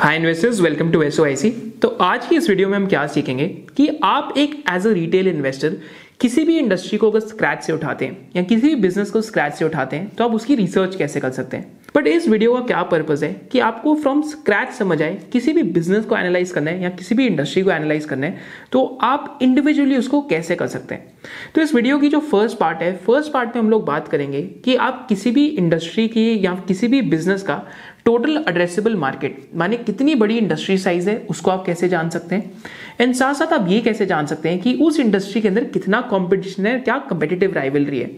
Hi investors welcome to S तो आज की इस वीडियो में हम क्या सीखेंगे कि आप एक एज अ रिटेल इन्वेस्टर किसी भी इंडस्ट्री को अगर स्क्रैच से उठाते हैं या किसी भी बिज़नेस को स्क्रैच से उठाते हैं तो आप उसकी रिसर्च कैसे कर सकते हैं? बट इस वीडियो का क्या पर्पज है कि आपको फ्रॉम स्क्रैच समझ आए, किसी भी बिज़नेस को एनालाइज करना है या किसी भी इंडस्ट्री को एनालाइज करना है तो आप इंडिविजुअली उसको कैसे कर सकते हैं? तो इस वीडियो की जो फ़र्स्ट पार्ट है फ़र्स्ट पार्ट में हम लोग बात करेंगे कि आप किसी भी इंडस्ट्री की या किसी भी बिज़नेस का टोटल एड्रेसेबल मार्केट माने कितनी बड़ी इंडस्ट्री साइज़ है, उसको आप कैसे जान सकते हैं? एंड साथ साथ आप ये कैसे जान सकते हैं कि उस इंडस्ट्री के अंदर कितना कंपटीशन है, क्या कंपेटिटिव राइवलरी है?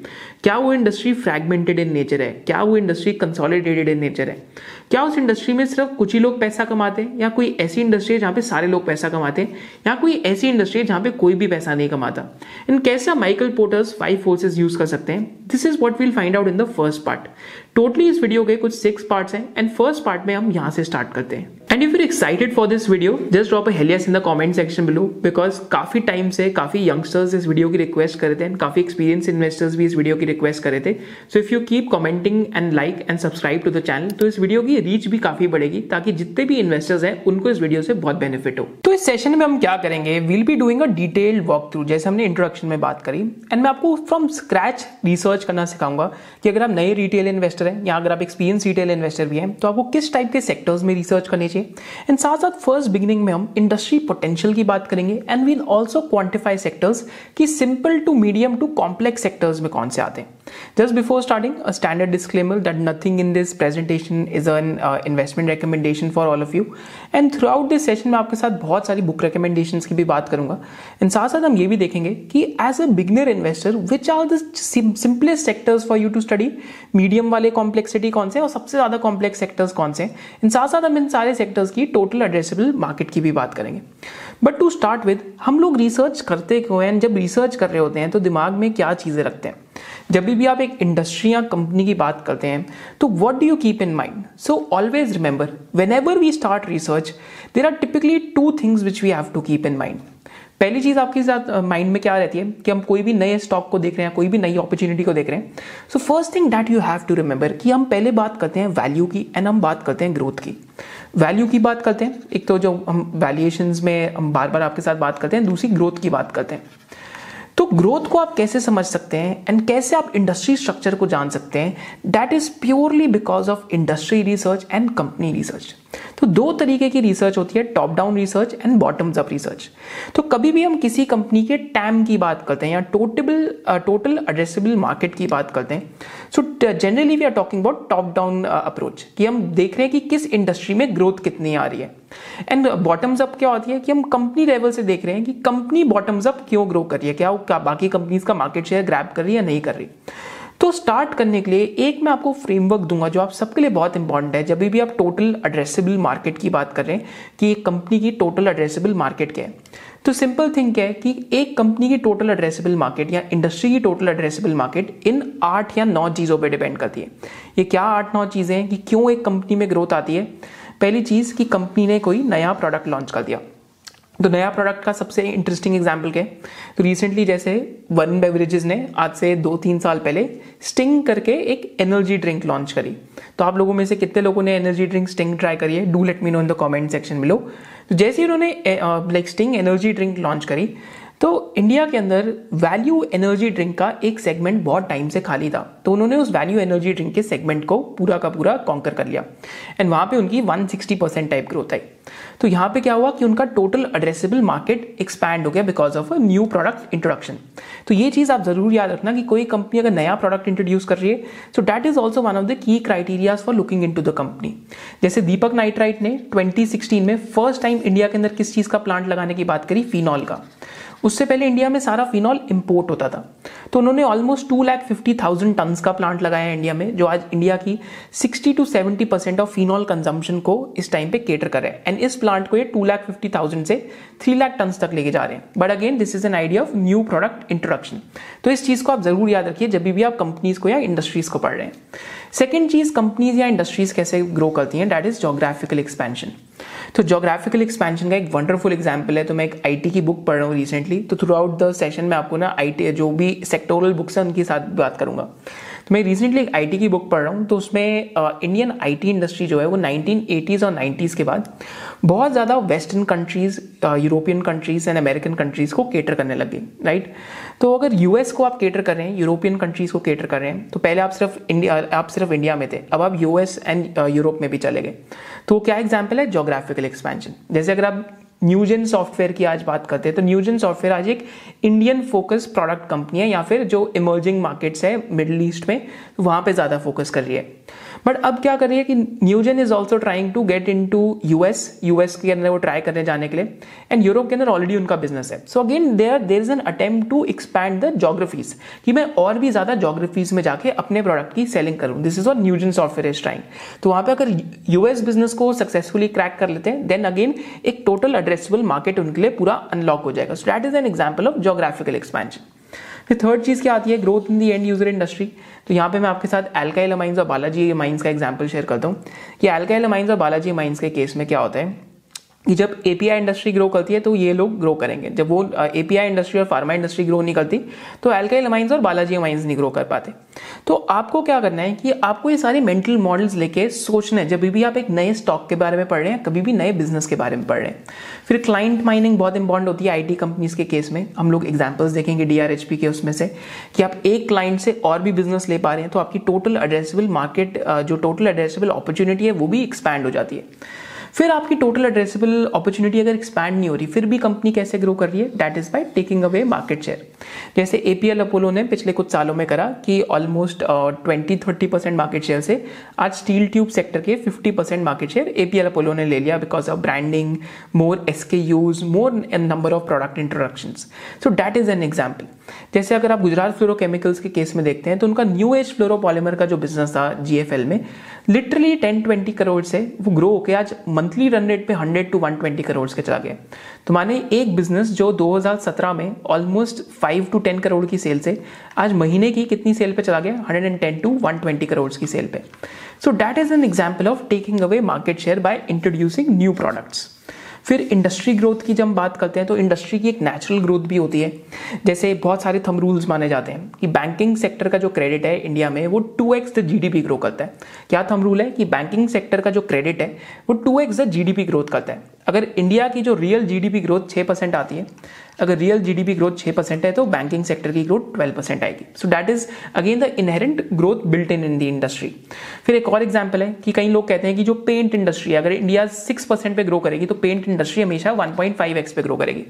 क्या वो इंडस्ट्री फ्रैगमेंटेड इन नेचर है? क्या वो इंडस्ट्री कंसोलिडेटेड इन नेचर है? क्या उस इंडस्ट्री में सिर्फ़ कुछ ही लोग पैसा कमाते हैं, या कोई ऐसी इंडस्ट्री है जहाँ पे सारे लोग पैसा कमाते हैं, या कोई ऐसी इंडस्ट्री है जहाँ पे कोई भी पैसा नहीं कमाता? इन कैसे Michael Porter's five forces use कर सकते हैं? This is what will find out in the first part totally इस वीडियो के कुछ सिक्स पार्ट्स हैं एंड फ़र्स्ट पार्ट में हम यहाँ से स्टार्ट करते हैं। And if you excited for this video just drop hell yes in the comment section below because काफ़ी टाइम से काफ़ी यंगस्टर्स इस वीडियो की रिक्वेस्ट करे थे एंड काफ़ी एक्सपीरियंस इन्वेस्टर्स भी इस वीडियो की रिक्वेस्ट करे थे। So if you keep commenting and like and subscribe to the channel तो इस वीडियो की रीच भी काफ़ी बढ़ेगी ताकि जितने भी इन्वेस्टर्स हैं, उनको इस वीडियो से बहुत बेनिफिट हो। तो इस सेशन में हम क्या करेंगे? Will be doing a detailed walk through जैसे हमने इंट्रोडक्शन में बात करी। एंड मैं आपको फ्रॉम स्क्रैच रिसर्च करना सिखाऊँगा कि अगर आप नए रिटेल इन्वेस्टर हैं, या अगर आप एक्सपीरियंस रिटेल इन्वेस्टर भी हैं तो आपको किस टाइप के सेक्टर्स में रिसर्च करनी चाहिए? एंड साथ साथ फ़र्स्ट बिगिनिंग में हम इंडस्ट्री पोटेंशियल की बात करेंगे and we'll also quantify sectors की simple to medium to complex sectors में कौन से आते हैं। Just before starting a standard disclaimer that nothing in this presentation is an investment recommendation for all of you and throughout this session में आपके साथ बहुत सारी बुक रिकमेंडेशन की भी बात करूँगा। एंड साथ साथ हम ये भी देखेंगे कि as a beginner investor which are the simplest sectors for you to study medium वाले कॉम्प्लेक्सिटी कौन से और सबसे ज़्यादा कॉम्प्लेक्स सेक्टर्स कौन से इन साथ साथ हम इन सारे सेक्टर्स की टोटल एड्रेसेबल मार्केट की भी बात करेंगे। बट टू स्टार्ट विद हम लोग रिसर्च करते क्यों हैं? जब रिसर्च कर रहे होते हैं तो दिमाग में क्या चीज़ें रखते हैं? जब भी आप एक इंडस्ट्री या कंपनी की बात करते हैं तो what do you keep in mind so always remember whenever we start research there are typically two things which we have to keep in mind पहली चीज़ आपके साथ माइंड में क्या रहती है कि हम कोई भी नए स्टॉक को देख रहे हैं, कोई भी नई अपॉर्चुनिटी को देख रहे हैं। So first thing that you have to remember कि हम पहले बात करते हैं वैल्यू की एंड हम बात करते हैं ग्रोथ की। वैल्यू की बात करते हैं, एक तो जो हम वैल्यूएशन में हम बार बार आपके साथ बात करते हैं, दूसरी ग्रोथ की बात करते हैं। तो ग्रोथ को आप कैसे समझ सकते हैं एंड कैसे आप इंडस्ट्री स्ट्रक्चर को जान सकते हैं? That is purely because of industry research and company research तो दो तरीके की रिसर्च होती है top down research and bottoms up research तो कभी भी हम किसी कंपनी के टैम की बात करते हैं या टोटल टोटल एड्रेसेबल मार्केट की बात करते हैं so generally we are talking about top down approach कि हम देख रहे हैं कि किस इंडस्ट्री में ग्रोथ कितनी आ रही है। एंड बॉटम्स अप क्या होती है कि हम कंपनी लेवल से देख रहे हैं कि कंपनी बॉटम्स अप क्यों ग्रो कर रही है क्या, क्या बाकी कंपनीज़ का मार्केट शेयर ग्रैप कर रही है या नहीं कर रही। तो स्टार्ट करने के लिए एक मैं आपको फ्रेमवर्क दूँगा जो आप सबके लिए बहुत इंपॉर्टेंट है। जब भी आप टोटल एड्रेसेबल मार्केट की बात कर रहे हैं कि एक कंपनी की टोटल एड्रेसेबल मार्केट क्या है तो सिंपल थिंग क्या है कि एक कंपनी की टोटल एड्रेसेबल मार्केट या इंडस्ट्री की टोटल एड्रेसेबल मार्केट इन आठ या नौ चीज़ों पर डिपेंड करती है। ये क्या आठ नौ चीज़ें हैं कि क्यों एक कंपनी में ग्रोथ आती है? पहली चीज़ कि कंपनी ने कोई नया प्रोडक्ट लॉन्च कर दिया। तो नया प्रोडक्ट का सबसे इंटरेस्टिंग एग्ज़ाम्पल क्या है? तो रिसेंटली जैसे वन बेवरेजेस ने आज से दो तीन साल पहले स्टिंग करके एक एनर्जी ड्रिंक लॉन्च करी। तो आप लोगों में से कितने लोगों ने एनर्जी ड्रिंक स्टिंग ट्राई करी है? Do let me know in the comment section below तो जैसे ही उन्होंने like Sting energy drink launch करी तो इंडिया के अंदर वैल्यू एनर्जी ड्रिंक का एक सेगमेंट बहुत टाइम से खाली था। तो उन्होंने उस वैल्यू एनर्जी ड्रिंक के सेगमेंट को पूरा का पूरा कॉन्कर कर लिया। एंड वहाँ पे उनकी 160 परसेंट टाइप ग्रोथ आई। तो यहाँ पे क्या हुआ कि उनका टोटल एड्रेसेबल मार्केट एक्सपैंड हो गया because of a new product introduction तो ये चीज़ आप ज़रूर याद रखना कि कोई कंपनी अगर नया प्रोडक्ट इंट्रोड्यूस कर रही है so that is also one of the key criterias for looking in the company जैसे दीपक नाइट्राइट ने 2016 में फ़र्स्ट टाइम इंडिया के अंदर किस चीज़ का प्लांट लगाने की बात करी? फिनॉल का। उससे पहले इंडिया में सारा फिनॉल इंपोर्ट होता था। तो उन्होंने almost two lakh fifty thousand ton का प्लांट लगाया है इंडिया में, जो आज इंडिया की sixty to seventy percent of phenol consumption को इस टाइम पे केटर कर रहे हैं। एंड इस प्लांट को ये टू लैख फिफ्टी थाउज़ेंड से थ्री लैख टन तक लेके जा रहे हैं। But again this is an idea of new product introduction तो इस चीज़ को आप ज़रूर याद रखिए, जब भी आप कंपनीज़ को या इंडस्ट्रीज़ को पढ़ रहे हैं। सेकेंड चीज़ कंपनीज़ या इंडस्ट्रीज़ कैसे ग्रो करती हैं दैट इज़ जोग्राफिकल एक्सपेंशन तो जोग्राफिकल एक्सपेंशन का एक वंडरफुल एग्ज़ाम्पल है। तो मैं एक आईटी की बुक पढ़ रहा हूँ रिसेंटली तो थ्रू आउट द सेशन में आपको ना आईटी जो भी सेक्टोरल बुक्स है, उनके साथ बात करूँगा। तो मैं रिसेंटली एक आईटी की बुक पढ़ रहा हूँ। तो उसमें इंडियन आईटी इंडस्ट्री जो है वो 1980s और 90s के बाद बहुत ज़्यादा western countries European countries and American countries को केटर करने लगे राइट तो अगर यूएस को आप केटर कर रहे हैं यूरोपियन कंट्रीज़ को केटर कर रहे हैं तो पहले आप सिर्फ़ इंडिया आप सिर्फ़ इंडिया में थे, अब आप यूएस एंड यूरोप में भी चले गए। तो क्या एग्ज़ाम्पल है? जोग्राफिकल एक्सपेंशन जैसे अगर आप न्यूजन सॉफ्टवेयर की आज बात करते हैं तो न्यूजन सॉफ्टवेयर आज एक इंडियन फोकस प्रोडक्ट कंपनी है, या फिर जो इमर्जिंग मार्केट्स है मिडल ईस्ट में वहाँ पे ज़्यादा फोकस कर रही है। बट अब क्या कर रही है कि Newgen is also trying to get into US US के अंदर वो ट्राई करने जाने के लिए एंड यूरोप के अंदर ऑलरेडी उनका बिज़नेस है। So again there there is an attempt to expand the geographies कि मैं और भी ज़्यादा जोग्राफीज में जाके अपने प्रोडक्ट की सेलिंग करूँ। This is what Newgen software is trying तो वहाँ पर अगर यूएस बिज़नेस को सक्सेसफुली क्रैक कर लेते हैं देन अगेन एक टोटल एड्रेसेबल मार्केट उनके लिए पूरा अनलॉक हो जाएगा। So that is an example of geographical expansion फिर थर्ड चीज़ क्या आती है? Growth in the end user industry तो यहाँ पे मैं आपके साथ एल्काइल अमाइंस और बालाजी माइंस का एग्ज़ाम्पल शेयर करता हूँ। कि एल्काइल अमाइंस और बालाजी माइंस के केस में क्या होता है? कि जब एपीआई इंडस्ट्री ग्रो करती है तो ये लोग ग्रो करेंगे। जब वो एपीआई इंडस्ट्री और फार्मा इंडस्ट्री ग्रो नहीं करती तो एल्काइल अमाइंस और बालाजी अमाइंस नहीं ग्रो कर पाते। तो आपको क्या करना है कि आपको ये सारे मेंटल मॉडल्स लेके सोचना है। जब भी आप एक नए स्टॉक के बारे में पढ़ रहे हैं, कभी भी नए बिज़नेस के बारे में पढ़ रहे हैं। फिर क्लाइंट माइनिंग बहुत इंपॉर्टेंट होती है आईटी कंपनीज़ के केस में। हम लोग एग्जाम्पल्स देखेंगे डीआरएचपी के उसमें से, कि आप एक क्लाइंट से और भी बिज़नेस ले पा रहे हैं तो आपकी टोटल एड्रेसेबल मार्केट जो टोटल एड्रेसेबल अपॉर्चुनिटी है, वो भी एक्सपैंड हो जाती है। फिर आपकी टोटल एड्रेसेबल अपॉर्चुनिटी अगर एक्सपैंड नहीं हो रही, फिर भी कंपनी कैसे ग्रो कर रही है? That is by taking away market share जैसे एपीएल अपोलो ने पिछले कुछ सालों में करा कि almost twenty thirty percent market share से आज स्टील ट्यूब सेक्टर के fifty percent market share APL Apollo ने ले लिया because of branding more SKUs more number of product introduction so that is an example जैसे अगर आप गुजरात फ्लोरोकेमिकल्स के केस में देखते हैं तो उनका न्यू एज फ्लोरोपॉलीमर का जो बिज़नेस था जीएफएल में लिटरली टेन ट्वेंटी करोड़ से वो ग्रो होकर आज मंथली रन रेट पे hundred to one twenty crore के चला गया। तो माने एक बिज़नेस जो 2017 में ऑलमोस्ट 5 टू 10 करोड़ की सेल से आज महीने की कितनी सेल पे चला गया? Hundred and ten to one twenty crore की सेल पे। So that is an example of taking away market share by introducing new products फिर इंडस्ट्री ग्रोथ की जब हम बात करते हैं तो इंडस्ट्री की एक नेचुरल ग्रोथ भी होती है। जैसे बहुत सारे थम रूल्स माने जाते हैं कि बैंकिंग सेक्टर का जो क्रेडिट है इंडिया में, वो two x the GDP grow करता है। क्या थम रूल है कि बैंकिंग सेक्टर का जो क्रेडिट है, वो two x the GDP growth करता है। अगर इंडिया की जो रियल जीडीपी ग्रोथ छः परसेंट आती है, अगर रियल जीडीपी ग्रोथ छः परसेंट है तो बैंकिंग सेक्टर की ग्रोथ ट्वेल्व परसेंट आएगी। So that is again the inherent growth built in in the industry फिर एक और एग्ज़ाम्पल है कि कई लोग कहते हैं कि जो पेंट इंडस्ट्री अगर इंडिया सिक्स परसेंट पे ग्रो करेगी तो पेंट इंडस्ट्री हमेशा वन पॉइंट फाइव एक्स पे ग्रो करेगी।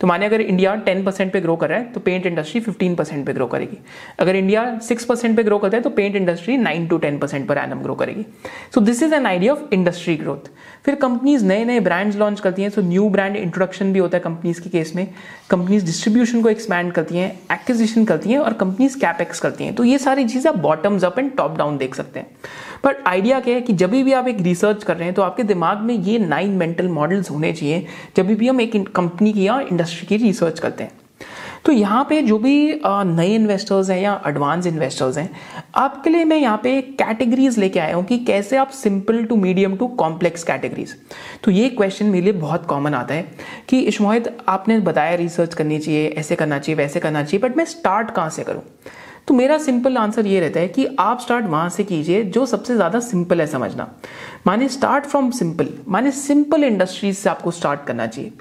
तो माने अगर इंडिया टेन परसेंट पे ग्रो कर रहा है तो पेंट इंडस्ट्री फिफ्टीन परसेंट पे ग्रो करेगी। अगर इंडिया सिक्स परसेंट पे ग्रो करता है तो paint industry nine to ten percent per annum grow करेगी। So this is an idea of industry growth फिर कंपनीज़ नए नए ब्रांड्स लॉन्च करती हैं सो न्यू ब्रांड इंट्रोडक्शन भी होता है कंपनीज़ के केस में। कंपनीज़ डिस्ट्रीब्यूशन को एक्सपैंड करती हैं एक्विजिशन करती हैं और कंपनीज़ कैपेक्स करती हैं। तो ये सारी चीज़ें आप bottoms up and top down देख सकते हैं। पर आइडिया क्या है कि जब भी आप एक रिसर्च कर रहे हैं तो आपके दिमाग में ये नाइन मेंटल मॉडल्स होने चाहिए, जब भी हम एक कंपनी की या इंडस्ट्री की रिसर्च करते हैं। तो यहाँ पे जो भी नए इन्वेस्टर्स हैं या एडवांस इन्वेस्टर्स हैं, आपके लिए मैं यहाँ पे कैटेगरीज लेके आया हूँ कि कैसे आप simple to medium to complex categories तो ये क्वेश्चन मेरे लिए बहुत कॉमन आता है कि इशमोहित, आपने बताया रिसर्च करनी चाहिए, ऐसे करना चाहिए, वैसे करना चाहिए बट मैं स्टार्ट कहाँ से करूँ? तो मेरा सिंपल आंसर ये रहता है कि आप स्टार्ट वहाँ से कीजिए जो सबसे ज़्यादा सिंपल है समझना। माने स्टार्ट फ्रॉम सिंपल माने सिंपल इंडस्ट्रीज़ से आपको स्टार्ट करना चाहिए।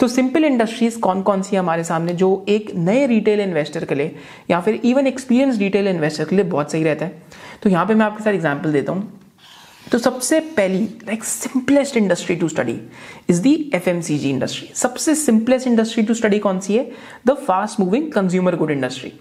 तो सिंपल इंडस्ट्रीज़ कौन कौन सी हमारे सामने जो एक नए रिटेल इन्वेस्टर के लिए या फिर इवन एक्सपीरियंस रिटेल इन्वेस्टर के लिए बहुत सही रहता है? तो यहाँ पे मैं आपके साथ एग्ज़ाम्पल देता हूँ। तो सबसे पहली like simplest industry to study is the FMCG industry सबसे सिंपलेस्ट इंडस्ट्री टू स्टडी कौन सी है? The fast moving consumer good industry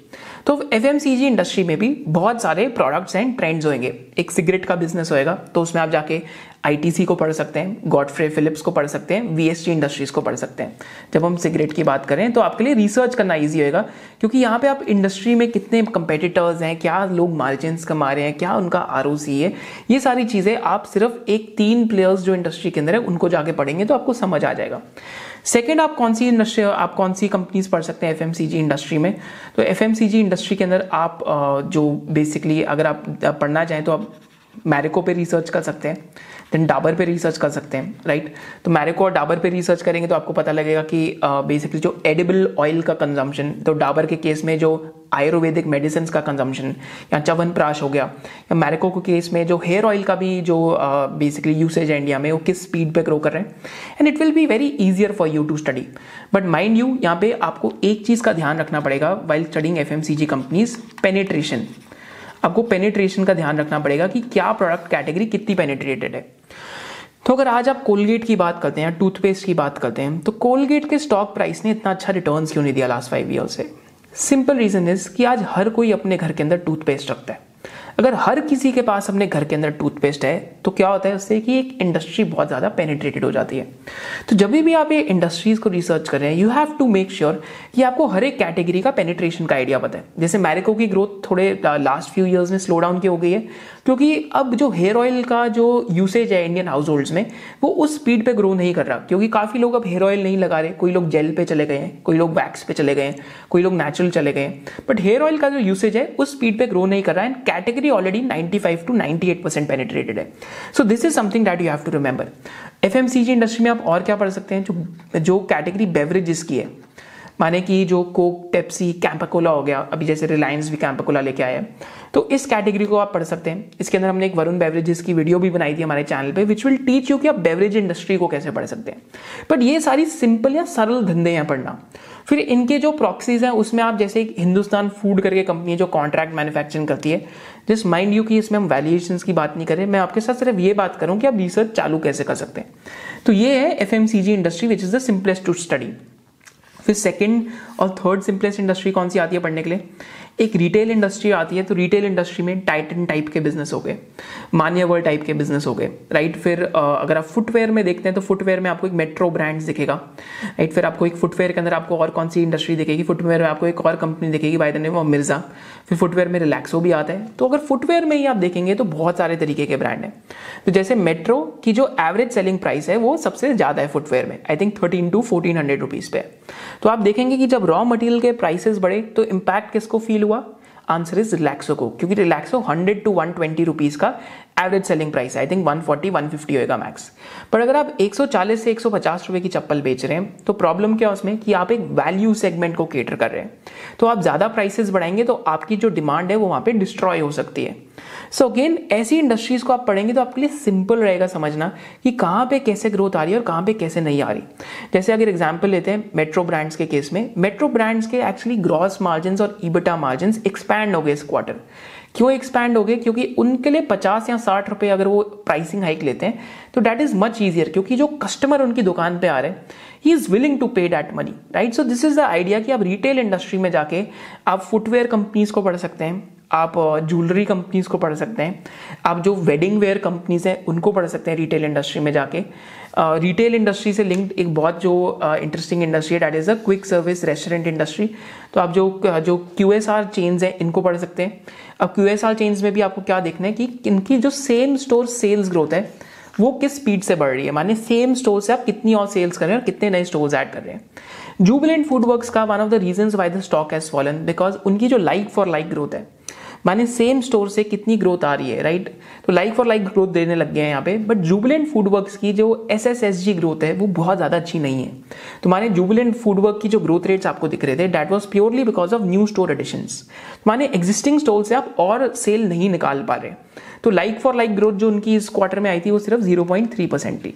तो एफएमसीजी इंडस्ट्री में भी बहुत सारे प्रोडक्ट्स एंड ट्रेंड्स होंगे। एक सिगरेट का बिज़नेस होएगा तो उसमें आप जाके आईटीसी को पढ़ सकते हैं गॉडफ्रे फिलिप्स को पढ़ सकते हैं वीएसटी इंडस्ट्रीज़ को पढ़ सकते हैं। जब हम सिगरेट की बात करें तो आपके लिए रिसर्च करना ईजी होगा क्योंकि यहाँ पे आप इंडस्ट्री में कितने कंपेटिटर्स हैं, क्या लोग मार्जिन कमा रहे हैं, क्या उनका आर है, ये सारी चीज़ें आप सिर्फ़ एक तीन प्लेयर्स जो इंडस्ट्री के अंदर है, उनको जाके पढ़ेंगे तो आपको समझ आ जाएगा। सेकेंड आप कौन सी इंडस्ट्री आप कौन सी कंपनीज़ पढ़ सकते हैं एफएमसीजी इंडस्ट्री में? तो एफएमसीजी इंडस्ट्री के अंदर आप जो बेसिकली अगर आप पढ़ना चाहें तो आप मैरिको पे रिसर्च कर सकते हैं। देन डाबर पे रिसर्च कर सकते हैं राइट तो मैरिको और डाबर पे रिसर्च करेंगे तो आपको पता लगेगा कि बेसिकली जो एडिबल ऑयल का कंजम्पशन तो डाबर के केस में जो आयुर्वेदिक मेडिसिन का कंजम्पशन या चवन प्राश हो गया, या मैरिको के केस में जो हेयर ऑयल का भी जो बेसिकली यूसेज है इंडिया में, वो किस स्पीड पे ग्रो कर रहे हैं? And it will be very easier for you to study but mind you यहाँ पे आपको एक चीज़ का ध्यान रखना पड़ेगा while studying F M C G companies penetration आपको पेनिट्रेशन का ध्यान रखना पड़ेगा कि क्या प्रोडक्ट कैटेगरी कितनी पेनिट्रेटेड है। तो अगर आज आप कोलगेट की बात करते हैं टूथपेस्ट की बात करते हैं तो कोलगेट के स्टॉक प्राइस ने इतना अच्छा रिटर्न क्यों नहीं दिया लास्ट फाइव ईयर से? सिंपल रीजन इज़ कि आज हर कोई अपने घर के अंदर टूथपेस्ट रखता है। अगर हर किसी के पास अपने घर के अंदर टूथपेस्ट है तो क्या होता है उससे कि एक इंडस्ट्री बहुत ज़्यादा पेनिट्रेटेड हो जाती है। तो जब भी आप ये इंडस्ट्रीज़ को रिसर्च कर रहे हैं you have to make sure कि आपको हर एक कैटेगरी का पेनिट्रेशन का आइडिया पता है। जैसे मैरिको की ग्रोथ थोड़े लास्ट फ्यू ईयर्स में स्लो डाउन की हो गई है। क्योंकि अब जो हेयर ऑयल का जो यूसेज है इंडियन हाउस होल्ड में, वो उस स्पीड पे ग्रो नहीं कर रहा। क्योंकि काफ़ी लोग अब हेयर ऑयल नहीं लगा रहे। कोई लोग जेल पे चले गए हैं, कोई लोग वैक्स पे चले गए हैं, कोई लोग नेचुरल चले गए हैं। बट हेयर ऑयल का जो यूसेज है, उस स्पीड पे ग्रो नहीं कर रहा। है and category already 95 to 98 percent penetrated है। So this is something that you have to remember F industry में आप और क्या पढ़ सकते हैं? जो जो कैटेगरी बेवरेजेस की है। माने कि जो कोक पेप्सी कैंपाकोला हो गया, अभी जैसे रिलायंस भी कैंपाकोला लेके आया है। तो इस कैटेगरी को आप पढ़ सकते हैं। इसके अंदर हमने एक वरुण बेवरेजेस की वीडियो भी बनाई थी हमारे चैनल पे विच विल टीच यू कि आप बेवरेज इंडस्ट्री को कैसे पढ़ सकते हैं। बट ये सारी सिंपल या सरल धंधे हैं पढ़ना। फिर इनके जो प्रॉक्सीज हैं, उसमें आप जैसे एक हिंदुस्तान फ़ूड करके कंपनी है, जो कॉन्ट्रैक्ट मैन्युफैक्चरिंग करती है। जिस माइंड यू कि इसमें हम वैल्यूएशन की बात नहीं करें मैं आपके साथ सिर्फ़ ये बात करूँ कि आप रिसर्च चालू कैसे कर सकते हैं। तो ये है FMCG industry which is the simplest to study फिर सेकंड और थर्ड सिंपलेस्ट इंडस्ट्री कौन सी आती है पढ़ने के लिए? एक रिटेल इंडस्ट्री आती है तो रिटेल इंडस्ट्री में टाइटन टाइप के बिज़नेस हो गए मान्यवर टाइप के बिज़नेस हो गए राइट फिर अगर आप फुटवेयर में देखते हैं तो फुटवेयर में आपको एक मेट्रो ब्रांड्स दिखेगा राइट फिर आपको एक फुटवेयर के अंदर आपको और कौन सी इंडस्ट्री दिखेगी? फुटवेयर में आपको एक और कंपनी दिखेगी by the name of Mirza फिर फुटवेयर में रिलैक्सो भी आता है। तो अगर फुटवेयर में ही आप देखेंगे तो बहुत सारे तरीके के ब्रांड हैं। तो जैसे मेट्रो की जो एवरेज सेलिंग प्राइस है, वो सबसे ज़्यादा है फुटवेयर में। I think thirteen to fourteen hundred rupees पे तो आप देखेंगे कि जब रॉ मटेरियल के प्राइसेस बढ़े तो इम्पैक्ट किसको फील हुआ? आंसर इज़ रिलैक्सो को क्योंकि Relaxo hundred to 120 twenty rupees का average selling price I think 140 150 होएगा मैक्स पर अगर आप एक सौ चालीस से एक सौ पचास रुपए की चप्पल बेच रहे हैं तो प्रॉब्लम क्या उसमें? कि आप एक वैल्यू सेगमेंट को केटर कर रहे हैं। तो आप ज़्यादा प्राइसेस बढ़ाएँगे तो आपकी जो डिमांड है, वो वहाँ पर डिस्ट्रॉय हो सकती है। सो अगेन ऐसी इंडस्ट्रीज़ को आप पढ़ेंगे तो आपके लिए सिंपल रहेगा समझना कि कहाँ पे कैसे ग्रोथ आ रही है और कहाँ पे कैसे नहीं आ रही। जैसे अगर एग्ज़ाम्पल लेते हैं मेट्रो ब्रांड्स के केस में। मेट्रो ब्रांड्स के एक्चुअली ग्रॉस मार्जिन और ईबटा मार्जिन एक्सपैंड हो गए इस क्वार्टर क्यों एक्सपैंड हो गए? क्योंकि उनके लिए पचास या साठ रुपए अगर वो प्राइसिंग हाइक लेते हैं तो डेट इज़ मच ईजियर क्योंकि जो कस्टमर उनकी दुकान पे आ रहे हैं ही is willing to pay that money right so this is the idea कि आप रिटेल इंडस्ट्री में जाके आप फुटवेयर कंपनीज़ को पढ़ सकते हैं। आप ज्वेलरी कंपनीज़ को पढ़ सकते हैं। आप जो वेडिंग वेयर कंपनीज़ हैं, उनको पढ़ सकते हैं रिटेल इंडस्ट्री में जाके। रिटेल इंडस्ट्री से लिंक्ड एक बहुत जो इंटरेस्टिंग इंडस्ट्री है that is a quick service restaurant industry तो आप जो जो क्यू एस आर चेन्स हैं, इनको पढ़ सकते हैं। अब क्यू एस आर चेन्स में भी आपको क्या देखना है कि इनकी जो सेम स्टोर सेल्स ग्रोथ है, वो किस स्पीड से बढ़ रही है? माने सेम स्टोर से आप कितनी और सेल्स कर रहे हैं और कितने नए स्टोर्स ऐड कर रहे हैं। जूबिलेंट फ़ूड वर्क्स का one of the reason why the stock has fallen because उनकी जो लाइक फॉर लाइक ग्रोथ है माने सेम स्टोर से कितनी ग्रोथ आ रही है राइट तो लाइक फॉर लाइक ग्रोथ देने लग गए हैं यहाँ पे बट जुबिलेंट फ़ूड वर्क की जो S S S G growth है, वो बहुत ज़्यादा अच्छी नहीं है। तो माने जुबिलेंट फ़ूड वर्क की जो ग्रोथ रेट्स आपको दिख रहे थे that was purely because of new store addition माने एग्जिस्टिंग स्टोर से आप और सेल नहीं निकाल पा रहे। तो लाइक फॉर लाइक ग्रोथ जो उनकी इस क्वार्टर में आई थी, वो सिर्फ़ ज़ीरो पॉइंट थ्री परसेंट थी।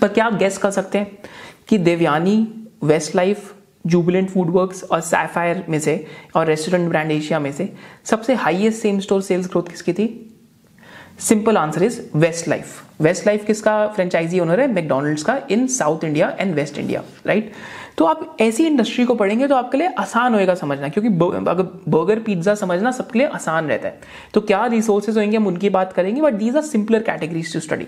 पर क्या आप गेस कर सकते हैं कि Devyani Westlife Jubilant food works और सैफायर में से और रेस्टोरेंट ब्रांड एशिया में से सबसे highest same store sales growth किसकी थी? Simple answer is Westlife Westlife किसका फ्रेंचाइजी ओनर है? मैकडोनल्ड्स का in South India and West India right तो आप ऐसी इंडस्ट्री को पढ़ेंगे तो आपके लिए आसान होएगा समझना क्योंकि अगर बर्गर पिज्जा समझना सबके लिए आसान रहता है। तो क्या रिसोर्सेज होंगे हम उनकी बात करेंगे but these are simpler categories to study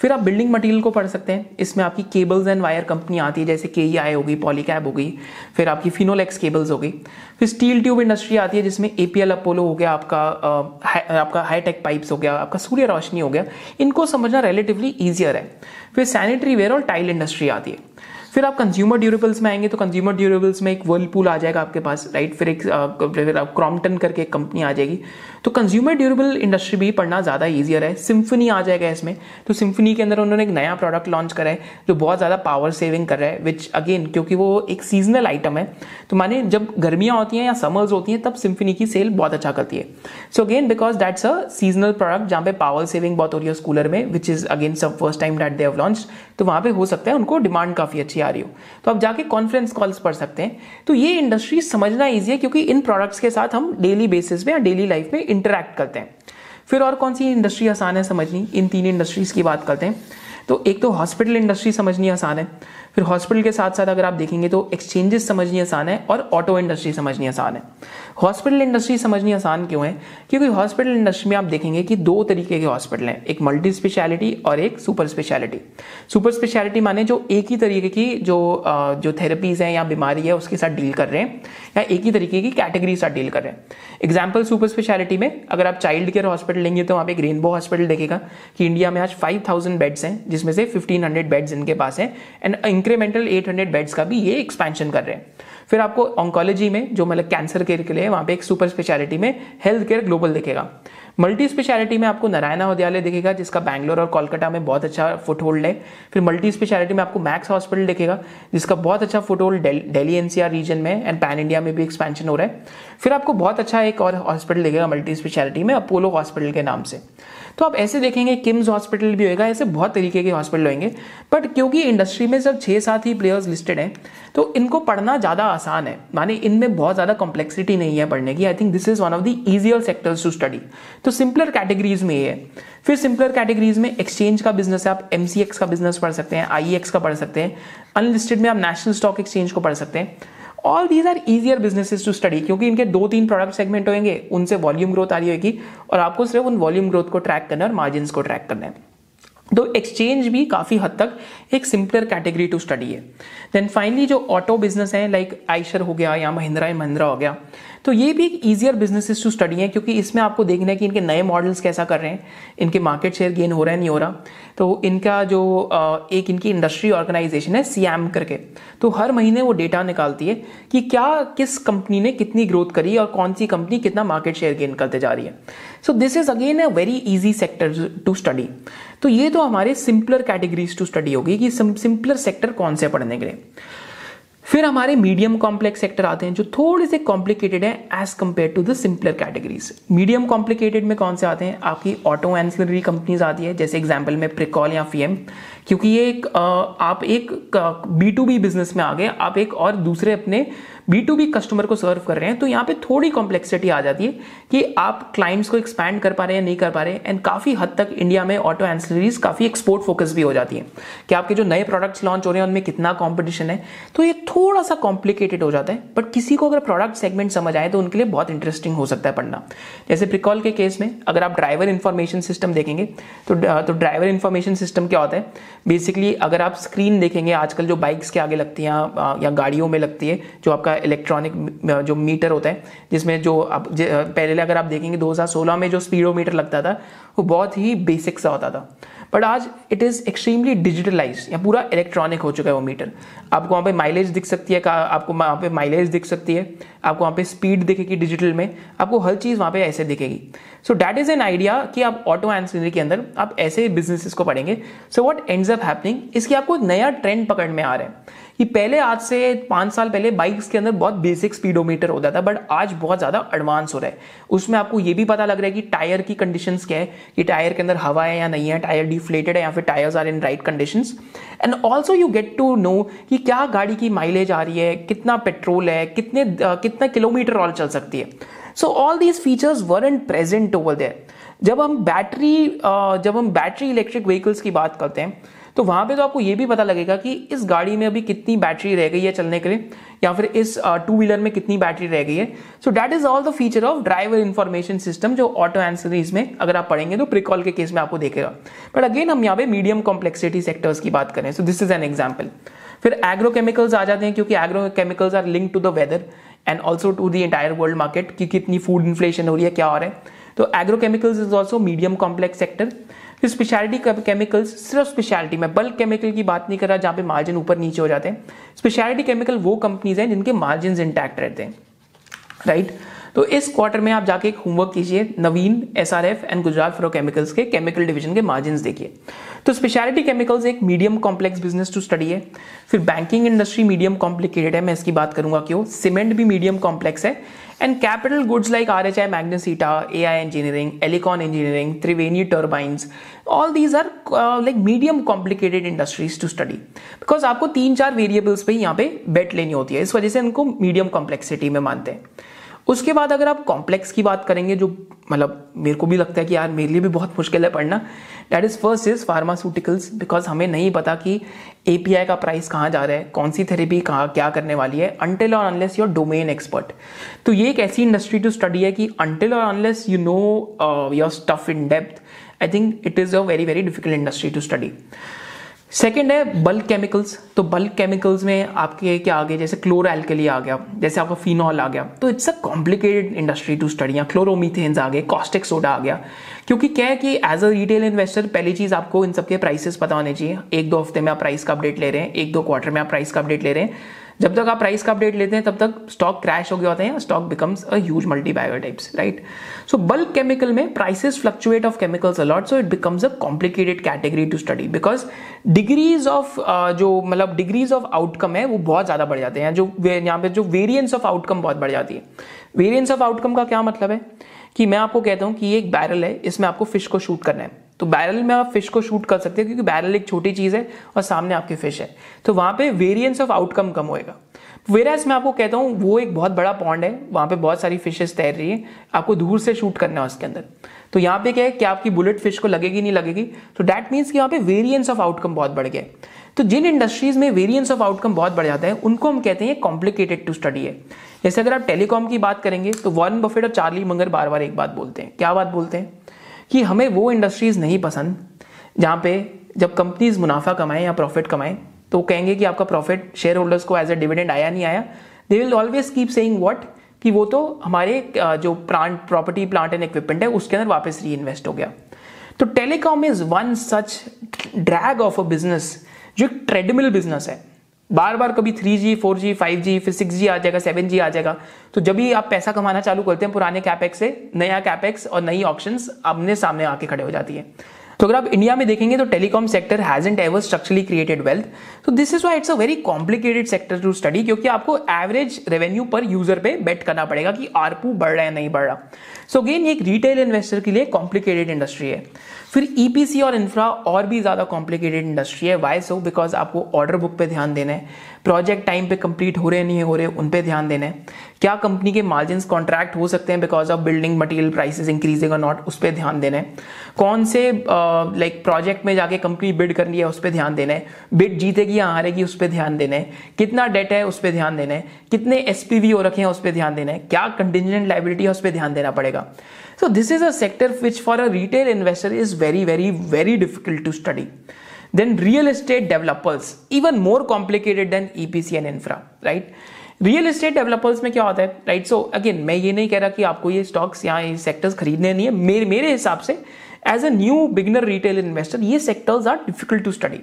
फिर आप बिल्डिंग मटेरियल को पढ़ सकते हैं। इसमें आपकी केबल्स एंड वायर कंपनी आती है जैसे के ई आई होगी पॉलीकैब हो गई फिर आपकी फिनोलेक्स केबल्स हो गई। फिर स्टील ट्यूब इंडस्ट्री आती है जिसमें एपीएल अपोलो हो गया आपका आ, आपका हाईटेक पाइप्स हो गया आपका सूर्य रोशनी हो गया। इनको समझना रिलेटिवली ईजियर है। फिर सैनिटरी वेयर और टाइल इंडस्ट्री आती है। फिर आप कंज्यूमर ड्यूरेबल्स में आएँगे तो कंज्यूमर ड्यूरेबल्स में एक वर्लपूल आ जाएगा आपके पास राइट फिर एक फिर आप क्रॉम्पटन करके एक कंपनी आ जाएगी। तो कंज्यूमर ड्यूरेबल इंडस्ट्री भी पढ़ना ज़्यादा ईजियर है। सिम्फनी आ जाएगा इसमें। तो सिम्फनी के अंदर उन्होंने एक नया प्रोडक्ट लॉन्च करा है, जो बहुत ज़्यादा पावर सेविंग कर रहा है विच अगेन क्योंकि वो एक सीजनल आइटम है। तो माने जब गर्मियाँ होती हैं या समर्स होती हैं, तब सिम्फनी की सेल बहुत अच्छा करती है। So again because that's a seasonal product जहाँ पे पावर सेविंग बहुत हो रही है उस कूलर में विच इज़ अगेन सब first time that they have launch तो वहाँ पे हो सकता है उनको डिमांड काफ़ी अच्छी आ रही हो। तो आप जाके कॉन्फ्रेंस कॉल्स पढ़ सकते हैं। तो ये इंडस्ट्री समझना ईजी है, क्योंकि इन प्रोडक्ट्स के साथ हम डेली बेसिस पे या डेली लाइफ में इंटरेक्ट करते हैं। फिर और कौन सी इंडस्ट्री आसान है समझनी? इन तीन इंडस्ट्रीज़ की बात करते हैं। तो एक तो हॉस्पिटल इंडस्ट्री समझनी आसान है। फिर हॉस्पिटल के साथ साथ अगर आप देखेंगे तो एक्सचेंजेस समझनी आसान है और ऑटो इंडस्ट्री समझनी आसान है। हॉस्पिटल इंडस्ट्री समझनी आसान क्यों है? क्योंकि हॉस्पिटल इंडस्ट्री में आप देखेंगे कि दो तरीके के हॉस्पिटल हैं, एक मल्टी स्पेशलिटी और एक सुपर स्पेशलिटी सुपर स्पेशलिटी माने जो एक ही तरीके की जो जो थेरेपीज हैं या बीमारी है, उसके साथ डील कर रहे हैं, या एक ही तरीके की कैटेगरी साथ डील कर रहे हैं। एग्ज़ाम्पल सुपर स्पेशलिटी में अगर आप चाइल्ड केयर हॉस्पिटल लेंगे तो वहाँ पे एक रेनबो हॉस्पिटल देखेगा कि इंडिया में आज फाइव बेड्स हैं, जिसमें से फिफ्टीन बेड्स इनके पास हैं एंड इंक्रीमेंटल 800 बेड्स का भी ये एक्सपेंशन कर रहे हैं। फिर आपको ऑंकोलॉजी में, जो मतलब कैंसर केयर के लिए वहाँ पे एक सुपर स्पेशलिटी में हेल्थ केयर ग्लोबल दिखेगा। मल्टी स्पेशलिटी में आपको नारायणा विद्यालय दिखेगा, जिसका बैंगलोर और कोलकाता में बहुत अच्छा फुट होल्ड है। फिर मल्टी स्पेशलिटी में आपको मैक्स हॉस्पिटल दिखेगा, जिसका बहुत अच्छा foothold Delhi NCR region में एंड पैन इंडिया में भी एक्सपेंशन हो रहा है। फिर आपको बहुत अच्छा एक और हॉस्पिटल दिखेगा मल्टी स्पेशलिटी में अपोलो हॉस्पिटल के नाम से। तो आप ऐसे देखेंगे किम्स हॉस्पिटल भी होगा ऐसे बहुत तरीके के हॉस्पिटल होंगे बट क्योंकि इंडस्ट्री में सब छः सात ही प्लेयर्स लिस्टेड हैं तो इनको पढ़ना ज़्यादा आसान है। माने इनमें बहुत ज़्यादा कॉम्प्लेक्सिटी नहीं है पढ़ने की। I think this is one of the easier sectors to study तो सिंपलर कैटेगरीज में ये। है फिर सिंपलर कैटेगरीज में एक्सचेंज का बिज़नेस है। आप MCX का बिज़नेस पढ़ सकते हैं IEX का पढ़ सकते हैं। अनलिस्टेड में आप नेशनल स्टॉक एक्सचेंज को पढ़ सकते हैं। All these are easier businesses to study क्योंकि इनके दो तीन प्रोडक्ट सेगमेंट होंगे। उनसे वॉल्यूम ग्रोथ आ रही होगी और आपको सिर्फ़ उन वॉल्यूम ग्रोथ को ट्रैक करना है और मार्जिन को ट्रैक करना है। तो एक्सचेंज भी काफ़ी हद तक एक सिंपलर कैटेगरी टू स्टडी है। देन फाइनली जो ऑटो बिज़नेस है लाइक आइशर हो गया या महिंद्रा एंड महिंद्रा हो गया तो ये भी एक ईजियर बिजनेसेस टू स्टडी है क्योंकि इसमें आपको देखना है कि इनके नए मॉडल्स कैसा कर रहे हैं, इनके मार्केट शेयर गेन हो रहा है, नहीं हो रहा। तो इनका जो एक इनकी इंडस्ट्री ऑर्गेनाइजेशन है सीएम करके तो हर महीने वो डेटा निकालती है कि क्या, किस कंपनी ने कितनी ग्रोथ करी और कौन सी कंपनी कितना मार्केट शेयर गेन करते जा रही है। So this is again a very easy sector to study तो ये तो हमारे सिंपलर कैटेगरीज टू स्टडी होगी कि सिंपलर सेक्टर कौन से पढ़ने के लिए। फिर हमारे मीडियम कॉम्प्लेक्स सेक्टर आते हैं जो थोड़े से कॉम्प्लिकेटेड है as compared to the simpler categories medium complicated में कौन से आते हैं? आपकी ऑटो एंसिलरी कंपनीज़ आती है, जैसे एग्ज़ाम्पल में प्रिकॉल या फीएम क्योंकि ये एक आप एक बी टू बी बिज़नेस में आ गए, आप एक और दूसरे अपने बी टू बी कस्टमर को सर्व कर रहे हैं तो यहाँ पे थोड़ी कॉम्प्लेक्सिटी आ जाती है कि आप क्लाइंट्स को एक्सपैंड कर पा रहे हैं, नहीं कर पा रहे हैं एंड काफ़ी हद तक इंडिया में ऑटो एंसलरीज काफ़ी एक्सपोर्ट फोकस भी हो जाती है कि आपके जो नए प्रोडक्ट्स लॉन्च हो रहे हैं, उनमें कितना कॉम्पिटिशन है तो ये थोड़ा सा कॉम्प्लिकेटेड हो जाता है बट किसी को अगर प्रोडक्ट सेगमेंट समझ आए तो उनके लिए बहुत इंटरेस्टिंग हो सकता है पढ़ना। जैसे प्रिकॉल के केस में, अगर आप ड्राइवर इन्फॉर्मेशन सिस्टम देखेंगे तो तो ड्राइवर इन्फॉर्मेशन सिस्टम क्या होता है? बेसिकली अगर आप स्क्रीन देखेंगे, आजकल जो बाइक्स के आगे लगती हैं या गाड़ियों में लगती है, जो आपका इलेक्ट्रॉनिक जो मीटर होता है, जिसमें जो आप पहले अगर आप देखेंगे 2016 में जो स्पीडोमीटर लगता था, वो बहुत ही बेसिक सा होता था। बट आज इट इज़ एक्सट्रीमली डिजिटलाइज या पूरा इलेक्ट्रॉनिक हो चुका है वो मीटर आपको वहाँ पे माइलेज दिख सकती है आपको वहाँ पे माइलेज दिख सकती है. आपको वहाँ पे स्पीड दिखेगी डिजिटल में. आपको हर चीज़ वहाँ पे ऐसे दिखेगी. So that is an idea कि आप ऑटो एंड के अंदर आप ऐसे बिजनेसेस को पढ़ेंगे. So what ends up happening इसकी आपको नया ट्रेंड पकड़ में आ रहा है. कि पहले आज से पाँच साल पहले बाइक्स के अंदर बहुत बेसिक स्पीडोमीटर होता था बट आज बहुत ज़्यादा एडवांस हो रहा है। उसमें आपको ये भी पता लग रहा है कि टायर की कंडीशन क्या है, कि टायर के अंदर हवा है या नहीं है टायर डिफ्लेटेड है या फिर tyres are in right condition and also you get to know कि क्या गाड़ी की माइलेज आ रही है, कितना पेट्रोल है, कितने कितना किलोमीटर ऑल चल सकती है। So all these features were and present over there जब हम बैटरी जब हम बैटरी इलेक्ट्रिक व्हीकल्स की बात करते हैं तो वहाँ पे तो आपको ये भी पता लगेगा कि इस गाड़ी में अभी कितनी बैटरी रह गई है चलने के लिए, या फिर इस टू व्हीलर में कितनी बैटरी रह गई है। So that is all the feature of driver information system जो ऑटो एंसरीज में अगर आप पढ़ेंगे तो प्रिकॉल के केस में आपको देखेगा। बट अगेन हम यहाँ पे मीडियम कॉम्प्लेक्सिटी सेक्टर्स की बात करें। So this is an example फिर एग्रोकेमिकल्स आ जाते हैं क्योंकि agrochemicals are link to the weather and also to the world market कि कितनी फ़ूड इन्फ्लेशन हो रही है, क्या हो रहा है। तो agrochemicals is also medium complex sector फिर स्पेशलिटी केमिकल्स सिर्फ़ स्पेशलिटी में बल्क केमिकल की बात नहीं कर रहा जहाँ पे मार्जिन ऊपर नीचे हो जाते हैं। स्पेशलिटी केमिकल वो कंपनीज़ हैं जिनके मार्जिन इंटैक्ट रहते हैं राइट तो इस क्वार्टर में आप जाके एक होमवर्क कीजिए, Navin S R F and Gujarat Fluorochemicals के केमिकल डिवीज़न के मार्जिन देखिए। तो स्पेशलिटी केमिकल्स एक medium complex business to study है। फिर बैंकिंग इंडस्ट्री मीडियम कॉम्प्लिकेटेड है, मैं इसकी बात करूँगा क्यों? सीमेंट भी मीडियम कॉम्प्लेक्स है। And capital goods like R H I Magnesita A I engineering Elecon engineering Triveni turbines all these are like medium complicated industries to study because आपको तीन चार वेरिएबल्स पे यहाँ पे बेट लेनी होती है, इस वजह से इनको मीडियम कॉम्प्लेक्सिटी में मानते हैं। उसके बाद अगर आप कॉम्प्लेक्स की बात करेंगे, जो मतलब मेरे को भी लगता है कि यार मेरे लिए भी बहुत मुश्किल है पढ़ना that is first is pharmaceuticals because हमें नहीं पता कि एपीआई का प्राइस कहाँ जा रहा है, कौन सी थेरेपी कहाँ, क्या करने वाली है अनटिल और अनलेस योर डोमेन एक्सपर्ट तो ये एक ऐसी इंडस्ट्री टू स्टडी है कि अनटिल और unless you know your stuff in depth I think it is a very very difficult industry to study second है बल्क केमिकल्स तो बल्क केमिकल्स में आपके क्या आ गए? जैसे क्लोर एल्कली आ गया, जैसे आपका फिनॉल आ गया। तो it's a complicated industry to study या क्लोरोमीथेन्स आ गए कॉस्टिक सोडा आ गया। क्योंकि क्या है कि एज अ रिटेल इन्वेस्टर पहली चीज़ आपको इन सबके प्राइसेस पता होने चाहिए। एक दो हफ़्ते में आप प्राइस का अपडेट ले रहे हैं, एक दो क्वार्टर में आप प्राइस का अपडेट ले रहे हैं। जब तक आप प्राइस का अपडेट लेते हैं, तब तक स्टॉक क्रैश हो गया होता है stock becomes a huge multibagger types right so bulk chemical में prices fluctuate of chemicals a lot so it becomes a complicated category to study because degrees of जो मतलब डिग्रीज ऑफ़ आउटकम है, वो बहुत ज़्यादा बढ़ जाते हैं। जो यहाँ पे जो वेरियंस ऑफ़ आउटकम बहुत बढ़ जाती है। वेरियंस ऑफ़ आउटकम का क्या मतलब है? कि मैं आपको कहता हूँ कि ये एक बैरल है, इसमें आपको फ़िश को शूट करना है। तो बैरल में आप फ़िश को शूट कर सकते हैं, क्योंकि बैरल एक छोटी चीज़ है और सामने आपकी फ़िश है। तो वहाँ पे वेरिएंस ऑफ़ आउटकम कम होएगा। वेराज मैं आपको कहता हूँ, वो एक बहुत बड़ा पॉन्ड है, वहाँ पे बहुत सारी फिशेस तैर रही है, आपको दूर से शूट करना है उसके अंदर। तो यहाँ पे क्या है कि आपकी बुलेट फ़िश को लगेगी, नहीं लगेगी तो दैट मीन्स कि यहाँ पे वेरिएंस ऑफ़ आउटकम बहुत बढ़ गया तो जिन इंडस्ट्रीज़ में वेरियंस ऑफ़ आउटकम बहुत बढ़ जाता है, उनको हम कहते हैं कॉम्प्लिकेटेड टू स्टडी है। जैसे अगर आप टेलीकॉम की बात करेंगे तो वॉरेन बफेट और चार्ली मंगर बार बार एक बात बोलते हैं। क्या बात बोलते हैं? कि हमें वो इंडस्ट्रीज़ नहीं पसंद, जहाँ पे जब कंपनीज़ मुनाफा कमाएँ या प्रॉफिट कमाएँ तो कहेंगे कि आपका प्रॉफिट शेयर होल्डर्स को एज ए डिविडेंड आया, नहीं आया। They will always keep saying what कि वो तो हमारे जो plant property plant and equipment है, उसके अंदर वापस री इन्वेस्ट हो गया। तो telecom is one such drag of a business जो एक ट्रेडमिल बिज़नेस है। बार बार कभी three G four G five G फिर सिक्स जी आ जाएगा सेवन जी आ जाएगा। तो जब भी आप पैसा कमाना चालू करते हैं, पुराने कैपेक्स से नया कैपेक्स और नई ऑप्शन अपने सामने आके खड़े हो जाती है। तो अगर आप इंडिया में देखेंगे तो telecom sector hasn't ever structurally created wealth so this is why it's a very complicated sector to study क्योंकि आपको एवरेज रेवेन्यू पर यूज़र पे बेट करना पड़ेगा कि आरपू बढ़ रहा है नहीं बढ़ रहा। सो so अगेन एक रिटेल इन्वेस्टर के लिए कॉम्प्लिकेटेड इंडस्ट्री है। फिर ईपीसी e और इंफ्रा और भी ज़्यादा कॉम्प्लिकेटेड इंडस्ट्री है। वाई सो बिकॉज़ आपको ऑर्डर बुक पे ध्यान देना है। प्रोजेक्ट टाइम पे कंप्लीट हो रहे नहीं हो रहे उन पे ध्यान देना है। क्या कंपनी के मार्जिन कॉन्ट्रैक्ट हो सकते हैं because of building material prices increasing और नॉट उस पर ध्यान देना है। कौन से लाइक uh, प्रोजेक्ट like, में जाके कंपनी बिड करनी है उस पर ध्यान देना है। बिड जीतेगी या हारेगी उस पर ध्यान देना है। कितना डेट है उस पर ध्यान देना है। कितने एसपीवी हो रखे हैं उस पर ध्यान देना है। क्या कंटिजेंट लाइबिलिटी है उस पर ध्यान देना पड़ेगा। So this is a sector which for a retail investor is very very very difficult to study. Then real estate developers, even more complicated than EPC and infra, right? Real estate developers में क्या होता है right so again मैं ये नहीं कह रहा कि आपको ये स्टॉक्स या ये सेक्टर्स खरीदने नहीं है। मेरे मेरे हिसाब से as a new beginner retail investor ये sectors are difficult to study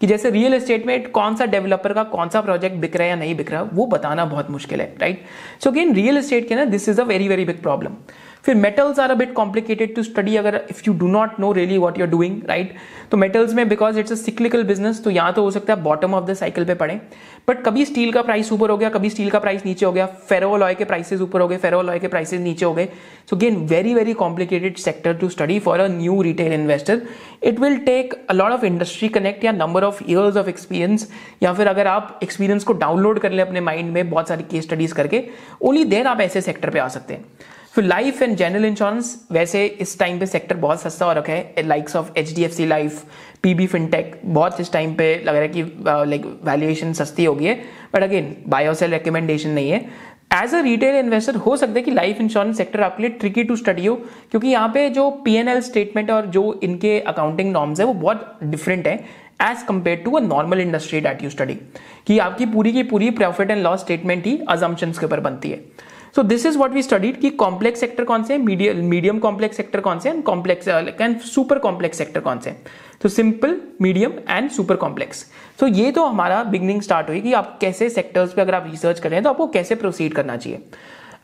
कि जैसे रियल एस्टेट में कौन सा डेवलपर का कौन सा प्रोजेक्ट बिक रहा है या नहीं बिक रहा वो बताना बहुत मुश्किल है right so again real estate के ना this is a very very big problem फिर metals are a bit complicated to study अगर if you do not know really what you're doing right तो मेटल्स में because it's a cyclical business तो यहाँ तो हो सकता है बॉटम ऑफ़ द साइकिल पे पड़े। बट कभी स्टील का प्राइस ऊपर हो गया, कभी स्टील का प्राइस नीचे हो गया फेरोलॉय के प्राइसेस ऊपर हो गए फेरोलॉय के प्राइसेस नीचे हो गए। So again very very complicated sector to study for a new retail investor it will take a lot of industry connect या number of years of experience या फिर अगर आप एक्सपीरियंस को डाउनलोड कर ले अपने माइंड में, बहुत सारी केस स्टडीज़ करके ओनली देन आप ऐसे सेक्टर पे आ सकते हैं। फिर लाइफ एंड जनरल इंश्योरेंस वैसे इस टाइम पे सेक्टर बहुत सस्ता हो रखा है। Likes of H D F C life P B fintech बहुत इस टाइम पे लग रहा है कि लाइक वैल्यूएशन सस्ती होगी है। बट अगेन बायोसेल रिकमेंडेशन नहीं है। एज अ रिटेल इन्वेस्टर हो सकता है कि लाइफ इंश्योरेंस सेक्टर आपके लिए ट्रिकी टू स्टडी हो, क्योंकि यहाँ पे जो पी एन एल स्टेटमेंट और जो इनके अकाउंटिंग नॉर्म्स है, वो बहुत डिफरेंट है as compared to a normal industry that you study कि आपकी पूरी की पूरी प्रॉफिट एंड लॉस स्टेटमेंट ही अजम्पन्स के ऊपर बनती है। So this is what we studied कि कॉम्प्लेक्स सेक्टर कौन से मीडियम कॉम्प्लेक्स सेक्टर कौन से and complex and super complex sector कौन से तो simple medium and super complex तो ये तो हमारा बिगनिंग स्टार्ट हुई कि आप कैसे सेक्टर्स पे अगर आप रिसर्च कर रहे हैं तो आपको कैसे प्रोसीड करना चाहिए।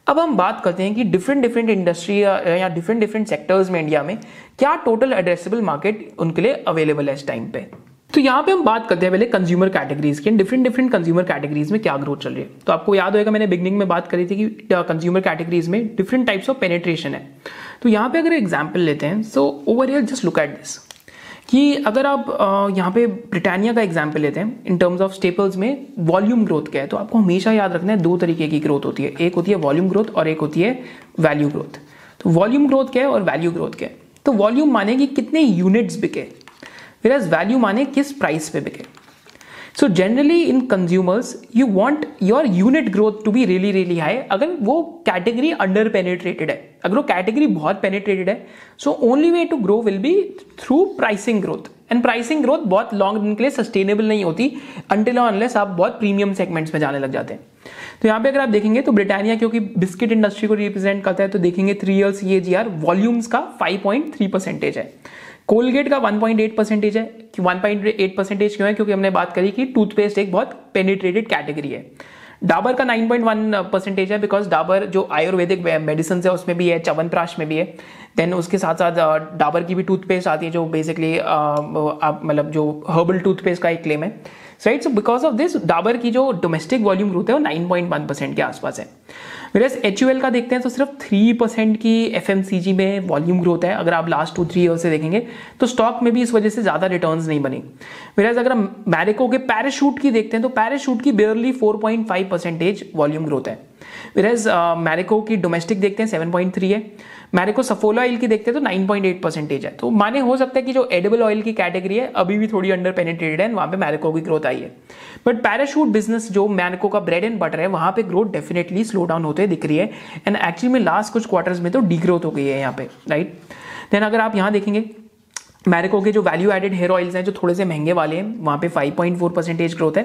अब हम बात करते हैं कि डिफरेंट डिफरेंट इंडस्ट्री या डिफरेंट डिफरेंट सेक्टर्स में इंडिया में क्या टोटल एड्रेसेबल मार्केट उनके लिए अवेलेबल है इस टाइम पे। तो यहाँ पे हम बात करते हैं पहले कंज्यूमर कैटेगरीज की डिफरेंट डिफरेंट कंज्यूमर कैटेगरीज में क्या ग्रोथ चल रही है। तो आपको याद होगा, मैंने बिगनिंग में बात करी थी कि कंज्यूमर कैटेगरीज में डिफरेंट टाइप्स ऑफ़ पेनेट्रेशन है। तो यहाँ पे अगर एग्ज़ाम्पल लेते हैं so over year just look at this कि अगर आप यहाँ पे ब्रिटानिया का एग्ज़ाम्पल लेते हैं इन टर्म्स ऑफ़ स्टेपल्स में वॉल्यूम ग्रोथ क्या है तो आपको हमेशा याद रखना है दो तरीके की ग्रोथ होती है। एक होती है वॉल्यूम ग्रोथ और एक होती है वैल्यू ग्रोथ तो वॉल्यूम ग्रोथ क्या है और वैल्यू ग्रोथ क्या है? तो वॉल्यूम माने कि कितने यूनिट्स बिके। फिर एज वैल्यू माने किस प्राइस पे बिके? So generally in consumers you want your unit growth to be really really high अगर वो कैटेगरी अंडर पेनेट्रेटेड है, अगर वो कैटेगरी बहुत पेनेट्रेटेड है so only way to grow will be through pricing growth and pricing growth बहुत long run के लिए सस्टेनेबल नहीं होती अंटिल अनलेस आप बहुत प्रीमियम सेगमेंट्स में जाने लग जाते हैं। तो यहाँ पे अगर आप देखेंगे तो ब्रिटानिया, क्योंकि बिस्किट इंडस्ट्री को रिप्रेजेंट करता है तो देखेंगे three year C A G R volumes का 5.3 परसेंटेज है। कोलगेट का 1.8 परसेंटेज है। कि 1.8 परसेंटेज क्यों है? क्योंकि हमने बात करी कि टूथपेस्ट एक बहुत पेनिट्रेटेड कैटेगरी है। डाबर का 9.1 परसेंटेज है बिकॉज़ डाबर जो आयुर्वेदिक मेडिसिन है, उसमें भी है चवनप्राश में भी है। देन उसके साथ साथ डाबर की भी टूथपेस्ट आती है जो बेसिकली मतलब जो हर्बल टूथपेस्ट का एक क्लेम है। Right so because of this Dabur की जो डोमेस्टिक वॉल्यूम ग्रोथ है, वो 9.1 परसेंट के आसपास है। वेरस एच का देखते हैं तो सिर्फ़ थ्री परसेंट की FMCG में वॉल्यूम ग्रोथ है, अगर आप लास्ट टू थ्री ईयर से देखेंगे तो स्टॉक में भी इस वजह से ज़्यादा रिटर्न नहीं बने। मेरे अगर हम मैरिको के पैराशूट की देखते हैं तो पैराशूट की barely four percentage volume growth है। मेरे मैरिको की डोमेस्टिक देखते हैं सेवन है। मैरिको सफोला ऑयल की देखते हैं तो 9.8 परसेंटेज है। तो माने हो सकता है कि जो एडेबल ऑयल की कैटेगरी है, अभी भी थोड़ी अंडर पेनिट्रेटेड है, वहाँ पे मैरिको की ग्रोथ आई है। बट पैराशूट बिज़नेस जो मैरिको का ब्रेड एंड बटर है, वहाँ पे ग्रोथ डेफिनेटली स्लो डाउन होते दिख रही है। एंड एक्चुअली में लास्ट कुछ क्वार्टर्स में तो डीग्रोथ हो गई है यहाँ पे राइट देन अगर आप यहाँ देखेंगे मैरिको के जो वैल्यू एडेड हेयर ऑयल्स हैं, जो थोड़े से महँगे वाले हैं, वहाँ पे 5.4 परसेंटेज ग्रोथ है।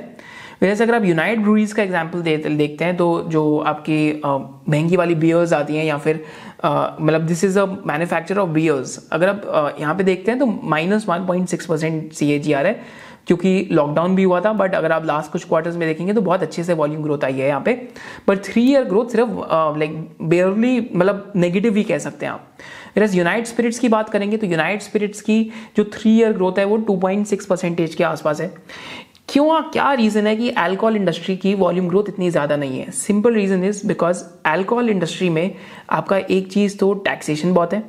वैसे अगर आप यूनाइट ब्रूरीज का एग्ज़ाम्पल दे, देखते हैं तो जो आपकी महँगी वाली बियर्स आती हैं या फिर मतलब this is a manufacture of beers अगर आप यहाँ पे देखते हैं तो minus one point six percent C A G R है क्योंकि लॉकडाउन भी हुआ था बट अगर आप लास्ट कुछ क्वार्टर्स में देखेंगे तो बहुत अच्छे से वॉल्यूम ग्रोथ आई है यहाँ पे. बट थ्री ईयर ग्रोथ सिर्फ़ लाइक बेयरली मतलब नेगेटिव ही कह सकते हैं आप. फिर यूनाइट स्पिरिट्स की बात करेंगे तो यूनाइट स्पिरिट्स की जो थ्री ईयर ग्रोथ है वो टू पॉइंट सिक्स परसेंटेज के आसपास है. क्यों क्या रीजन है कि अल्कोहल इंडस्ट्री की वॉल्यूम ग्रोथ इतनी ज़्यादा नहीं है? Simple reason is because alcohol industry में आपका एक चीज़ तो टैक्सेशन बहुत है।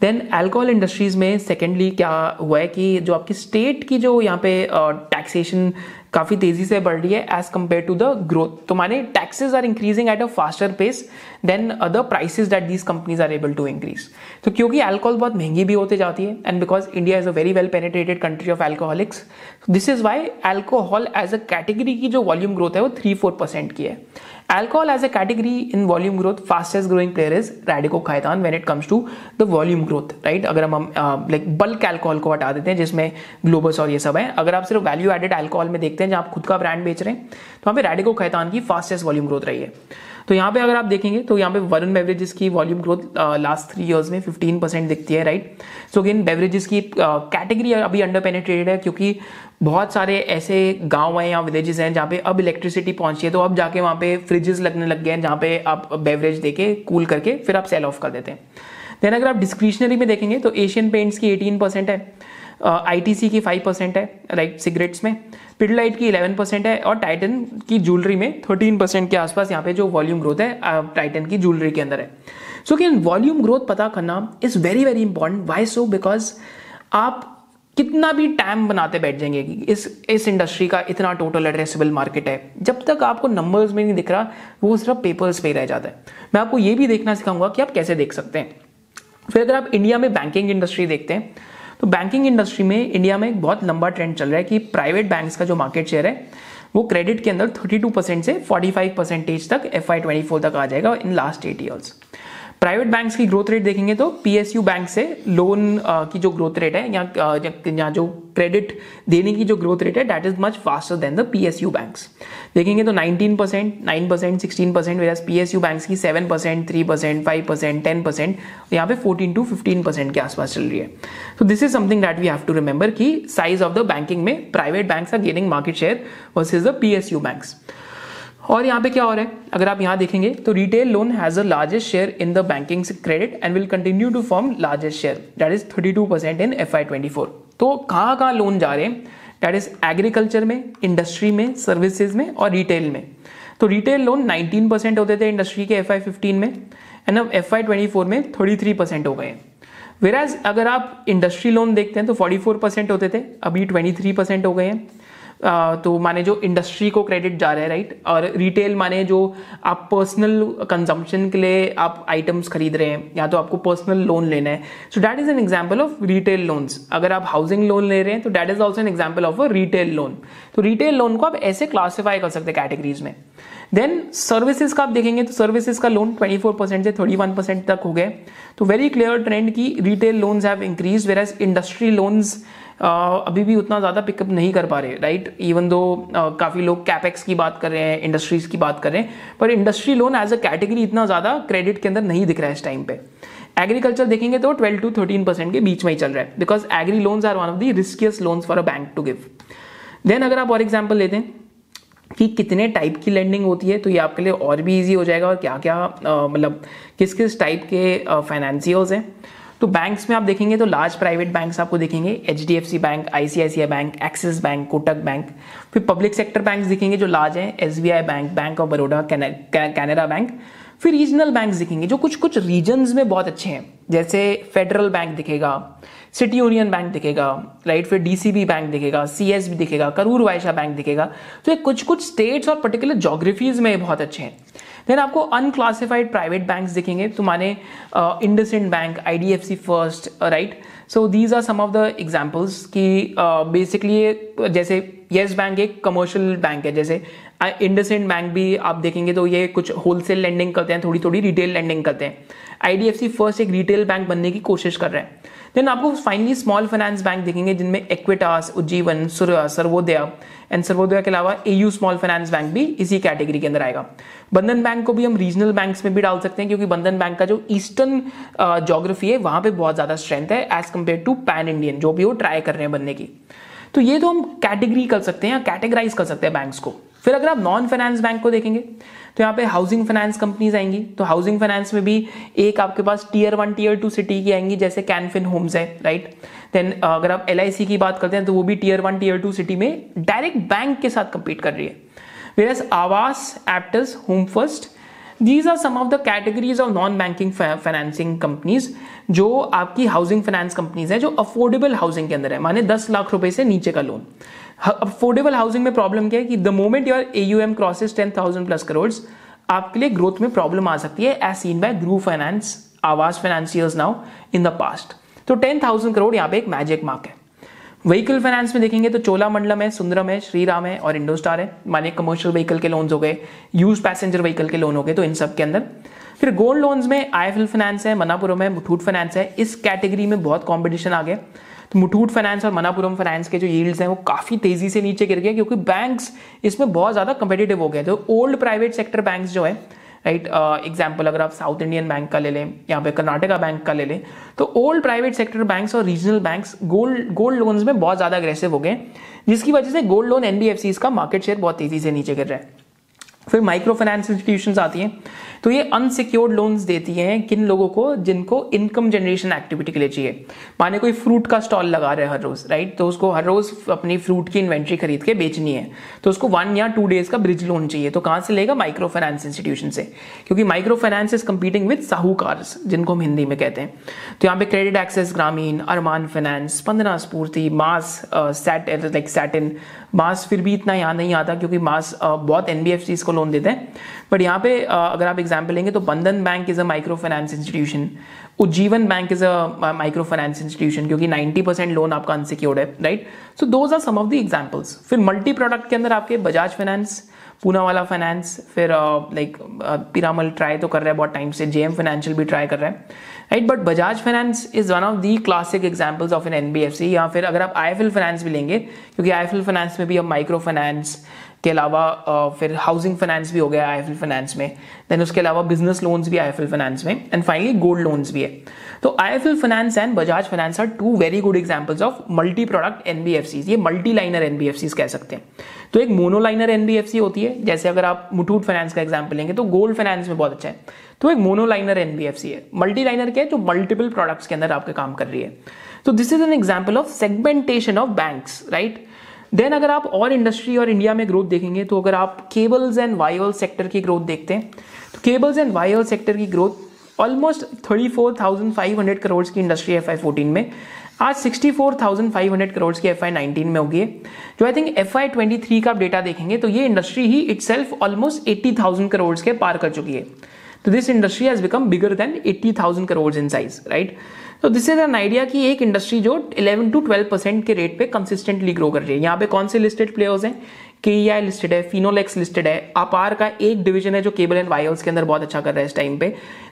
देन अल्कोहल इंडस्ट्रीज़ में सेकेंडली क्या हुआ है कि जो आपकी स्टेट की जो यहाँ पे टैक्सेशन काफ़ी तेज़ी से बढ़ रही है as compare to the growth तो माने taxes are increasing at a faster pace than other prices that these companies are able to increase तो क्योंकि अल्कोहल बहुत महँगी भी होती जाती है and because India is a very well penetrated country of alcoholics this is why alcohol as a category की जो वॉल्यूम ग्रोथ है वो थ्री फोर परसेंट की है. Alcohol as a category in volume growth, fastest growing player is Radico Khaitan when it comes to the volume growth, right? अगर हम like bulk alcohol को हटा देते हैं जिसमें ग्लोबस और ये सब है अगर आप सिर्फ़ वैल्यू एडेड अल्कोहल में देखते हैं जहाँ आप खुद का ब्रांड बेच रहे हैं तो वहाँ पे रेडिको खैतान की फास्टेस्ट वॉल्यूम ग्रोथ रही है तो यहाँ पे अगर आप देखेंगे तो यहाँ पे वरुण बेवरेजेस की volume growth last three years में 15 परसेंट दिखती है राइट सो अगेन बेवरेजेस की कैटेगरी अभी अंडर पेनेट्रेटेड है क्योंकि बहुत सारे ऐसे गाँव हैं या विलेजेस हैं जहाँ पे अब इलेक्ट्रिसिटी पहुँची है तो अब जाके वहाँ पे फ्रिजेस लगने लग गए हैं जहाँ पे आप बेवरेज देके कूल करके फिर आप सेल ऑफ़ कर देते हैं। देन अगर आप डिस्क्रिशनरी में देखेंगे तो एशियन पेंट्स की 18 परसेंट है आईटीसी की 5 परसेंट है राइट सिगरेट्स में। पिडलाइट की 11 परसेंट है और टाइटन की ज्वेलरी में 13 परसेंट के आसपास यहाँ पे जो वॉल्यूम ग्रोथ है टाइटन की ज्वेलरी के अंदर है। सो कि वॉल्यूम ग्रोथ पता करना is very very important why so because आप कितना भी टाइम बनाते बैठ जाएँगे कि इस इस इंडस्ट्री का इतना टोटल एड्रेसेबल मार्केट है। जब तक आपको नंबर्स में नहीं दिख रहा, वो सिर्फ़ पेपर्स पे रह जाता है। मैं आपको ये भी देखना सिखाऊँगा कि आप कैसे देख सकते हैं। फिर अगर आप इंडिया में बैंकिंग इंडस्ट्री देखते हैं तो बैंकिंग इंडस्ट्री में इंडिया में एक बहुत लंबा ट्रेंड चल रहा है कि प्राइवेट बैंक का जो मार्केट शेयर है, वो क्रेडिट के अंदर 32 परसेंट से 45 परसेंटेज तक एफ़ आई तक आ जाएगा in last eight years private banks की ग्रोथ रेट देखेंगे तो पीएसयू बैंक से लोन की जो ग्रोथ रेट है, या या जो क्रेडिट देने की जो ग्रोथ रेट है that is much faster than the PSU banks देखेंगे तो 19 percent nine percent sixteen percent versus PSU banks की 7 percent three percent five percent ten percent यहाँ पे 14 टू 15 परसेंट के आसपास चल रही है। तो this is something that we have to remember कि साइज़ ऑफ़ द बैंकिंग में private banks are gaining market share versus the PSU banks और यहाँ पे क्या हो रहा है? अगर आप यहाँ देखेंगे तो retail loan has a largest share in the banking credit and will continue to form largest share that is 32 percent in F I twenty four तो कहाँ कहाँ लोन जा रहे हैं? दैट इज़ एग्रीकल्चर में इंडस्ट्री में सर्विसेज़ में और रिटेल में. तो रिटेल लोन 19 परसेंट होते थे इंडस्ट्री के एफ़ आई फिफ्टीन में एंड अब एफ़ आई ट्वेंटी फोर में 33 परसेंट हो गए वेराज अगर आप इंडस्ट्री लोन देखते हैं तो 44 परसेंट होते थे, अभी 23 परसेंट हो गए हैं. तो माने जो इंडस्ट्री को क्रेडिट जा रहा है राइट और रिटेल माने जो आप पर्सनल कंजम्पशन के लिए आप आइटम्स खरीद रहे हैं, या तो आपको पर्सनल लोन लेना है। So that is an example of retail loans अगर आप हाउसिंग लोन ले रहे हैं तो that is also an example of a retail loan तो रिटेल लोन को आप ऐसे क्लासीफाई कर सकते हैं कैटेगरीज में। देन सर्विसेज़ का आप देखेंगे तो सर्विसेज़ का लोन 24 परसेंट से 31 परसेंट तक हो गए तो वेरी क्लियर ट्रेंड की retail loans have increase whereas industry loans अभी भी उतना ज़्यादा पिकअप नहीं कर पा रहे राइट इवन दो काफ़ी लोग कैपेक्स की बात कर रहे हैं इंडस्ट्रीज़ की बात कर रहे हैं, पर industry loan as a category इतना ज़्यादा क्रेडिट के अंदर नहीं दिख रहा है इस टाइम पे। एग्रीकल्चर देखेंगे तो 12 टू 13 परसेंट के बीच में ही चल रहा है because agri loans are one of the riskiest loans for a bank to give then अगर आप और एग्ज़ाम्पल लेते हैं कि कितने टाइप की लेंडिंग होती है तो ये आपके लिए और भी इजी हो जाएगा और क्या क्या मतलब किस किस टाइप के फाइनेंशियल्स हैं। तो बैंक्स में आप देखेंगे तो लार्ज प्राइवेट बैंक्स आपको देखेंगे H D F C bank ICICI bank Axis bank Kotak bank फिर पब्लिक सेक्टर बैंक दिखेंगे जो लार्ज हैं S B I bank bank of Baroda Canara bank फिर रीजनल बैंक दिखेंगे जो कुछ कुछ रीजन में बहुत अच्छे हैं। जैसे फेडरल बैंक दिखेगा सिटी यूनियन बैंक दिखेगा राइट फिर डीसीबी बैंक दिखेगा सीएसबी दिखेगा करूर वायशा बैंक दिखेगा। तो ये कुछ कुछ स्टेट्स और पर्टिकुलर जोग्राफीज में बहुत अच्छे हैं। देन आपको अनक्लासिफाइड प्राइवेट बैंक दिखेंगे। तो माने IndusInd bank I D F C First right so these are some of the examples कि बेसिकली जैसे येस बैंक एक कमर्शियल बैंक है, जैसे इंडसेंड बैंक भी आप देखेंगे तो ये कुछ होलसेल लैंडिंग करते हैं थोड़ी थोड़ी रिटेल लैंडिंग करते हैं। I D F C First एक रिटेल बैंक बनने की कोशिश कर रहे हैं। देन आपको फाइनली स्मॉल फाइनेंस बैंक दिखेंगे, जिनमें एक्विटास उज्जीवन सर्वोदया एंड सर्वोदया के अलावा एयू स्मॉल फाइनेंस बैंक भी इसी कैटेगरी के अंदर आएगा। बंधन बैंक को भी हम रीजनल बैंक्स में भी डाल सकते हैं, क्योंकि बंधन बैंक का जो ईस्टर्न जोग्राफी है, वहाँ पे बहुत ज़्यादा स्ट्रेंथ है as compare to pan Indian जो भी वो ट्राई कर रहे हैं बनने की। तो ये तो हम कैटेगरी कर सकते हैं या कैटेगराइज कर सकते हैं बैंक्स को। फिर अगर आप नॉन फाइनेंस बैंक को देखेंगे तो यहाँ पे हाउसिंग फाइनेंस कंपनीज़ आएँगी। तो हाउसिंग फाइनेंस में भी एक आपके पास tier one tier two city की आएँगी, जैसे कैनफिन होम्स है राइट देन अगर आप एल की बात करते हैं तो वो भी tier one tier two city में डायरेक्ट बैंक के साथ कंपीट कर रही है। Versus Aavas Aptus Home First these are some of the categories of non banking financing companies जो आपकी हाउसिंग फाइनेंस कंपनीज़ है, जो अफोर्डेबल हाउसिंग के अंदर है। माने दस लाख रुपए से नीचे का लोन अफोर्डेबल हाउसिंग में प्रॉब्लम क्या है कि the moment your A U M crosses ten thousand plus crore आपके लिए ग्रोथ में प्रॉब्लम आ सकती है as seen by Gruh finance Aavas financiers now in the past तो टेन थाउज़ेंड करोड़ यहाँ पे एक मैजिक मार्क है। व्हीकल फाइनेंस में देखेंगे तो चोला मंडलम है, सुंदरम है, श्रीराम है और इंडोस्टार है। माने कमर्शियल व्हीकल के लोन्स हो गए यूज़ पैसेंजर व्हीकल के लोन हो गए तो इन सब के अंदर। फिर गोल्ड लोन्स में आई फाइनेंस है मनापुरम है मुथूट फाइनेंस है। इस कैटेगरी में बहुत कॉम्पिटिशन आ गया। मुथूट फाइनेंस और मनापुरम फाइनेंस के जो यील्ड्स हैं वो काफ़ी तेज़ी से नीचे गिर गए क्योंकि बैंक्स इसमें बहुत ज़्यादा कंपेटिटिव हो गए तो ओल्ड प्राइवेट सेक्टर बैंक्स जो है राइट एग्ज़ाम्पल अगर आप साउथ इंडियन बैंक का ले लें या पे कर्नाटका बैंक का ले लें तो ओल्ड प्राइवेट सेक्टर बैंक्स और regional banks gold gold loans में बहुत ज़्यादा अग्रेसिव हो गए जिसकी वजह से गोल्ड लोन एनबीएफसी का मार्केट शेयर बहुत तेज़ी से नीचे गिर रहा है। फिर माइक्रो फाइनेंस इंस्टीट्यूशन आती हैं। तो ये अनसिक्योर्ड लोन्स देती हैं किन लोगों को, जिनको इनकम जनरेशन एक्टिविटी के लिए चाहिए। माने कोई फ्रूट का स्टॉल लगा रहे हैं हर रोज राइट तो उसको हर रोज अपनी फ्रूट की इन्वेंट्री खरीद के बेचनी है। तो उसको वन या टू डेज़ का ब्रिज लोन चाहिए। तो कहाँ से लेगा? माइक्रो फाइनेंस इंस्टीट्यूशन से। क्योंकि micro finance is competing with साहूकार जिनको हम हिंदी में कहते हैं। तो यहाँ पे credit access Grameen, Arman finance Spandana Sphoorty MAS set like Satin MAS फिर भी इतना यहाँ नहीं आता क्योंकि मास बहुत एनबीएफसी को लोन देते हैं। बट यहाँ पे अगर आप एग्ज़ाम्पल लेंगे तो Bandhan bank is a micro finance institution Ujjivan bank is a micro finance institution क्योंकि 90 परसेंट लोन आपका अनसिक्योर्ड है right so those are some of the examples फिर मल्टी प्रोडक्ट के अंदर आपके बजाज फाइनेंस पूना वाला फाइनेंस फिर लाइक पिरामल ट्राई तो कर रहा है बहुत टाइम से जेएम फाइनेंशियल भी ट्राई कर रहा है। Right but Bajaj finance is one of the classic examples of an NBFC या फिर अगर आप आईएफएल फाइनेंस भी लेंगे, क्योंकि आईएफएल फाइनेंस में भी हम माइक्रो फाइनेंस के अलावा फिर हाउसिंग फाइनेंस भी हो गया आई फाइनेंस में. देन उसके अलावा बिज़नेस लोन्स भी आई फाइनेंस में. एंड फाइनली गोल्ड लोन्स भी है. तो Aye finance and Bajaj finance are two very good examples of multi product NBFC ये मल्टी लाइनर एनबीएफसी कह सकते हैं. तो एक मोनोलाइनर एनबीएफसी होती है. जैसे अगर आप मुठूट फाइनेंस का एग्ज़ाम्पल लेंगे तो गोल्ड फाइनेंस में बहुत अच्छा है. तो एक मोनोलाइनर एनबीएफसी है. मल्टी लाइनर क्या है? जो मल्टीपल प्रोडक्ट्स के अंदर आपके काम कर रही है. तो this is an example of segmentation of banks right then अगर आप और इंडस्ट्री और इंडिया में ग्रोथ देखेंगे तो अगर आप केबल्स एंड वायर सेक्टर की ग्रोथ देखते हैं तो केबल्स एंड वायर सेक्टर की growth almost thirty four thousand five hundred crore की इंडस्ट्री एफ़ आई फोर्टीन में, आज sixty four thousand five hundred crore की एफ़ आई नाइनटीन में होगी। जो I think F I twenty three का आप डेटा देखेंगे तो ये इंडस्ट्री ही itself almost eighty thousand crore के पार कर चुकी है। तो this industry has become bigger than eighty thousand crore in size right तो दिस इज़ एन आइडिया कि एक इंडस्ट्री जो 11 टू 12 परसेंट के रेट पे कंसिस्टेंटली ग्रो कर रही है। यहाँ पे कौन से लिस्टेड प्लेयर्स हैं? के ई आई लिस्टेड है फिनोलेक्स लिस्टेड है अपार का एक डिवीज़न है जो केबल एंड वायर्स के अंदर बहुत अच्छा कर रहा है इस टाइम पे।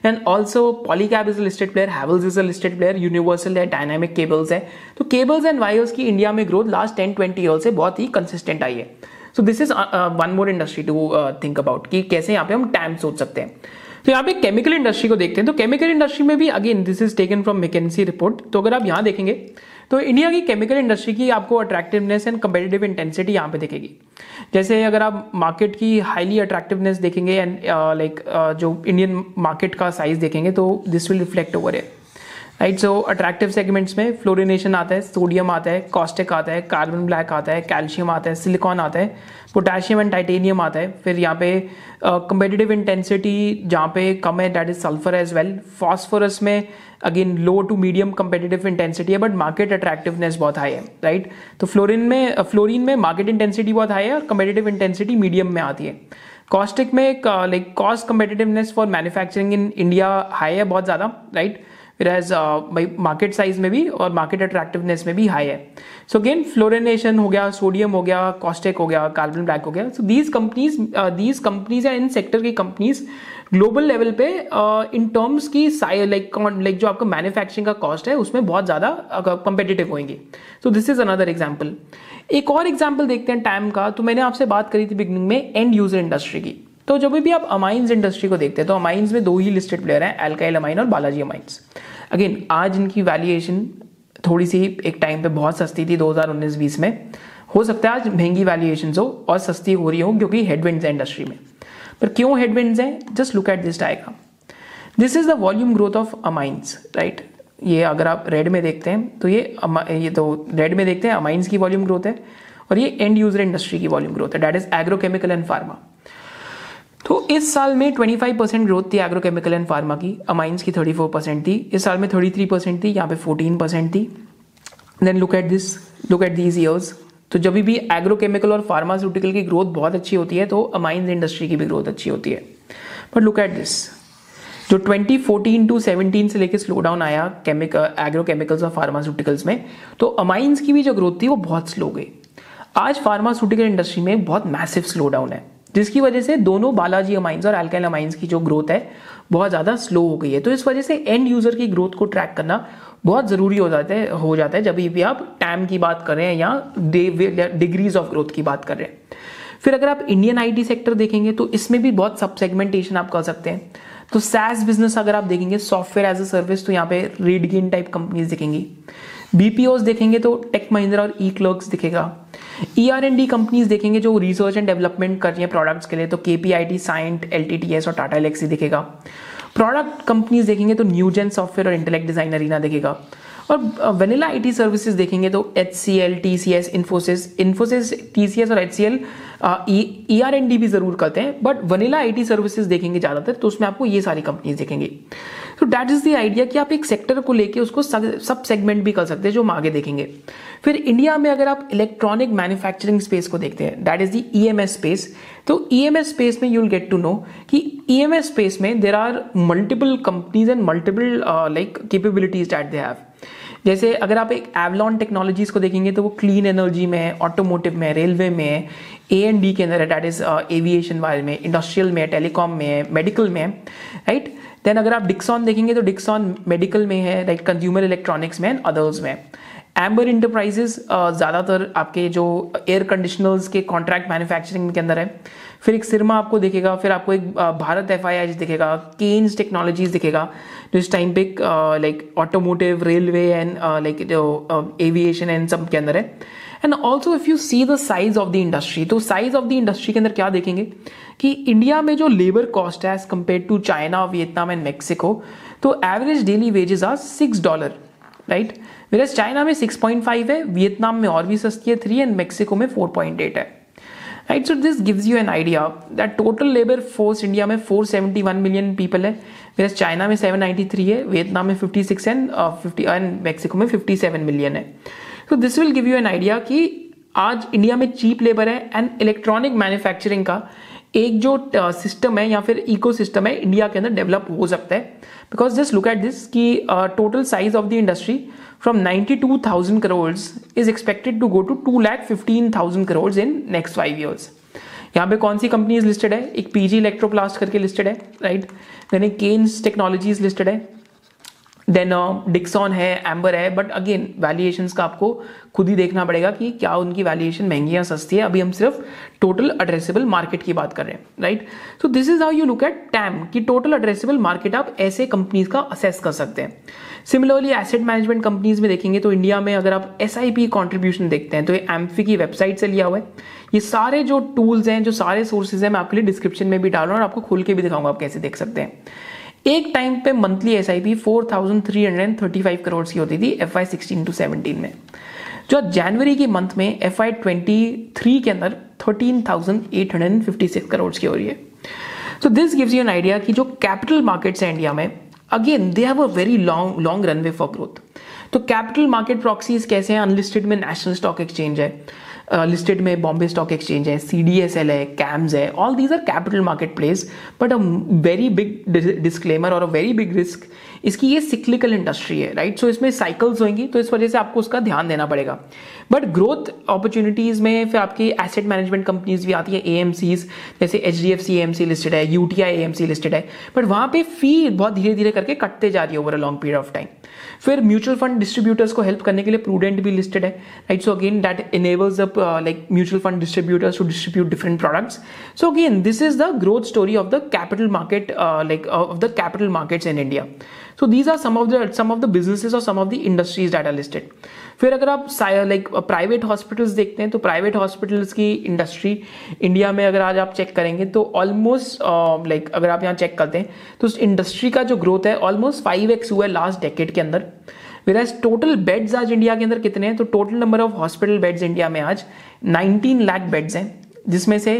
And also Polycab is a listed player Havells is a listed player Universal है डायनामिक केबल्स है। तो केबल्स एंड वायर्स की इंडिया में growth last ten twenty year से बहुत ही कंसिस्टेंट आई है। So this is one more industry to think about कि कैसे यहाँ पे हम टाइम सोच सकते हैं। तो यहाँ पे केमिकल इंडस्ट्री को देखते हैं। तो केमिकल इंडस्ट्री में भी again this is taken from McKinsey report तो अगर आप यहाँ देखेंगे तो इंडिया की केमिकल इंडस्ट्री की आपको अट्रैक्टिवनेस एंड कंपेटिटिव इंटेंसिटी यहाँ पे दिखेगी। जैसे अगर आप मार्केट की हाईली अट्रैक्टिवनेस देखेंगे एंड लाइक uh, uh, जो इंडियन मार्केट का साइज़ देखेंगे तो दिस विल रिफ्लेक्ट ओवर है राइट सो अट्रैक्टिव सेगमेंट्स में फ्लोरिनेशन आता है सोडियम आता है कॉस्टिक आता है कार्बन ब्लैक आता है कैल्शियम आता है सिलिकॉन आता है पोटेशियम एंड टाइटेनियम आता है, फिर यहाँ पे कंपेटिटिव इंटेंसिटी जहाँ पे कम है that is sulphur as well phosphorus में again low to medium competitive intensity है बट मार्केट अट्रैक्टिवनेस बहुत हाई है राइट तो फ्लोरिन में फ्लोरिन में मार्केट इंटेंसिटी बहुत हाई है और कंपेटिटिव इंटेंसिटी मीडियम में आती है. कॉस्टिक में like cost competitiveness for manufacturing in India high है बहुत ज़्यादा right right? As by market size में भी और मार्केट अट्रैक्टिवनेस में भी हाई है। सो अगेन फ्लोरिनेशन हो गया सोडियम हो गया कॉस्टेक हो गया कार्बन ब्लैक हो गया। So these companies these companies या इन सेक्टर की कंपनीज़ ग्लोबल लेवल पे इन uh, टर्म्स की लाइक लाइक जो आपका मैन्युफैक्चरिंग का कॉस्ट है उसमें बहुत ज़्यादा कंपेटिटिव होंगे so this is another example एक और एग्ज़ाम्पल देखते हैं टाइम का। तो मैंने आपसे बात करी थी बिगनिंग में एंड यूज़र इंडस्ट्री की। तो जब भी आप अमाइंस इंडस्ट्री को देखते हैं तो अमाइंस में दो ही लिस्टेड प्लेयर हैं एल्काइल अमाइन और बालाजी अमाइंस अगेन आज इनकी वैल्यूएशन थोड़ी सी एक टाइम पे बहुत सस्ती थी 2019-20 में। हो सकता है आज महँगी वैल्यूएशन हो और सस्ती हो रही हो, क्योंकि हेडविंड्स है इंडस्ट्री में। पर क्यों हेडविंड्स हैं? Just look at this diagram this is the volume growth of amines right ये अगर आप रेड में देखते हैं तो ये ये तो रेड में देखते हैं अमाइंस की वॉल्यूम ग्रोथ है, और ये एंड यूज़र इंडस्ट्री की वॉल्यूम ग्रोथ है। That is agrochemical and pharma तो इस साल में 25 परसेंट ग्रोथ थी एग्रोकेमिकल एंड फार्मा की। अमाइंस की 34 परसेंट थी। इस साल में 33 परसेंट थी, यहाँ पे 14 परसेंट थी। Then look at this look at these years तो जब भी एग्रोकेमिकल और फार्मास्यूटिकल की ग्रोथ बहुत अच्छी होती है तो अमाइंस इंडस्ट्री की भी ग्रोथ अच्छी होती है। बट लुक एट दिस जो 2014 टू 17 से लेकर स्लो डाउन आया केमिकल एग्रोकेमिकल्स और फार्मास्यूटिकल्स में तो अमाइंस की भी जो ग्रोथ थी, वो बहुत स्लो गई। आज फार्मास्यूटिकल इंडस्ट्री में बहुत मैसिव स्लो डाउन है। जिसकी वजह से दोनों बालाजी अमाइंस और एल्काइल अमाइंस की जो ग्रोथ है, बहुत ज़्यादा स्लो हो गई है। तो इस वजह से एंड यूज़र की ग्रोथ को ट्रैक करना बहुत ज़रूरी हो जाता है, हो जाता है, जब भी आप टाइम की बात कर रहे हैं या डिग्रीज ऑफ़ ग्रोथ की बात कर रहे हैं। फिर अगर आप इंडियन आईटी सेक्टर देखेंगे तो इसमें भी बहुत सब सेगमेंटेशन आप कर सकते हैं। तो सैस बिज़नेस अगर आप देखेंगे सॉफ्टवेयर एज अ सर्विस तो यहाँ पे रीड गेन टाइप कंपनीज़ दिखेंगी। बीपीओज देखेंगे तो टेक महिंद्रा और ई क्लर्क्स दिखेगा। E R and D companies देखेंगे जो रिसर्च एंड डेवलपमेंट कर रही है प्रोडक्ट्स के लिए तो K P I T Cyient L T T S और टाटा एलेक्सी दिखेगा। प्रोडक्ट कंपनीज़ देखेंगे तो न्यूजेन सॉफ्टवेयर और इंटेलेक्ट डिज़ाइन अरीना दिखेगा। और वेनिला आई टी सर्विसेज़ देखेंगे तो H C L T C S Infosys Infosys T C S और H C L E R N D भी ज़रूर करते हैं but vanilla I T services देखेंगे ज़्यादातर तो उसमें आपको ये सारी कंपनीज़ देखेंगे। तो दैट इज़ द आइडिया कि आप एक सेक्टर को लेके उसको सब सेगमेंट भी कर सकते हैं जो हम आगे देखेंगे। फिर इंडिया में अगर आप इलेक्ट्रॉनिक मैन्युफैक्चरिंग स्पेस को देखते हैं that is the E M S space तो ई एम एस स्पेस में यूल गेट टू नो कि ई एम एस स्पेस में there are multiple companies and multiple like capabilities that they have जैसे अगर आप एक एवलॉन टेक्नोलॉजीज़ को देखेंगे तो वो क्लीन एनर्जी में है ऑटोमोटिव में रेलवे में ए एंड डी के अंदर है डैट इज़ एविएशन वाले में इंडस्ट्रियल में टेलीकॉम में है मेडिकल में है राइट देन अगर आप डिक्सॉन देखेंगे तो डिक्सॉन मेडिकल में है राइट कंज्यूमर इलेक्ट्रॉनिक्स में एंड अदर्स में. एम्बर इंटरप्राइजेस ज़्यादातर आपके जो एयर कंडीशनर्स के कॉन्ट्रैक्ट मैन्युफैक्चरिंग के अंदर है फिर एक सिरमा आपको दिखेगा, फिर आपको एक भारत एफ़ दिखेगा केन्स टेक्नोलॉजीज़ दिखेगा जो इस टाइम पे like automotive railway and like aviation and सब के अंदर है। And also if you see the size of the industry तो साइज़ ऑफ़ द इंडस्ट्री के अंदर क्या देखेंगे कि इंडिया में जो लेबर कॉस्ट है as compare to China Vietnam and Mexico तो average daily wages are six dollar right मेरे चाइना में सिक्स पॉइंट फाइव है वियतनाम में और भी सस्ती है थ्री एंड मेक्सिको में फोर पॉइंट एट है। Right so this gives you an idea that total labour force India में 471 मिलियन पीपल है. मेरे चाइना में 793 है वियतनाम में 56 एंड फिफ्टी एंड मेक्सिको में 57 मिलियन है. तो this will give you an idea कि आज इंडिया में चीप लेबर है एंड इलेक्ट्रॉनिक मैन्युफैक्चरिंग का एक जो सिस्टम uh, है या फिर इको है इंडिया के अंदर डेवलप हो सकता है. Because just look at this की total size of the industry from ninety two thousand crore is expected to go to two lakh fifteen thousand crore in next five years यहाँ पे कौन सी कंपनीज़ लिस्टेड है? एक PG Electroplast करके listed है right then एक Kaynes Technologies listed है। देन डिक्सॉन uh, है एम्बर है बट अगेन वैल्यूएशन का आपको खुद ही देखना पड़ेगा कि क्या उनकी वैल्यूएशन महँगी या सस्ती है। अभी हम सिर्फ़ टोटल एड्रेसेबल मार्केट की बात कर रहे हैं right so this is how you look at TAM कि टोटल एड्रेसेबल मार्केट आप ऐसे कंपनीज़ का असेस कर सकते हैं। सिमिलरली एसेट मैनेजमेंट कंपनीज़ में देखेंगे तो इंडिया में अगर आप एस आई पी कॉन्ट्रीब्यूशन देखते हैं तो ये एम्फी की वेबसाइट से लिया हुआ है। ये सारे जो टूल्स हैं जो सारे सोर्सेज हैं मैं आपके लिए डिस्क्रिप्शन में भी डाल रहा हूँ और आपको खोल के भी दिखाऊँगा आप कैसे देख सकते हैं। एक टाइम पे monthly S I P four thousand three hundred and thirty five crore की होती थी F Y sixteen to seventeen में। जो जनवरी के मंथ में एफ़ आई ट्वेंटी थ्री के अंदर thirteen thousand eight hundred and fifty six crore की हो रही है। तो this gives you an idea कि जो कैपिटल मार्केट्स हैं इंडिया में again they have a very long long runway for growth तो कैपिटल मार्केट प्रॉक्सीज कैसे हैं? अनलिस्टेड में नेशनल स्टॉक एक्सचेंज है। लिस्टेड में बॉम्बे स्टॉक एक्सचेंज है सी डी एस एल है कैम्स है all these are capital market place but a very big disclaimer और अ वेरी बिग रिस्क इसकी ये सिक्लिकल इंडस्ट्री है राइट right? सो so, इसमें साइकिल्स होंगी तो इस वजह से आपको उसका ध्यान देना पड़ेगा बट ग्रोथ अपॉर्चुनिटीज़ में फिर आपकी एसेट मैनेजमेंट कंपनीज़ भी आती है ए जैसे H D F C M C listed है U T I M C listed है। बट वहाँ पे फ़ी बहुत धीरे धीरे करके कटते जा रही है over a long period of time फिर म्यूचुअल फंड डिस्ट्रीब्यूटर्स को हेल्प करने के लिए प्रूडेंट भी लिस्टेड है right so again that enables up like mutual fund distributors to distribute different products so again this is the growth story of the capital market like of the capital markets in India so these are some of the some of the businesses और some of the industries are listed फिर अगर आप like private hospitals देखते हैं तो private hospitals की industry India में अगर आज आप चेक करेंगे तो ऑलमोस्ट लाइक uh, अगर आप यहाँ चेक करते हैं तो उस इंडस्ट्री का जो ग्रोथ है ऑलमोस्ट फाइव एक्स हुआ है लास्ट डेकेड के अंदर। वेराज टोटल बेड्स आज इंडिया के अंदर कितने हैं तो total number of hospital beds India में आज 19 लाख बेड्स हैं जिसमें से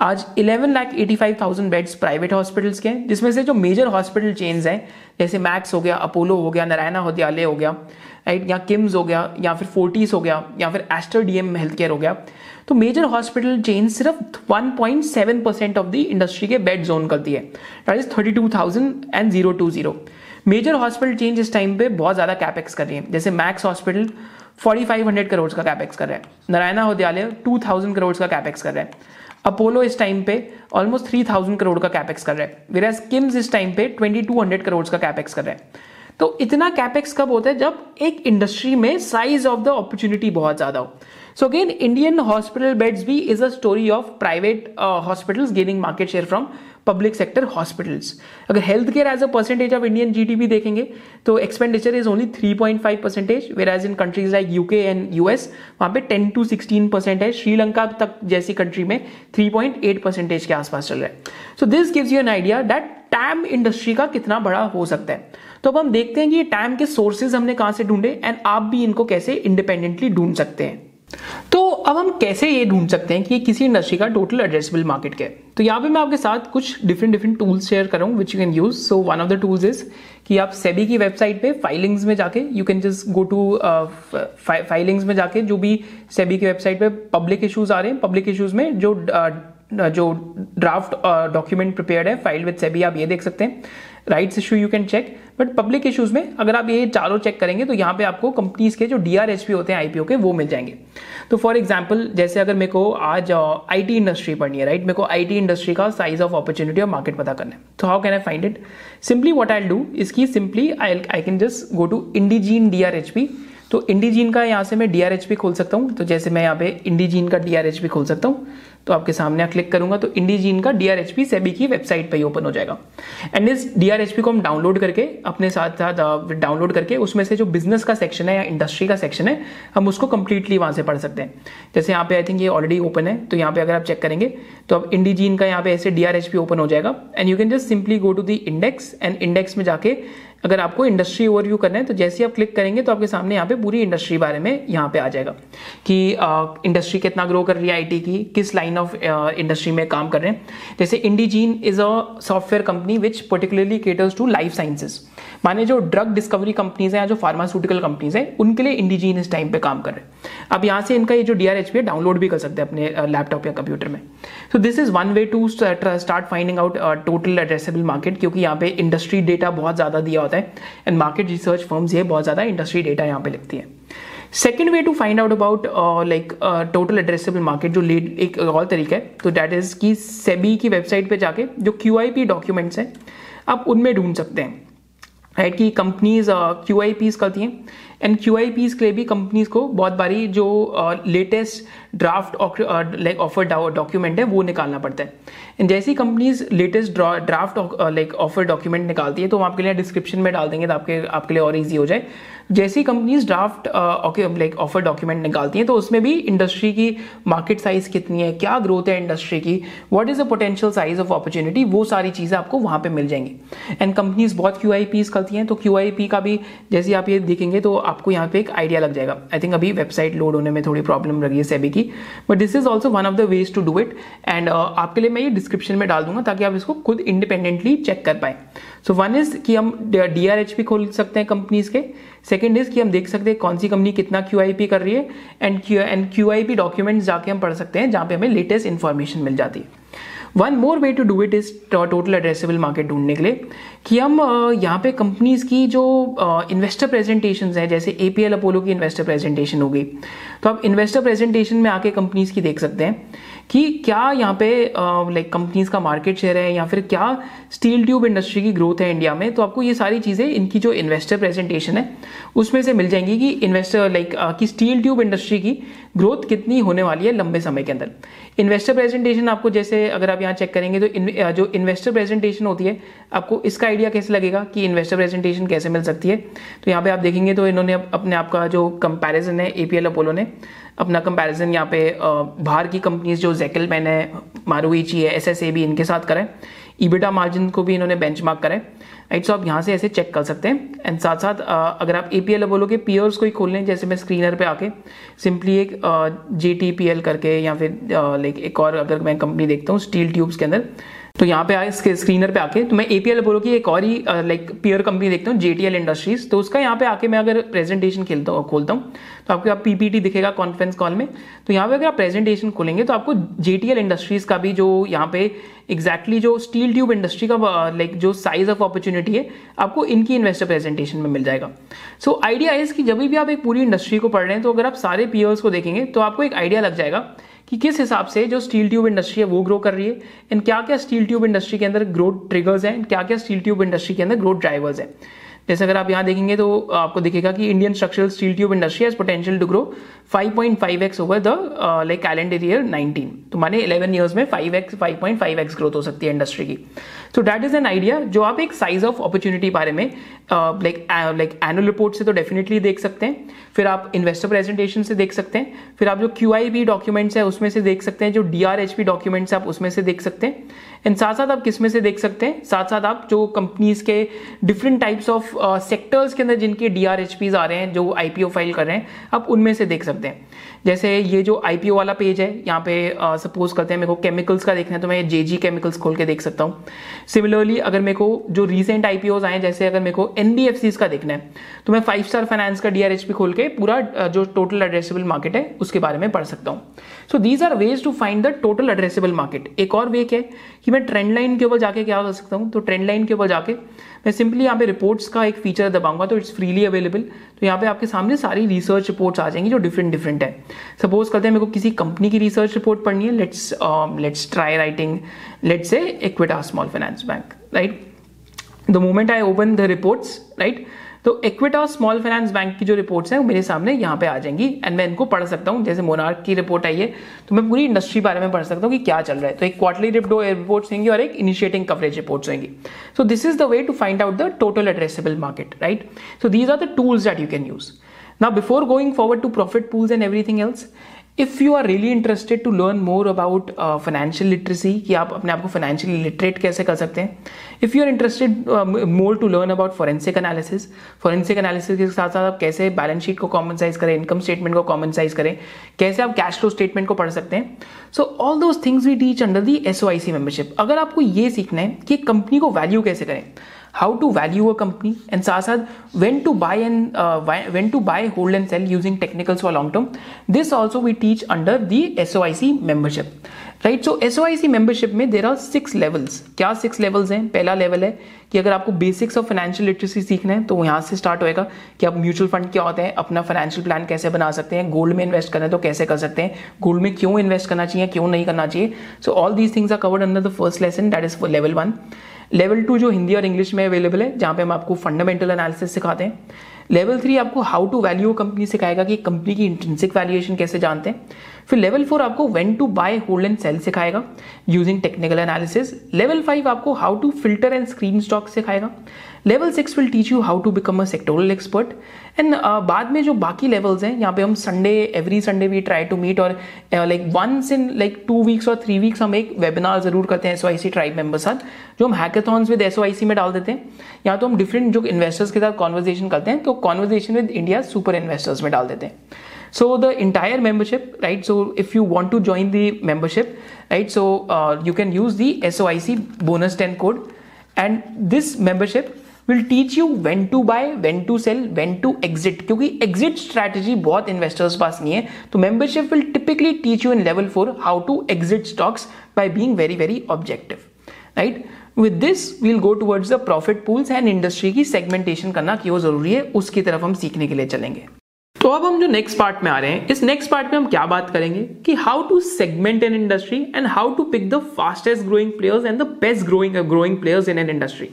आज 11 लाख 85,000 बेड्स प्राइवेट हॉस्पिटल्स के हैं जिसमें से जो मेजर हॉस्पिटल चेन्स हैं जैसे मैक्स हो गया अपोलो हो गया नारायणा हौदयालय हो गया राइट या किम्स हो गया, या फिर फोर्टिस हो गया, या फिर एस्टर डीएम हेल्थ केयर हो गया। तो मेजर हॉस्पिटल चेन सिर्फ़ 1.7 परसेंट ऑफ़ द इंडस्ट्री के बेड जोन करती है। That is thirty two thousand and zero two zero major hospital chains इस टाइम पे बहुत ज़्यादा कैपेक्स कर रही है। जैसे मैक्स हॉस्पिटल 4500 करोड़ का कैपेक्स कर रहा है। नारायणा हौदयालय 2000 करोड़ का कैपेक्स कर रहा है। अपोलो इस टाइम पे ऑलमोस्ट 3000 करोड़ का कैपेक्स कर रहा है। वेराज किम्स इस टाइम पे 2200 करोड़ का कैपेक्स कर रहा है। तो इतना कैपेक्स कब होता है? जब एक इंडस्ट्री में साइज़ ऑफ़ द अपॉर्चुनिटी बहुत ज़्यादा हो। So again Indian hospital beds भी is a story of private hospitals gaining market share from public sector hospitals अगर health care as a percentage of Indian GDP देखेंगे तो expenditure is only 3.5 percentage where as in countries like UK and US वहाँ पे 10 to 16 percent है। श्रीलंका तक जैसी country में 3.8 percentage के आसपास चल रहा है। So this gives you an idea that TAM industry का कितना बड़ा हो सकता है। तो अब हम देखते हैं कि ये टैम के सोर्सेज हमने कहाँ से ढूंढे एंड आप भी इनको कैसे इंडिपेंडेंटली ढूंढ सकते हैं। तो अब हम कैसे ये ढूंढ सकते हैं कि ये किसी इंडस्ट्री का टोटल एड्रेसेबल मार्केट क्या है? तो यहाँ पे मैं आपके साथ कुछ डिफरेंट डिफरेंट टूल्स शेयर कर रहा which you can use so one of the tools is कि आप सेबी की वेबसाइट पे फाइलिंग्स में जाके you can just go to filings में जाके जो भी सेबी की वेबसाइट पे पब्लिक इश्यूज़ आ रहे हैं पब्लिक इश्यूज़ में जो uh, जो ड्राफ्ट डॉक्यूमेंट प्रिपेयर्ड है फ़ाइल विद सेबी आप ये देख सकते हैं। Rights issue you can check but public issues में अगर आप ये चारों चेक करेंगे तो यहाँ पे आपको कंपनीज़ के जो डीआरएचपी होते हैं आईपीओ के, वो मिल जाएँगे। तो फॉर एग्ज़ाम्पल जैसे अगर मेरे को आज आईटी इंडस्ट्री पढ़नी है राइट मेरे को आईटी इंडस्ट्री का साइज़ ऑफ़ अपॉर्चुनिटी और मार्केट पता करना है। तो how can I find it simply what I do इसकी simply I I can just go to Indegene D R H P तो इंडीजीन का यहाँ से मैं डी खोल सकता हूँ। तो जैसे मैं यहाँ पे इंडीजीन का डीआरएचपी खोल सकता हूँ तो आपके सामने क्लिक करूँगा तो इंडीजीन का डीआरएचपी सेबी की वेबसाइट पर ही ओपन हो जाएगा। एंड इस डीआरएचपी को हम डाउनलोड करके, अपने साथ साथ डाउनलोड करके उसमें से जो बिज़नेस का सेक्शन है या इंडस्ट्री का सेक्शन है, हम उसको कंप्लीटली वहाँ से पढ़ सकते हैं। जैसे यहाँ पे आई थिंक ये ऑलरेडी ओपन है तो यहाँ पे अगर आप चेक करेंगे तो अब इंडीजीन का यहाँ पे ऐसे डीआरएचपी ओपन हो जाएगा। And you can just simply go to the index and index में जाके अगर आपको इंडस्ट्री ओवरव्यू करना है तो जैसे ही आप क्लिक करेंगे तो आपके सामने यहाँ पे पूरी इंडस्ट्री बारे में यहाँ पे आ जाएगा कि इंडस्ट्री कितना ग्रो कर रही है आईटी की, किस लाइन ऑफ़ इंडस्ट्री में काम कर रहे हैं। जैसे Indegene is a software company which particularly caters to life sciences माने जो ड्रग डिस्कवरी कंपनीज़ हैं या जो फार्मास्यूटिकल कंपनीज़ हैं, उनके लिए इंडीजीन इस टाइम पे काम कर रहे हैं। अब यहाँ से इनका ये जो डीआरएचपी है डाउनलोड भी कर सकते हैं अपने लैपटॉप या कंप्यूटर में। So this is one way to start finding out total addressable market क्योंकि यहाँ पे इंडस्ट्री डेटा बहुत ज़्यादा दिया होता है। एंड मार्केट रिसर्च फर्म्स ये बहुत ज़्यादा इंडस्ट्री डेटा यहाँ पे लिखती है। Second way to find out about like total addressable market जो लीड एक और तरीका है तो डैट इज़ की सेबी की वेबसाइट पे जाके जो क्यू आई पी डॉक्यूमेंट्स हैं, आप उनमें ढूंढ सकते हैं। राइट की कंपनीज़ क्यू आई पीज करती हैं। एंड क्यू आई पीज के लिए भी कंपनीज़ को बहुत बारी जो latest draft like offer document है, वो निकालना पड़ता है। एंड जैसी companies latest draft like offer document निकालती है तो हम आपके लिए डिस्क्रिप्शन में डाल देंगे तो आपके आपके लिए और ईजी हो जाए। जैसी companies draft like offer document निकालती हैं तो उसमें भी इंडस्ट्री की मार्केट साइज़ कितनी है, क्या ग्रोथ है इंडस्ट्री की what is the potential size of opportunity वो सारी चीज़ें आपको वहाँ पे मिल जाएँगी। एंड कंपनीज़ बहुत क्यू आई पीज करती हैं तो क्यू आई पी का भी, जैसे आप ये देखेंगे तो आपको यहाँ पे एक आइडिया लग जाएगा। आई थिंक अभी वेबसाइट लोड होने में थोड़ी प्रॉब्लम लगी है सेबी की। But this is also one of the ways to do it and आपके लिए मैं ये डिस्क्रिप्शन में डाल दूँगा, ताकि आप इसको खुद इंडिपेंडेंटली चेक कर पाए। सो वन इज़ कि हम डी आर एच पी खोल सकते हैं कंपनीज़ के सेकेंड इज़ कि हम देख सकते हैं कौन सी कंपनी कितना क्यू आई पी कर रही है and Q and Q P document जाके हम पढ़ सकते हैं, जहाँ पे हमें लेटेस्ट इन्फॉर्मेशन मिल जाती है। One more way to do it is total addressable market ढूँढने के लिए कि हम यहाँ पे कंपनीज़ की जो इन्वेस्टर प्रेजेंटेशन है, जैसे एपीएल अपोलो की इन्वेस्टर प्रेजेंटेशन हो गई। तो आप इन्वेस्टर प्रेजेंटेशन में आके कंपनीज़ की देख सकते हैं। कि क्या यहाँ पे लाइक कंपनीज़ का मार्केट शेयर है या फिर क्या स्टील ट्यूब इंडस्ट्री की ग्रोथ है इंडिया में तो आपको ये सारी चीज़ें, इनकी जो इन्वेस्टर प्रेजेंटेशन है, उसमें से मिल जाएँगी कि इन्वेस्टर लाइक कि स्टील ट्यूब इंडस्ट्री की ग्रोथ कितनी होने वाली है लंबे समय के अंदर। इन्वेस्टर प्रेजेंटेशन आपको जैसे अगर आप यहाँ चेक करेंगे तो इन, जो इन्वेस्टर प्रेजेंटेशन होती है आपको इसका आइडिया कैसे लगेगा कि इन्वेस्टर प्रेजेंटेशन कैसे मिल सकती है? तो यहाँ पे आप देखेंगे तो इन्होंने अपने आप का जो कंपैरिजन है ए एपीएल अपोलो ने अपना कंपैरिजन यहाँ पे बाहर की कंपनीज़ जो जैकल मैन है मारुइची है एस एस ए भी इनके साथ करें ईबिटा मार्जिन को भी इन्होंने बेंच मार्क करें राइट सो आप यहाँ से ऐसे चेक कर सकते हैं। एंड साथ साथ अगर आप ए पी एल बोलोगे पीयर्स को ही खोल लें जैसे मैं स्क्रीनर पे आके सिंपली एक जे टी पी एल करके या फिर लाइक एक और अगर मैं कंपनी देखता हूँ स्टील ट्यूब्स के अंदर तो यहाँ पे आए, इसके स्क्रीनर पे आके तो मैं एपीएल बोलो की एक और ही लाइक पीयर कंपनी देखता हूँ जेटीएल इंडस्ट्रीज़ तो उसका यहाँ पे आके मैं अगर प्रेजेंटेशन खेलता हूँ, खोलता हूँ तो आपको आप पीपीटी दिखेगा कॉन्फ्रेंस कॉल में. तो यहाँ पे अगर आप प्रेजेंटेशन खोलेंगे तो आपको जेटीएल इंडस्ट्रीज़ का भी जो यहाँ पे एग्जैक्टली जो स्टील ट्यूब इंडस्ट्री का लाइक जो साइज़ ऑफ़ अपॉर्चुनिटी है, आपको इनकी इन्वेस्टर प्रेजेंटेशन में मिल जाएगा. सो आइडिया इज़ कि जब भी आप एक पूरी इंडस्ट्री को पढ़ रहे हैं तो अगर आप सारे पीयर्स को देखेंगे तो आपको एक आइडिया लग जाएगा कि किस हिसाब से जो स्टील ट्यूब इंडस्ट्री है वो ग्रो कर रही है? एंड क्या क्या स्टील ट्यूब इंडस्ट्री के अंदर ग्रोथ ट्रिगर्स हैं? क्या क्या स्टील ट्यूब इंडस्ट्री के अंदर ग्रोथ ड्राइवर्स हैं? जैसे अगर आप यहाँ देखेंगे तो आपको दिखेगा कि Indian structural steel tube industry has potential to grow 5.5x over the like calendar year 19 तो माने 11 इयर्स में 5x 5.5x ग्रोथ हो सकती है इंडस्ट्री की। तो दैट इज़ एन आइडिया जो आप एक साइज़ ऑफ़ अपॉर्चुनिटी बारे में लाइक लाइक एनुअल रिपोर्ट से तो डेफिनेटली देख सकते हैं। फिर आप इन्वेस्टर प्रेजेंटेशन से देख सकते हैं। फिर आप जो क्यू आई बी डॉक्यूमेंट्स है उसमें से देख सकते हैं। जो D R H P documents आप उसमें से देख सकते हैं। एंड साथ साथ आप किसमें से देख सकते हैं? साथ साथ आप जो कंपनीज़ के डिफरेंट टाइप्स ऑफ़ सेक्टर्स के अंदर जिनके डी आ रहे हैं, जो आईपीओ फ़ाइल कर रहे हैं, आप उनमें से देख सकते हैं। जैसे ये जो आईपीओ वाला पेज है, यहाँ पे सपोज़ करते हैं, मेरे को केमिकल्स का देखना है तो मैं जे जी केमिकल्स खोल के देख सकता हूँ। सिमिलरली अगर मेरे को जो रिसेंट आईपीओ आए, जैसे अगर मेरे को एनबीएफसी का देखना है तो मैं फाइव स्टार फाइनेंस का डीआरएचपी खोल के पूरा जो टोटल एड्रेसेबल मार्केट है, उसके बारे में पढ़ सकता हूँ। So these are ways to find the total addressable market एक और वे क्या है कि मैं ट्रेंड लाइन के ऊपर जाके क्या कर सकता हूँ तो ट्रेंड लाइन के ऊपर जाके मैं सिंपली यहाँ पे रिपोर्ट्स का एक फीचर दबाऊँगा तो इट्स फ्रीली अवेलेबल तो यहाँ पे आपके सामने सारी रिसर्च रिपोर्ट्स आ जाएँगी जो डिफरेंट डिफरेंट है। सपोज़ करते हैं मेरे को किसी कंपनी की रिसर्च रिपोर्ट पढ़नी है let's let's try writing let's a Equitas small finance bank right the moment I open the reports right तो इक्विटा स्मॉल फाइनेंस बैंक की जो रिपोर्ट्स हैं वो मेरे सामने यहाँ पे आ जाएँगी एंड मैं इनको पढ़ सकता हूँ। जैसे मोनार्क की रिपोर्ट आई है तो मैं पूरी इंडस्ट्री बारे में पढ़ सकता हूँ कि क्या चल रहा है। तो एक क्वार्टरली रिपोर्ट्स होंगी और एक इनिशिएटिंग कवरेज रिपोर्ट्स होंगी। So this is the way to find out the total addressable market right so these are the tools that you can use Now, before going forward to profit pools and everything else, if you are really interested to learn more about financial literacy कि आप अपने आप को financially literate कैसे कर सकते हैं? If you are interested more to learn about forensic analysis forensic analysis के साथ साथ आप कैसे बैलेंस शीट को कॉमन साइज़ करें इनकम स्टेटमेंट को कॉमन साइज़ करें, कैसे आप कैश फ्लो स्टेटमेंट को पढ़ सकते हैं? So all those things we teach under the S membership अगर आपको ये सीखना है कि कंपनी को वैल्यू कैसे करें how to value a company and साथ साथ when to buy and uh, when to buy hold and sell using technicals for long term. This also we teach under the SOIC membership. Right so S O membership में there are six levels क्या six levels हैं? पहला level है कि अगर आपको basics of financial literacy सीखना है तो यहाँ से स्टार्ट होएगा कि आप म्यूचुअल फंड क्या होते हैं अपना फाइनेंशियल प्लान कैसे बना सकते हैं गोल्ड में इन्वेस्ट करना है तो कैसे कर सकते हैं गोल्ड में क्यों इन्वेस्ट करना चाहिए क्यों नहीं करना चाहिए? So all these things are covered under the first lesson that is for level one level two जो हिंदी और इंग्लिश में अवेलेबल है, जहाँ पे हम आपको फंडामेंटल एनालिसिस सिखाते हैं। लेवल थ्री आपको हाउ टू वैल्यू कंपनी सिखाएगा कि कंपनी की इंटेंसिक वैल्यूएशन कैसे जानते हैं। फिर लेवल फोर आपको when to buy hold and sell सिखाएगा। Using technical analysis level five आपको how to filter and screen stock सिखाएगा। Level six will teach you how to become a sectoral expert and बाद में जो बाकी levels हैं, यहाँ पे हम Sunday every Sunday we try to meet और like once in like two weeks और थ्री वीक्स हम एक वेबिनार ज़रूर करते हैं S I C tribe member साथ, जो हम hackathons with S I C में डाल देते हैं। या तो हम डिफरेंट जो इन्वेस्टर्स के साथ कॉन्वर्जेशन करते हैं तो conversation with India super investors में डाल देते हैं। So the entire membership right? So if you want to join the membership right? So uh, you can use the soic bonus 10 code. And this membership will teach you when to buy when to sell when to exit क्योंकि exit strategy बहुत investors पास नहीं है। तो membership will typically teach you in level four how to exit stocks by being very very objective right with this we'll go towards the profit pools and industry की segmentation करना क्यों ज़रूरी है। उसकी तरफ़ हम सीखने के लिए चलेंगे। तो अब हम जो नेक्स्ट पार्ट में आ रहे हैं, इस नेक्स्ट पार्ट में हम क्या बात करेंगे? कि how to segment an industry and how to pick the fastest growing players and the best growing growing players in an industry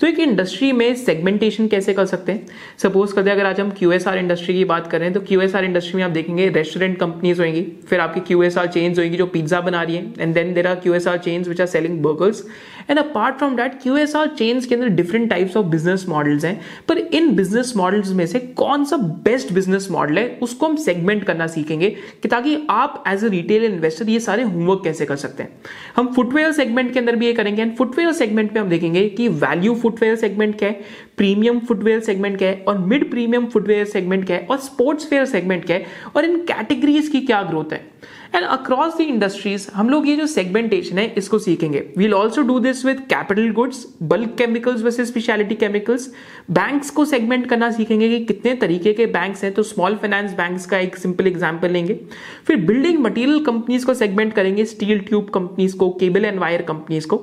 तो एक इंडस्ट्री में सेगमेंटेशन कैसे कर सकते हैं? सपोज़ करते अगर आज हम क्यूएसआर इंडस्ट्री की बात करें तो क्यूएसआर इंडस्ट्री में आप देखेंगे रेस्टोरेंट कंपनीज़ होंगी, फिर आपकी क्यू एस आर चेन्स होंगी जो पिज्जा बना रही है and then there are Q S R chains which are selling burgers and apart from that Q S R chains के अंदर different types of business models हैं। पर इन बिज़नेस मॉडल्स में से कौन सा बेस्ट बिज़नेस मॉडल है, उसको हम सेगमेंट करना सीखेंगे कि ताकि आप एज अ रिटेल इन्वेस्टर ये सारे होमवर्क कैसे कर सकते हैं। हम फुटवेयर सेगमेंट के अंदर भी ये करेंगे एंड फुटवेयर सेगमेंट में हम देखेंगे कि वैल्यू फुटवेयर सेगमेंट क्या है प्रीमियम फुटवेयर सेगमेंट क्या है और मिड प्रीमियम फुटवेयर सेगमेंट क्या है और स्पोर्ट्स वेयर सेगमेंट क्या है। और इन कैटेगरीज की क्या ग्रोथ है। एंड अक्रॉस द इंडस्ट्रीज़ हम लोग ये जो सेगमेंटेशन है, इसको सीखेंगे। We'll also do this with capital goods bulk chemicals versus speciality chemicals banks को सेगमेंट करना सीखेंगे कि कितने तरीके के बैंक्स हैं। तो स्मॉल फाइनेंस बैंक्स का एक सिंपल एग्ज़ाम्पल लेंगे। फिर बिल्डिंग मटीरियल कंपनीज़ को सेगमेंट करेंगे स्टील ट्यूब कंपनीज़ को केबल एंड वायर कंपनीज़ को।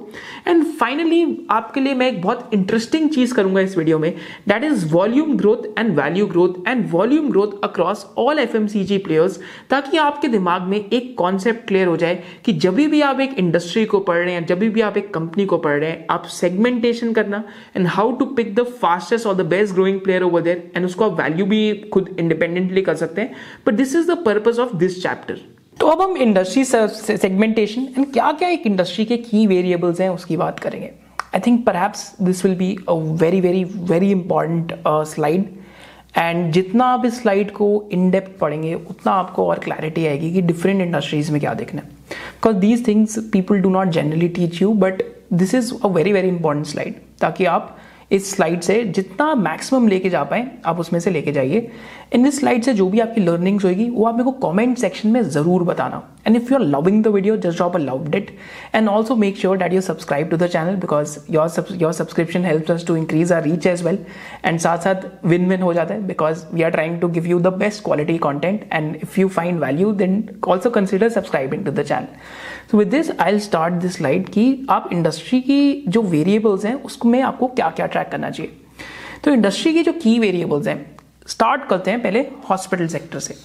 एंड फाइनली आपके लिए मैं एक बहुत इंटरेस्टिंग चीज़ करूँगा इस वीडियो में। That is volume growth and value growth and volume growth across all FMCG players ताकि आपके दिमाग में एक कॉन्सेप्ट क्लियर हो जाए कि जब भी आप एक इंडस्ट्री को पढ़ रहे हैं, जब भी आप एक कंपनी को पढ़ रहे हैं, आप सेगमेंटेशन करना and how to pick the fastest और the best growing player over there and उसको आप वैल्यू भी खुद इंडिपेंडेंटली कर सकते हैं। But this is the purpose of this chapter तो अब हम इंडस्ट्री सेगमेंटेशन एंड क्या क्या एक इंडस्ट्री के की वेरिएबल्स हैं उसकी बात करेंगे। I think perhaps this will be a very very very important slide and जितना आप इस स्लाइड को इन डेप्थ पढ़ेंगे, उतना आपको और क्लैरिटी आएगी कि डिफरेंट इंडस्ट्रीज़ में क्या देखना है। Because these things people do not generally teach you but this is a very very important slide ताकि आप इस स्लाइड से जितना मैक्सिमम लेके जा पाए, आप उसमें से लेके जाइए। इन दिस स्लाइड से जो भी आपकी लर्निंग्स होगी वो आप मेरे को कमेंट सेक्शन में ज़रूर बताना। And if you are loving the video just drop a love it and also make sure that you subscribe to the channel because your your subscription help us to increase our reach as well and साथ साथ win win हो जाता है because we are trying to give you the best quality content and if you find value then also consider subscribing to the channel so with this I will start this slide कि आप industry की जो variables हैं, उसमें आपको क्या क्या track करना चाहिए। तो इंडस्ट्री की जो की वेरिएबल्स हैं स्टार्ट करते हैं पहले हॉस्पिटल सेक्टर से।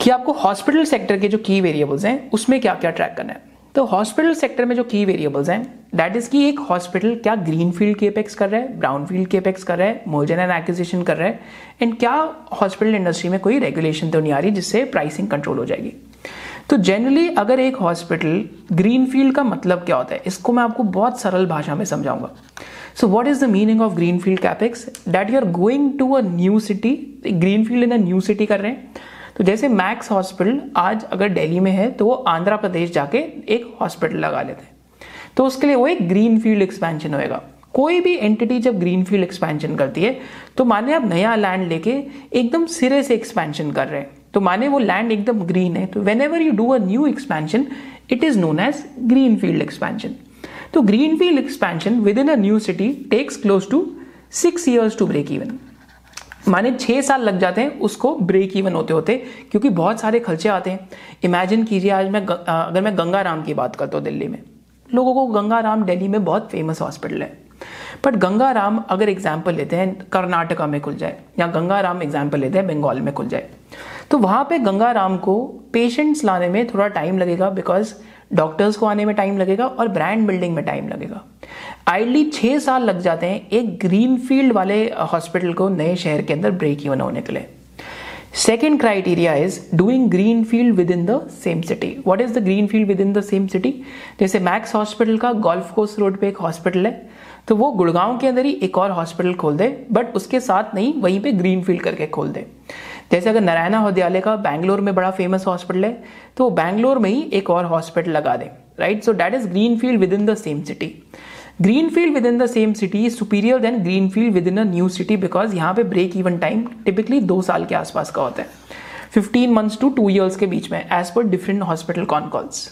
कि आपको हॉस्पिटल सेक्टर के जो की वेरिएबल्स हैं, उसमें क्या क्या ट्रैक करना है। तो हॉस्पिटल सेक्टर में जो की वेरिएबल्स हैं दैट इज़ कि एक हॉस्पिटल क्या ग्रीन फ़ील्ड केपेक्स कर रहा है ब्राउन फ़ील्ड केपेक्स कर रहा है मोजन एंड एक्विजिशन कर रहा है एंड क्या हॉस्पिटल इंडस्ट्री में कोई रेगुलेशन तो नहीं आ रही जिससे प्राइसिंग कंट्रोल हो जाएगी। तो जनरली अगर एक हॉस्पिटल ग्रीन फ़ील्ड का मतलब क्या होता है, इसको मैं आपको बहुत सरल भाषा में समझाऊँगा। So what is the meaning of green field capex that you are going to a new city green field in a new city कर रहे हैं। तो जैसे मैक्स हॉस्पिटल आज अगर दिल्ली में है तो वो आंध्र प्रदेश जाके एक हॉस्पिटल लगा लेते हैं। तो उसके लिए वो एक ग्रीन फ़ील्ड एक्सपेंशन होएगा। कोई भी एंटिटी जब ग्रीन फ़ील्ड एक्सपेंशन करती है तो माने आप नया लैंड लेके एकदम सिरे से एक्सपेंशन कर रहे हैं। तो माने वो लैंड एकदम ग्रीन है। तो whenever you do a new expansion it is known as green field expansion तो green field expansion within a new city takes close to six years to break even माने छह साल लग जाते हैं उसको ब्रेक इवन होते होते, क्योंकि बहुत सारे खर्चे आते हैं। इमेजिन कीजिए आज मैं अगर मैं गंगाराम की बात करता हूँ दिल्ली में। लोगों को गंगाराम दिल्ली में बहुत फ़ेमस हॉस्पिटल है। बट गंगाराम अगर एग्ज़ाम्पल लेते हैं, कर्नाटका में खुल जाए, या गंगाराम एग्ज़ाम्पल लेते हैं, बंगाल में खुल जाए तो वहाँ पे गंगाराम को पेशेंट्स लाने में थोड़ा टाइम लगेगा बिकॉज़ डॉक्टर्स को आने में टाइम लगेगा और ब्रांड बिल्डिंग में टाइम लगेगा। आइडली छह साल लग जाते हैं एक ग्रीन फ़ील्ड वाले हॉस्पिटल को नए शहर के अंदर ब्रेक इवन होने के लिए। Second criteria is doing green field within the same city what is the green field within the same city जैसे मैक्स हॉस्पिटल का गोल्फ कोर्स रोड पे एक हॉस्पिटल है तो वो गुड़गांव के अंदर ही एक और हॉस्पिटल खोल दे बट उसके साथ नहीं, वहीं पे ग्रीन फ़ील्ड करके खोल दे। जैसे अगर नारायणा विद्यालय का बैंगलोर में बड़ा फ़ेमस हॉस्पिटल है तो बैंगलोर में ही एक और हॉस्पिटल लगा दें right so that is green field within the same city green field within the same city is superior than green field within a new city because यहाँ पे ब्रेक इवन टाइम टिपिकली दो साल के आसपास का होता है। Fifteen months to two years के बीच में as per different hospital con calls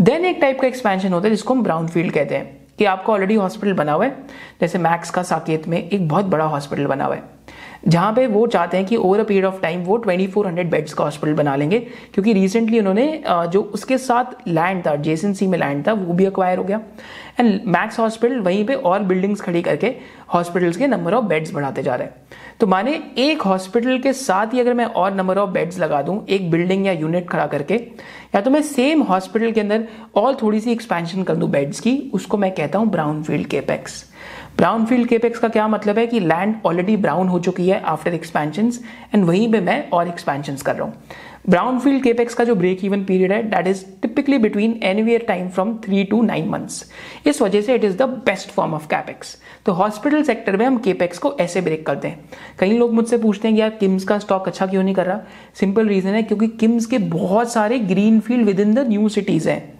then एक टाइप का एक्सपेंशन होता है जिसको हम ब्राउन फ़ील्ड कहते हैं, कि आपको ऑलरेडी हॉस्पिटल बना हुआ है। जैसे मैक्स का साकेत में एक बहुत बड़ा हॉस्पिटल बना हुआ है। जहाँ पे वो चाहते हैं कि over a period of time वो 2400 बेड्स का हॉस्पिटल बना लेंगे, क्योंकि रिसेंटली उन्होंने जो उसके साथ लैंड था जेसेंसी में लैंड था, वो भी अक्वायर हो गया। एंड मैक्स हॉस्पिटल वहीं पे और बिल्डिंग्स खड़ी करके हॉस्पिटल्स के नंबर ऑफ़ बेड्स बढ़ाते जा रहे हैं। तो माने एक हॉस्पिटल के साथ ही अगर मैं और नंबर ऑफ़ बेड्स लगा दूँ, एक बिल्डिंग या यूनिट खड़ा करके, या तो मैं सेम हॉस्पिटल के अंदर और थोड़ी सी एक्सपेंशन कर दूँ बेड्स की, उसको मैं कहता हूँ brown field capex brown field capex का क्या मतलब है कि लैंड ऑलरेडी ब्राउन हो चुकी है आफ्टर एक्सपेंशन एंड वहीं पे मैं और एक्सपेंशन कर रहा हूँ। ब्राउन फ़ील्ड केपेक्स का जो ब्रेक इवन पीरियड है that is typically between any anywhere time from three to nine months इस वजह से it is the best form of capex तो हॉस्पिटल सेक्टर में हम केपेक्स को ऐसे ब्रेक करते हैं। कई लोग मुझसे पूछते हैं कि यार किम्स का स्टॉक अच्छा क्यों नहीं कर रहा? सिंपल रीजन है, क्योंकि किम्स के बहुत सारे green field within the new cities हैं।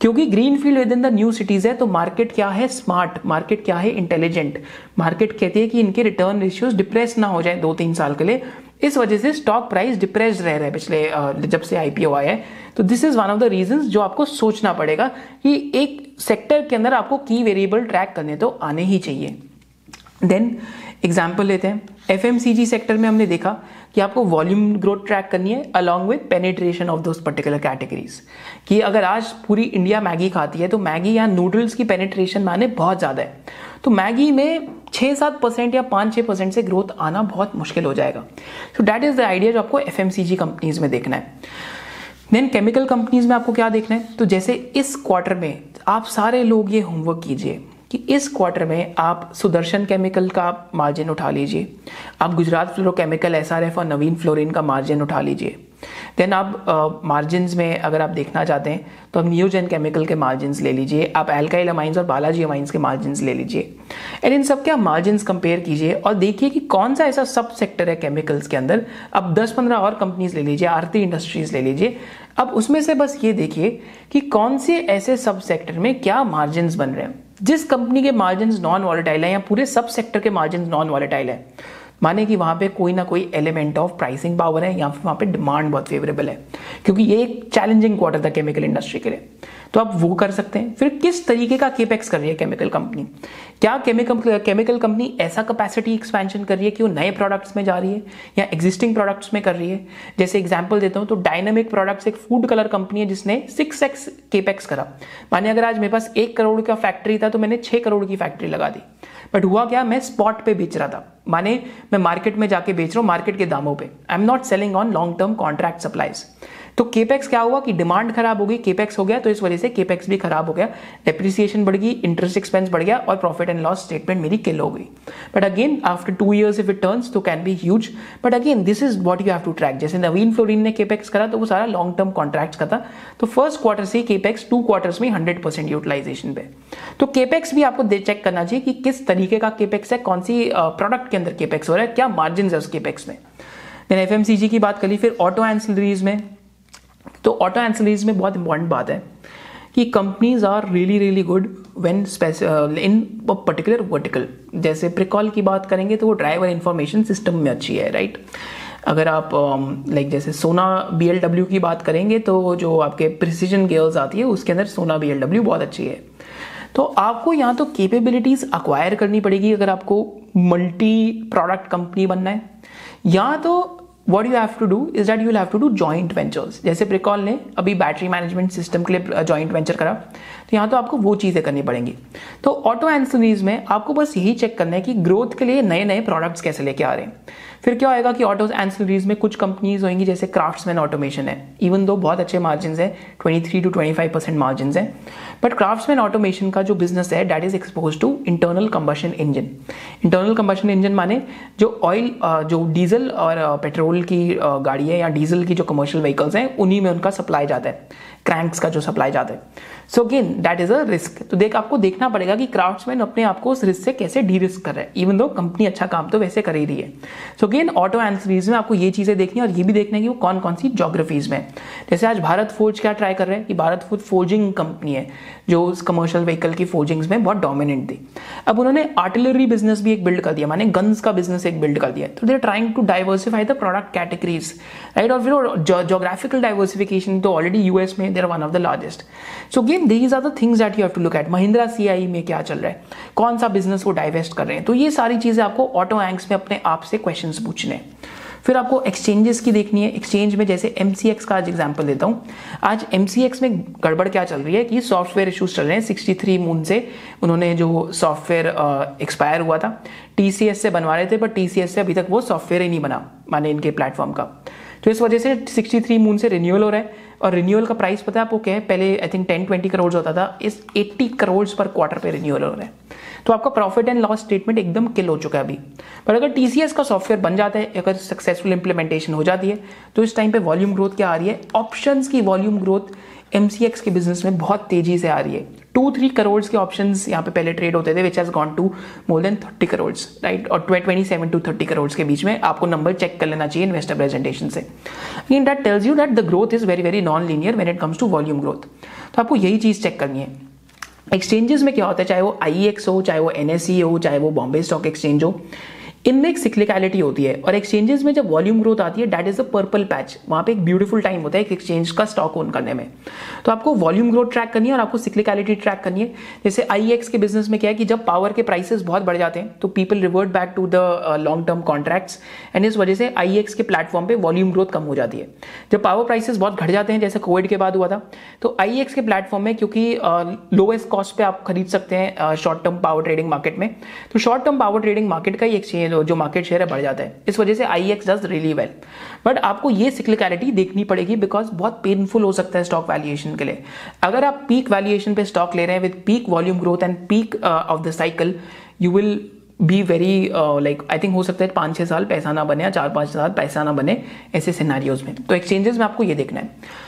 क्योंकि green field within the new cities है तो मार्केट क्या है? स्मार्ट मार्केट क्या है? इंटेलिजेंट मार्केट कहती है कि इनके रिटर्न रेशियोज डिप्रेस ना हो जाए दो तीन साल के लिए। इस वजह से स्टॉक प्राइस डिप्रेस रह रहा है पिछले जब से आईपीओ आया है। तो this is one of the reason जो आपको सोचना पड़ेगा कि एक सेक्टर के अंदर आपको की वेरिएबल ट्रैक करने तो आने ही चाहिए। देन एग्ज़ाम्पल लेते हैं। एफएमसीजी सेक्टर में हमने देखा कि आपको वॉल्यूम ग्रोथ ट्रैक करनी है along with penetration of those particular categories कि अगर आज पूरी इंडिया मैगी खाती है तो मैगी या नूडल्स की पेनिट्रेशन माने बहुत ज़्यादा है। तो मैगी में छः सात परसेंट या पाँच छः परसेंट से ग्रोथ आना बहुत मुश्किल हो जाएगा। So that is the idea जो आपको एफ़ कंपनीज़ में देखना है। देन केमिकल कंपनीज़ में आपको क्या देखना है? तो जैसे इस क्वार्टर में आप सारे लोग ये होमवर्क कीजिए। कि इस क्वार्टर में आप सुदर्शन केमिकल का मार्जिन उठा लीजिए। आप गुजरात फ्लोरोकेमिकल एफ़ और नवीन फ्लोरिन का मार्जिन उठा लीजिए। देन आप मार्जिन में अगर आप देखना चाहते हैं तो आप न्यूजन केमिकल के मार्जिन ले लीजिए। आप एल्काइल अमाइंस और बालाजी अमाइंस के मार्जिन ले लीजिए। एंड इन सब के आप मार्जिन कंपेयर कीजिए और देखिए कि कौन सा ऐसा सब सेक्टर है केमिकल्स के अंदर। अब 10-15 और कंपनीज़ ले लीजिए, आरती इंडस्ट्रीज़ ले लीजिए। अब उसमें से बस ये देखिए कि कौन से ऐसे सब सेक्टर में क्या मार्जिन बन रहे हैं। जिस कंपनी के मार्जिन नॉन वॉलेटाइल है या पूरे सब सेक्टर के मार्जिन नॉन वॉलेटाइल है, माने कि वहाँ पे कोई ना कोई एलिमेंट ऑफ़ प्राइसिंग पावर है या फिर वहाँ पे डिमांड बहुत फेवरेबल है, क्योंकि ये एक चैलेंजिंग क्वार्टर था केमिकल इंडस्ट्री के लिए। तो आप वो कर सकते हैं। फिर किस तरीके का केपेक्स कर रही है केमिकल कंपनी क्या केमिकल केमिकल कंपनी ऐसा कैपेसिटी एक्सपेंशन कर रही है कि वो नए प्रोडक्ट्स में जा रही है या एग्जिस्टिंग प्रोडक्ट्स में कर रही है? जैसे एग्ज़ाम्पल देता हूँ तो डायनामिक प्रोडक्ट्स एक फ़ूड कलर कंपनी है जिसने सिक्स एक्स केपेक्स करा। माने अगर आज मेरे पास एक करोड़ का फैक्ट्री था तो मैंने छह करोड़ की फैक्ट्री लगा दी। बट हुआ क्या? मैं स्पॉट पे बेच रहा था। माने मैं मार्केट में जाके बेच रहा हूँ मार्केट के दामों पे। I am not selling on long term contract supplies तो केपेक्स क्या हुआ कि डिमांड खराब हो गई केपेक्स हो गया तो इस वजह से केपेक्स भी खराब हो गया डेप्रिसिएशन बढ़ गई इंटरेस्ट एक्सपेंस बढ़ गया और प्रॉफिट एंड लॉस स्टेटमेंट मेरी किल हो गई। But again after two years if it turns तो can be huge but again this is what you have to track जैसे नवीन फ्लोरिन ने केपेक्स करा तो वो सारा लॉन्ग टर्म कॉन्ट्रैक्ट का था। तो फ़र्स्ट क्वार्टर से केपेक्स टू क्वार्टर्स में हंड्रेड परसेंट यूटिलाइजेशन पे। तो केपेक्स भी आपको चेक करना चाहिए कि किस तरीके का केपेक्स है, कौन सी प्रोडक्ट के अंदर केपेक्स हो रहा है, क्या मार्जिन है उस केपेक्स में। देन एफ़ की बात करी, फिर ऑटो एंसिलरीज में। तो ऑटो एंसरीज में बहुत इंपॉर्टेंट बात है कि companies are really really good when in particular vertical जैसे प्रिकॉल की बात करेंगे तो वो ड्राइवर इंफॉर्मेशन सिस्टम में अच्छी है राइट अगर आप लाइक um, जैसे सोना बीएलडब्ल्यू की बात करेंगे तो जो आपके प्रिसीजन गेयर्स आती है उसके अंदर सोना बीएलडब्ल्यू बहुत अच्छी है। तो आपको यहाँ तो केपेबिलिटीज अक्वायर करनी पड़ेगी अगर आपको मल्टी प्रोडक्ट कंपनी बनना है। या तो what you have to do is that you have to do joint ventures जैसे प्रिकॉल ने अभी बैटरी मैनेजमेंट सिस्टम के लिए जॉइंट वेंचर करा तो यहाँ तो आपको वो चीज़ें करनी पड़ेंगी। तो ऑटो एंसरीज में आपको बस यही चेक करना है कि ग्रोथ के लिए नए नए प्रोडक्ट्स कैसे लेके आ रहे हैं। फिर क्या होगा कि ऑटो एंसरीज में कुछ कंपनीज़ होंगी जैसे क्राफ्ट्समैन ऑटोमेशन है। इवन दो बहुत अच्छे मार्जिन है twenty three to twenty five percent margin है। बट क्राफ्ट्समैन ऑटोमेशन का जो बिज़नेस है that is expose to internal combustion engine internal combustion engine माने जो ऑयल जो डीजल और पेट्रोल की गाड़ी है या डीजल की जो कमर्शियल व्हीकल्स हैं, उन्हीं में उनका सप्लाई जाता है। क्रैंक्स का जो सप्लाई जाता so again that is a risk तो देख, आपको देखना पड़ेगा कि क्राफ्ट्समैन अपने आप को उस रिस्क से कैसे डी रिस्क कर रहे हैं। इवन दो कंपनी अच्छा काम तो वैसे कर ही रही है। सो अगेन ऑटो एंसरीज में आपको ये चीज़ें देखनी और ये भी देखना है कि वो कौन कौन सी जोग्राफीज में जैसे आज भारत फोर्ज क्या ट्राई कर रहे हैं कि भारत फोर्ज फोर्जिंग कंपनी है। जो उस कमर्शियल व्हीकल की फोर्जिंग्स में बहुत डोमिनेंट थी। अब उन्होंने आर्टिलरी बिज़नेस भी एक बिल्ड कर दिया, माने गन्स का बिज़नेस एक बिल्ड कर दिया। तो they're trying to diversify the product categories right और फिर जोग्राफिकल डाइवर्सिफिकेशन तो ऑलरेडी यूएस में they're one of the largest so again these are the things that you have to look at Mahindra CI में क्या चल रहा है? कौन सा बिज़नेस वो डाइवेस्ट कर रहे हैं? तो ये सारी चीज़ें आपको ऑटो एंक्स में अपने आप से क्वेश्चन पूछने हैं। फिर आपको एक्सचेंजेस की देखनी है। एक्सचेंज में जैसे एमसीएक्स का आज एग्ज़ाम्पल देता हूँ। आज एमसीएक्स में गड़बड़ क्या चल रही है कि सॉफ्टवेयर इशूज चल रहे हैं। सिक्सटी थ्री मून से उन्होंने जो सॉफ्टवेयर एक्सपायर हुआ था टीसीएस से बनवा रहे थे, पर टीसीएस से अभी तक वो सॉफ्टवेयर ही नहीं बना, माने इनके प्लेटफॉर्म का। तो इस वजह से 63 मून से रिन्यूअल हो रहा है और रिन्यूअल का प्राइस पता है आपको क्या है? पहले आई थिंक 10 20 करोड़ होता था, इस 80 करोड़ पर क्वार्टर पे रिन्यूअल हो रहा है। तो आपका प्रॉफिट एंड लॉस स्टेटमेंट एकदम किल हो चुका है अभी। पर अगर टीसीएस का सॉफ्टवेयर बन जाता है, अगर सक्सेसफुल इंप्लीमेंटेशन हो जाती है तो इस टाइम पे वॉल्यूम ग्रोथ क्या आ रही है? ऑप्शन की वॉल्यूम ग्रोथ एमसीएक्स के बिज़नेस में बहुत तेज़ी से आ रही है। टू थ्री करोड़ के ऑप्शन यहाँ पे पहले ट्रेड होते थे which has gone to more than thirty crore right और twenty seven to thirty crore के बीच में आपको नंबर चेक कर लेना चाहिए इन्वेस्टर प्रेजेंटेशन से। In that tells you that the growth is very very non linear when it comes to volume growth तो आपको यही चीज़ चेक करनी है। एक्सचेंजेस में क्या होता है, चाहे वो आई हो, चाहे वो NSE हो, चाहे वो बॉम्बे स्टॉक एक्सचेंज हो इनमें एक सिक्लिकलिटी होती है और एक्सचेंजेस में जब वॉल्यूम ग्रोथ आती है that is a purple patch वहाँ पे एक ब्यूटीफुल टाइम होता है एक एक्सचेंज का स्टॉक ओन करने में। तो आपको वॉल्यूम ग्रोथ ट्रैक करनी है और आपको सिक्लिकलिटी ट्रैक करनी है। जैसे आई के बिज़नेस में क्या है कि जब पावर के प्राइसेस बहुत बढ़ जाते हैं तो people revert back to the long term contracts and इस वजह से आईएक्स के प्लेटफॉर्म पे वॉल्यूम ग्रोथ कम हो जाती है। जब पावर प्राइसेस बहुत घट जाते हैं जैसे कोविड के बाद हुआ था तो आईएक्स के प्लेटफॉर्म में क्योंकि लोएस्ट uh, कॉस्ट पे आप खरीद सकते हैं short term power trading market में। तो short term power trading market का ही एक्सचेंज जो मार्केट शेयर है, बढ़ जाता है। इस वजह से IEX does really well but आपको ये सिक्लिकलिटी देखनी पड़ेगी बिकॉज़ बहुत पेनफुल हो सकता है स्टॉक वैल्यूएशन के लिए। अगर आप पीक वैल्यूएशन पे स्टॉक ले रहे हैं with peak volume growth and peak of the cycle you will be very like I think हो सकता है पाँच छह साल पैसा ना बने या चार पाँच साल पैसा ना बने ऐसे सिनारियोज में। तो एक्सचेंजेस में आपको ये देखना है।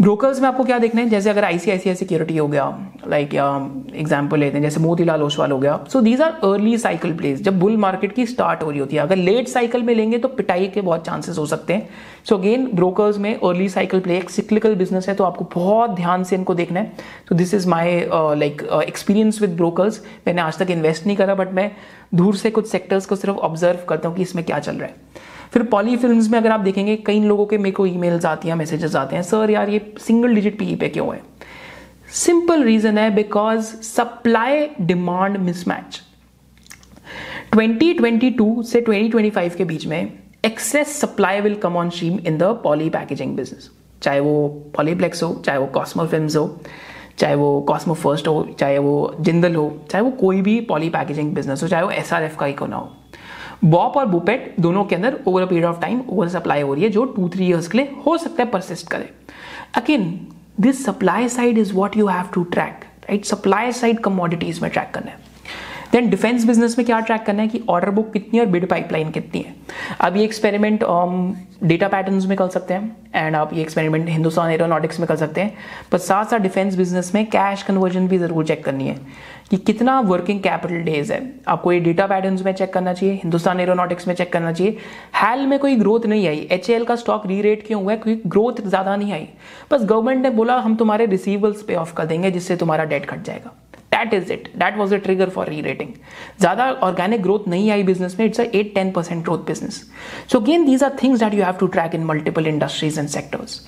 ब्रोकर्स में आपको क्या देखना है? जैसे अगर आईसीआईसीआई सिक्योरिटी हो गया लाइक एग्ज़ाम्पल लेते हैं, जैसे मोतीलाल ओसवाल हो गया। So these are early cycle plays जब बुल मार्केट की स्टार्ट हो रही होती है। अगर लेट साइकिल में लेंगे तो पिटाई के बहुत चांसेस हो सकते हैं। सो अगेन ब्रोकर्स में अर्ली साइकिल प्ले एक सिक्लिकल बिज़नेस है तो आपको बहुत ध्यान से इनको देखना है। तो this is my like experience with brokers मैंने आज तक इन्वेस्ट नहीं करा बट मैं दूर से कुछ सेक्टर्स को सिर्फ़ ऑब्ज़र्व करता हूँ कि इसमें क्या चल रहा है। फिर पॉली फ़िल्म में अगर आप देखेंगे, कई लोगों के मेरे को ईमेल्स आती हैं मैसेजेस आते हैं सर यार, ये सिंगल डिजिट पी पे क्यों है? सिंपल रीजन है बिकॉज़ सप्लाई डिमांड मिसमैच 2022 से 2025 के बीच में excess supply will come on stream in the poly packaging business चाहे वो पॉलीप्लेक्स हो, चाहे वो कॉस्मो फ़िल्म हो, चाहे वो कॉस्मो फ़र्स्ट हो, चाहे वो जिंदल हो, चाहे वो कोई भी पॉली पैकेजिंग बिज़नेस हो, चाहे वो एस का ही को ना हो। बॉप और बुपेट दोनों के अंदर over a period of time oversupply हो रही है, जो टू थ्री ईयर्स के लिए हो सकता है परसिस्ट करे। Again this supply side is what you have to track right supply side commodities में ट्रैक करना है। देन डिफेंस बिज़नेस में क्या ट्रैक करना है कि ऑर्डर बुक कितनी और बिड पाइपलाइन कितनी है। अब ये एक्सपेरिमेंट डेटा पैटर्न्स में कर सकते हैं एंड आप ये एक्सपेरिमेंट हिंदुस्तान एरोनॉटिक्स में कर सकते हैं। पर साथ साथ डिफेंस बिज़नेस में कैश कन्वर्जन भी ज़रूर चेक करनी है। कि कितना वर्किंग कैपिटल डेज़ है। आपको ये डेटा पैटर्न्स में चेक करना चाहिए, हिंदुस्तान एरोनॉटिक्स में चेक करना चाहिए। हैल में कोई ग्रोथ नहीं आई। एच का स्टॉक री रेट क्यों हुआ है? क्योंकि ग्रोथ ज़्यादा नहीं आई। बस गवर्नमेंट ने बोला, हम तुम्हारे रिसीवल्स पे ऑफ़ कर देंगे, जिससे तुम्हारा डेट घट जाएगा। That is it that was a trigger for re rating ज़्यादा ऑर्गेनिक ग्रोथ नहीं आई बिज़नेस में it's at ten percent growth business so again these are things that you have to track in multiple industries and sectors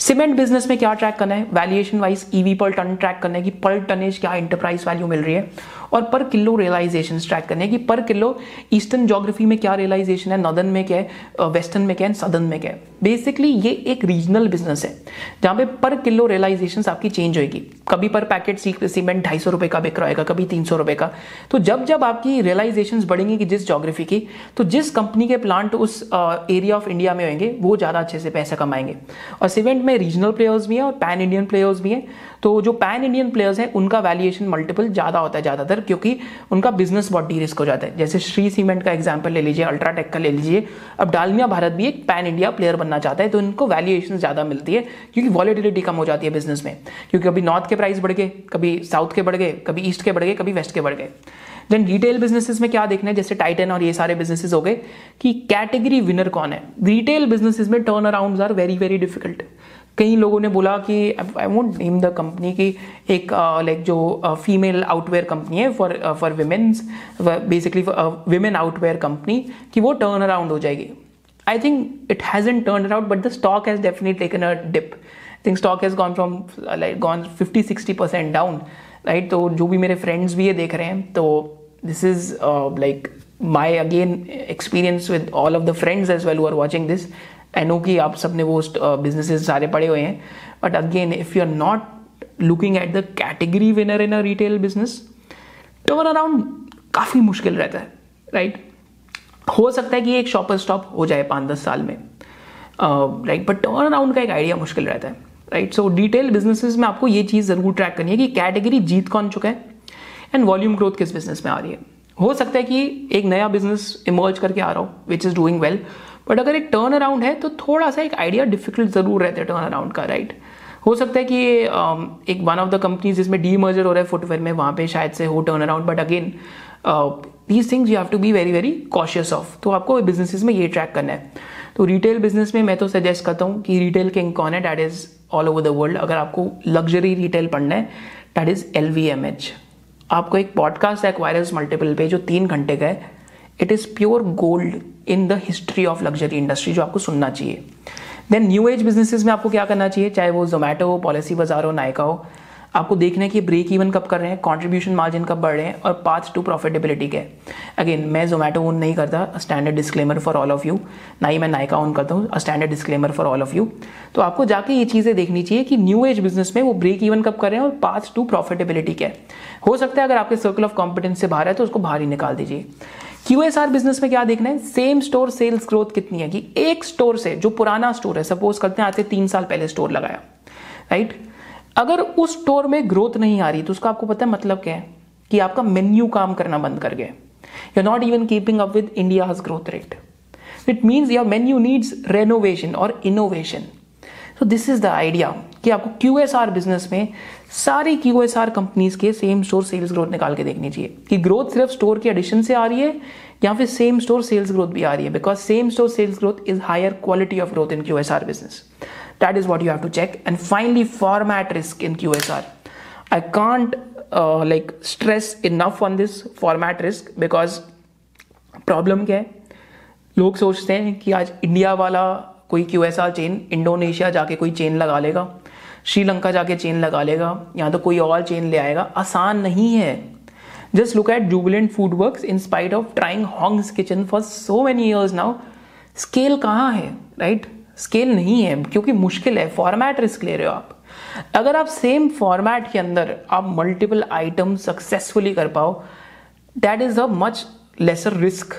cement business में क्या track करना है? Valuation wise EV per tonne track करना है कि पर tonnage क्या enterprise value मिल रही है? और पर किलो रियलाइजेशन ट्रैक करने की पर किलो ईस्टर्न जोग्राफी में क्या रियलाइजेशन है नॉर्दर्न में क्या है वेस्टर्न में क्या है सदर्न में क्या है। बेसिकली ये एक रीजनल बिज़नेस है, जहाँ पे पर किलो रियलाइजेशन आपकी चेंज होगी कभी पर पैकेट सीमेंट ढाई सौ रुपए का बिक रहा है कभी तीन सौ रुपए का। तो जब जब आपकी रियलाइजेशन बढ़ेंगी कि जिस जोग्राफी की तो जिस कंपनी के प्लांट उस एरिया ऑफ़ इंडिया में होंगे वो ज़्यादा अच्छे से पैसा कमाएँगे। और सीमेंट में रीजनल प्लेयर्स भी हैं और पैन इंडियन प्लेयर्स भी हैं। तो जो पैन इंडियन प्लेयर्स हैं, उनका वैल्यूएशन मल्टीपल ज़्यादा होता है ज़्यादातर, क्योंकि उनका बिज़नेस बहुत डी रिस्क हो जाता है। जैसे श्री सीमेंट का एग्ज़ाम्पल ले लीजिए अल्ट्राटेक का ले लीजिए। अब डालमिया भारत भी एक पैन इंडिया प्लेयर बनना चाहता है तो इनको वैल्यूएशन ज़्यादा मिलती है, क्योंकि वॉलिटिलिटी कम हो जाती है बिज़नेस में। क्योंकि कभी नॉर्थ के प्राइस बढ़ गए, कभी साउथ के बढ़ गए, कभी ईस्ट के बढ़ गए, कभी वेस्ट के बढ़ गए। देन रिटेल बिजनेसेस में क्या देखना है, जैसे टाइटन और ये सारे बिजनेसेस हो गए, कि कैटेगरी विनर कौन है? रिटेल बिजनेसेस में turn around are very very difficult कई लोगों ने बोला कि I won't name the company की एक लाइक uh, जो फीमेल आउटवेयर कंपनी है for for women's basically women outerwear company कि वो टर्न अराउंड हो जाएगी। I think it hasn't turn around but the stock has definitely taken a dip think stock has gone from like gone fifty sixty percent down right तो जो भी मेरे friends भी ये देख रहे हैं तो this is like my again experience with all of the friends as well are watching this know कि आप सबने वो बिजनेसेस uh, सारे पड़े हुए हैं but again if you are not looking at the category winner in a retail business turn around काफ़ी मुश्किल रहता है राइट right? हो सकता है कि एक शॉपर स्टॉप हो जाए पाँच दस साल में राइट बट टर्न अराउंड का एक आइडिया मुश्किल रहता है राइट सो डिटेल बिजनेसेस में आपको ये चीज़ ज़रूर ट्रैक करनी है कि कैटेगरी जीत कौन चुका है एंड वॉल्यूम ग्रोथ किस बिज़नेस में आ रही है। हो सकता है कि एक नया बिज़नेस इमर्ज करके आ रहा हो which is doing well but अगर एक टर्न अराउंड है तो थोड़ा सा एक आइडिया डिफ़िकल्ट ज़रूर रहता है टर्न अराउंड का राइट हो सकता है कि um, एक वन ऑफ़ द कंपनीज़ जिसमें डी मर्जर हो रहा है फुटवेयर में वहाँ पे शायद से हो turn around but again these things you have to be very very cautious of तो आपको बिजनेसिस में ये ट्रैक करना है। तो रिटेल बिज़नेस में मैं तो सजेस्ट करता हूँ कि रिटेल किंग कौन है? That is all over the world अगर आपको लग्जरी रिटेल पढ़ना है that is L V M H आपको एक पॉडकास्ट है एक्वायरस मल्टीपल पे जो तीन घंटे का है। It is pure gold in the history of luxury industry जो आपको सुनना चाहिए। देन न्यू एज बिजनेसेस में आपको क्या करना चाहिए? चाहे वो जोमेटो हो पॉलिसी बाज़ार हो नायका हो, आपको देखना है कि ब्रेक इवन कब कर रहे हैं कॉन्ट्रीब्यूशन मार्जिन कब बढ़ रहे हैं और पाथ टू प्रॉफिटेबिलिटी के अगेन मैं जोमेटो ओन नहीं करता standard disclaimer for all of you ना ही मैं नायका ओन करता हूँ standard disclaimer for all of you तो आपको जाके ये चीज़ें देखनी चाहिए कि न्यू एज बिज़नेस में वो ब्रेक इवन कब कर रहे हैं और पाथ टू प्रॉफिटेबिलिटी क्या है। हो सकता है अगर आपके सर्कल ऑफ़ कॉम्पिटेंस से बाहर है तो उसको बाहर ही निकाल दीजिए। क्यूएसआर बिज़नेस में क्या देखना है? सेम स्टोर सेल्स ग्रोथ कितनी है कि एक स्टोर से, जो पुराना स्टोर है सपोज़ करते हैं आज से तीन साल पहले स्टोर लगाया राइट अगर उस स्टोर में ग्रोथ नहीं आ रही तो उसका आपको पता है मतलब क्या है? कि आपका मेन्यू काम करना बंद कर गया you not even keeping up with India growth rate it means your menu needs renovation और इनोवेशन तो दिस इज़ द आइडिया कि आपको क्यू एस आर बिज़नेस में सारी क्यू एस आर कंपनीज़ के सेम स्टोर सेल्स ग्रोथ निकाल के देखनी चाहिए। कि ग्रोथ सिर्फ़ स्टोर के एडिशन से आ रही है या फिर सेम स्टोर सेल्स ग्रोथ भी आ रही है? Because same store sales growth is higher quality of growth in Q S R business that is what you have to check and finally format risk in Q S R I can't like stress enough on this format risk because problem क्या है? लोग सोचते हैं कि आज India वाला कोई Q S R chain Indonesia जाके कोई चेन लगा लेगा, श्रीलंका जाके चेन लगा लेगा, या तो कोई और चेन ले आएगा, आसान नहीं है। Just look at Jubilant food work in spite of trying Hong's Kitchen for so many years now scale कहाँ है राइट right? स्केल नहीं है, क्योंकि मुश्किल है फॉर्मेट रिस्क ले रहे हो आप। अगर आप सेम फॉर्मेट के अंदर आप मल्टीपल आइटम सक्सेसफुली कर पाओ that is a much lesser risk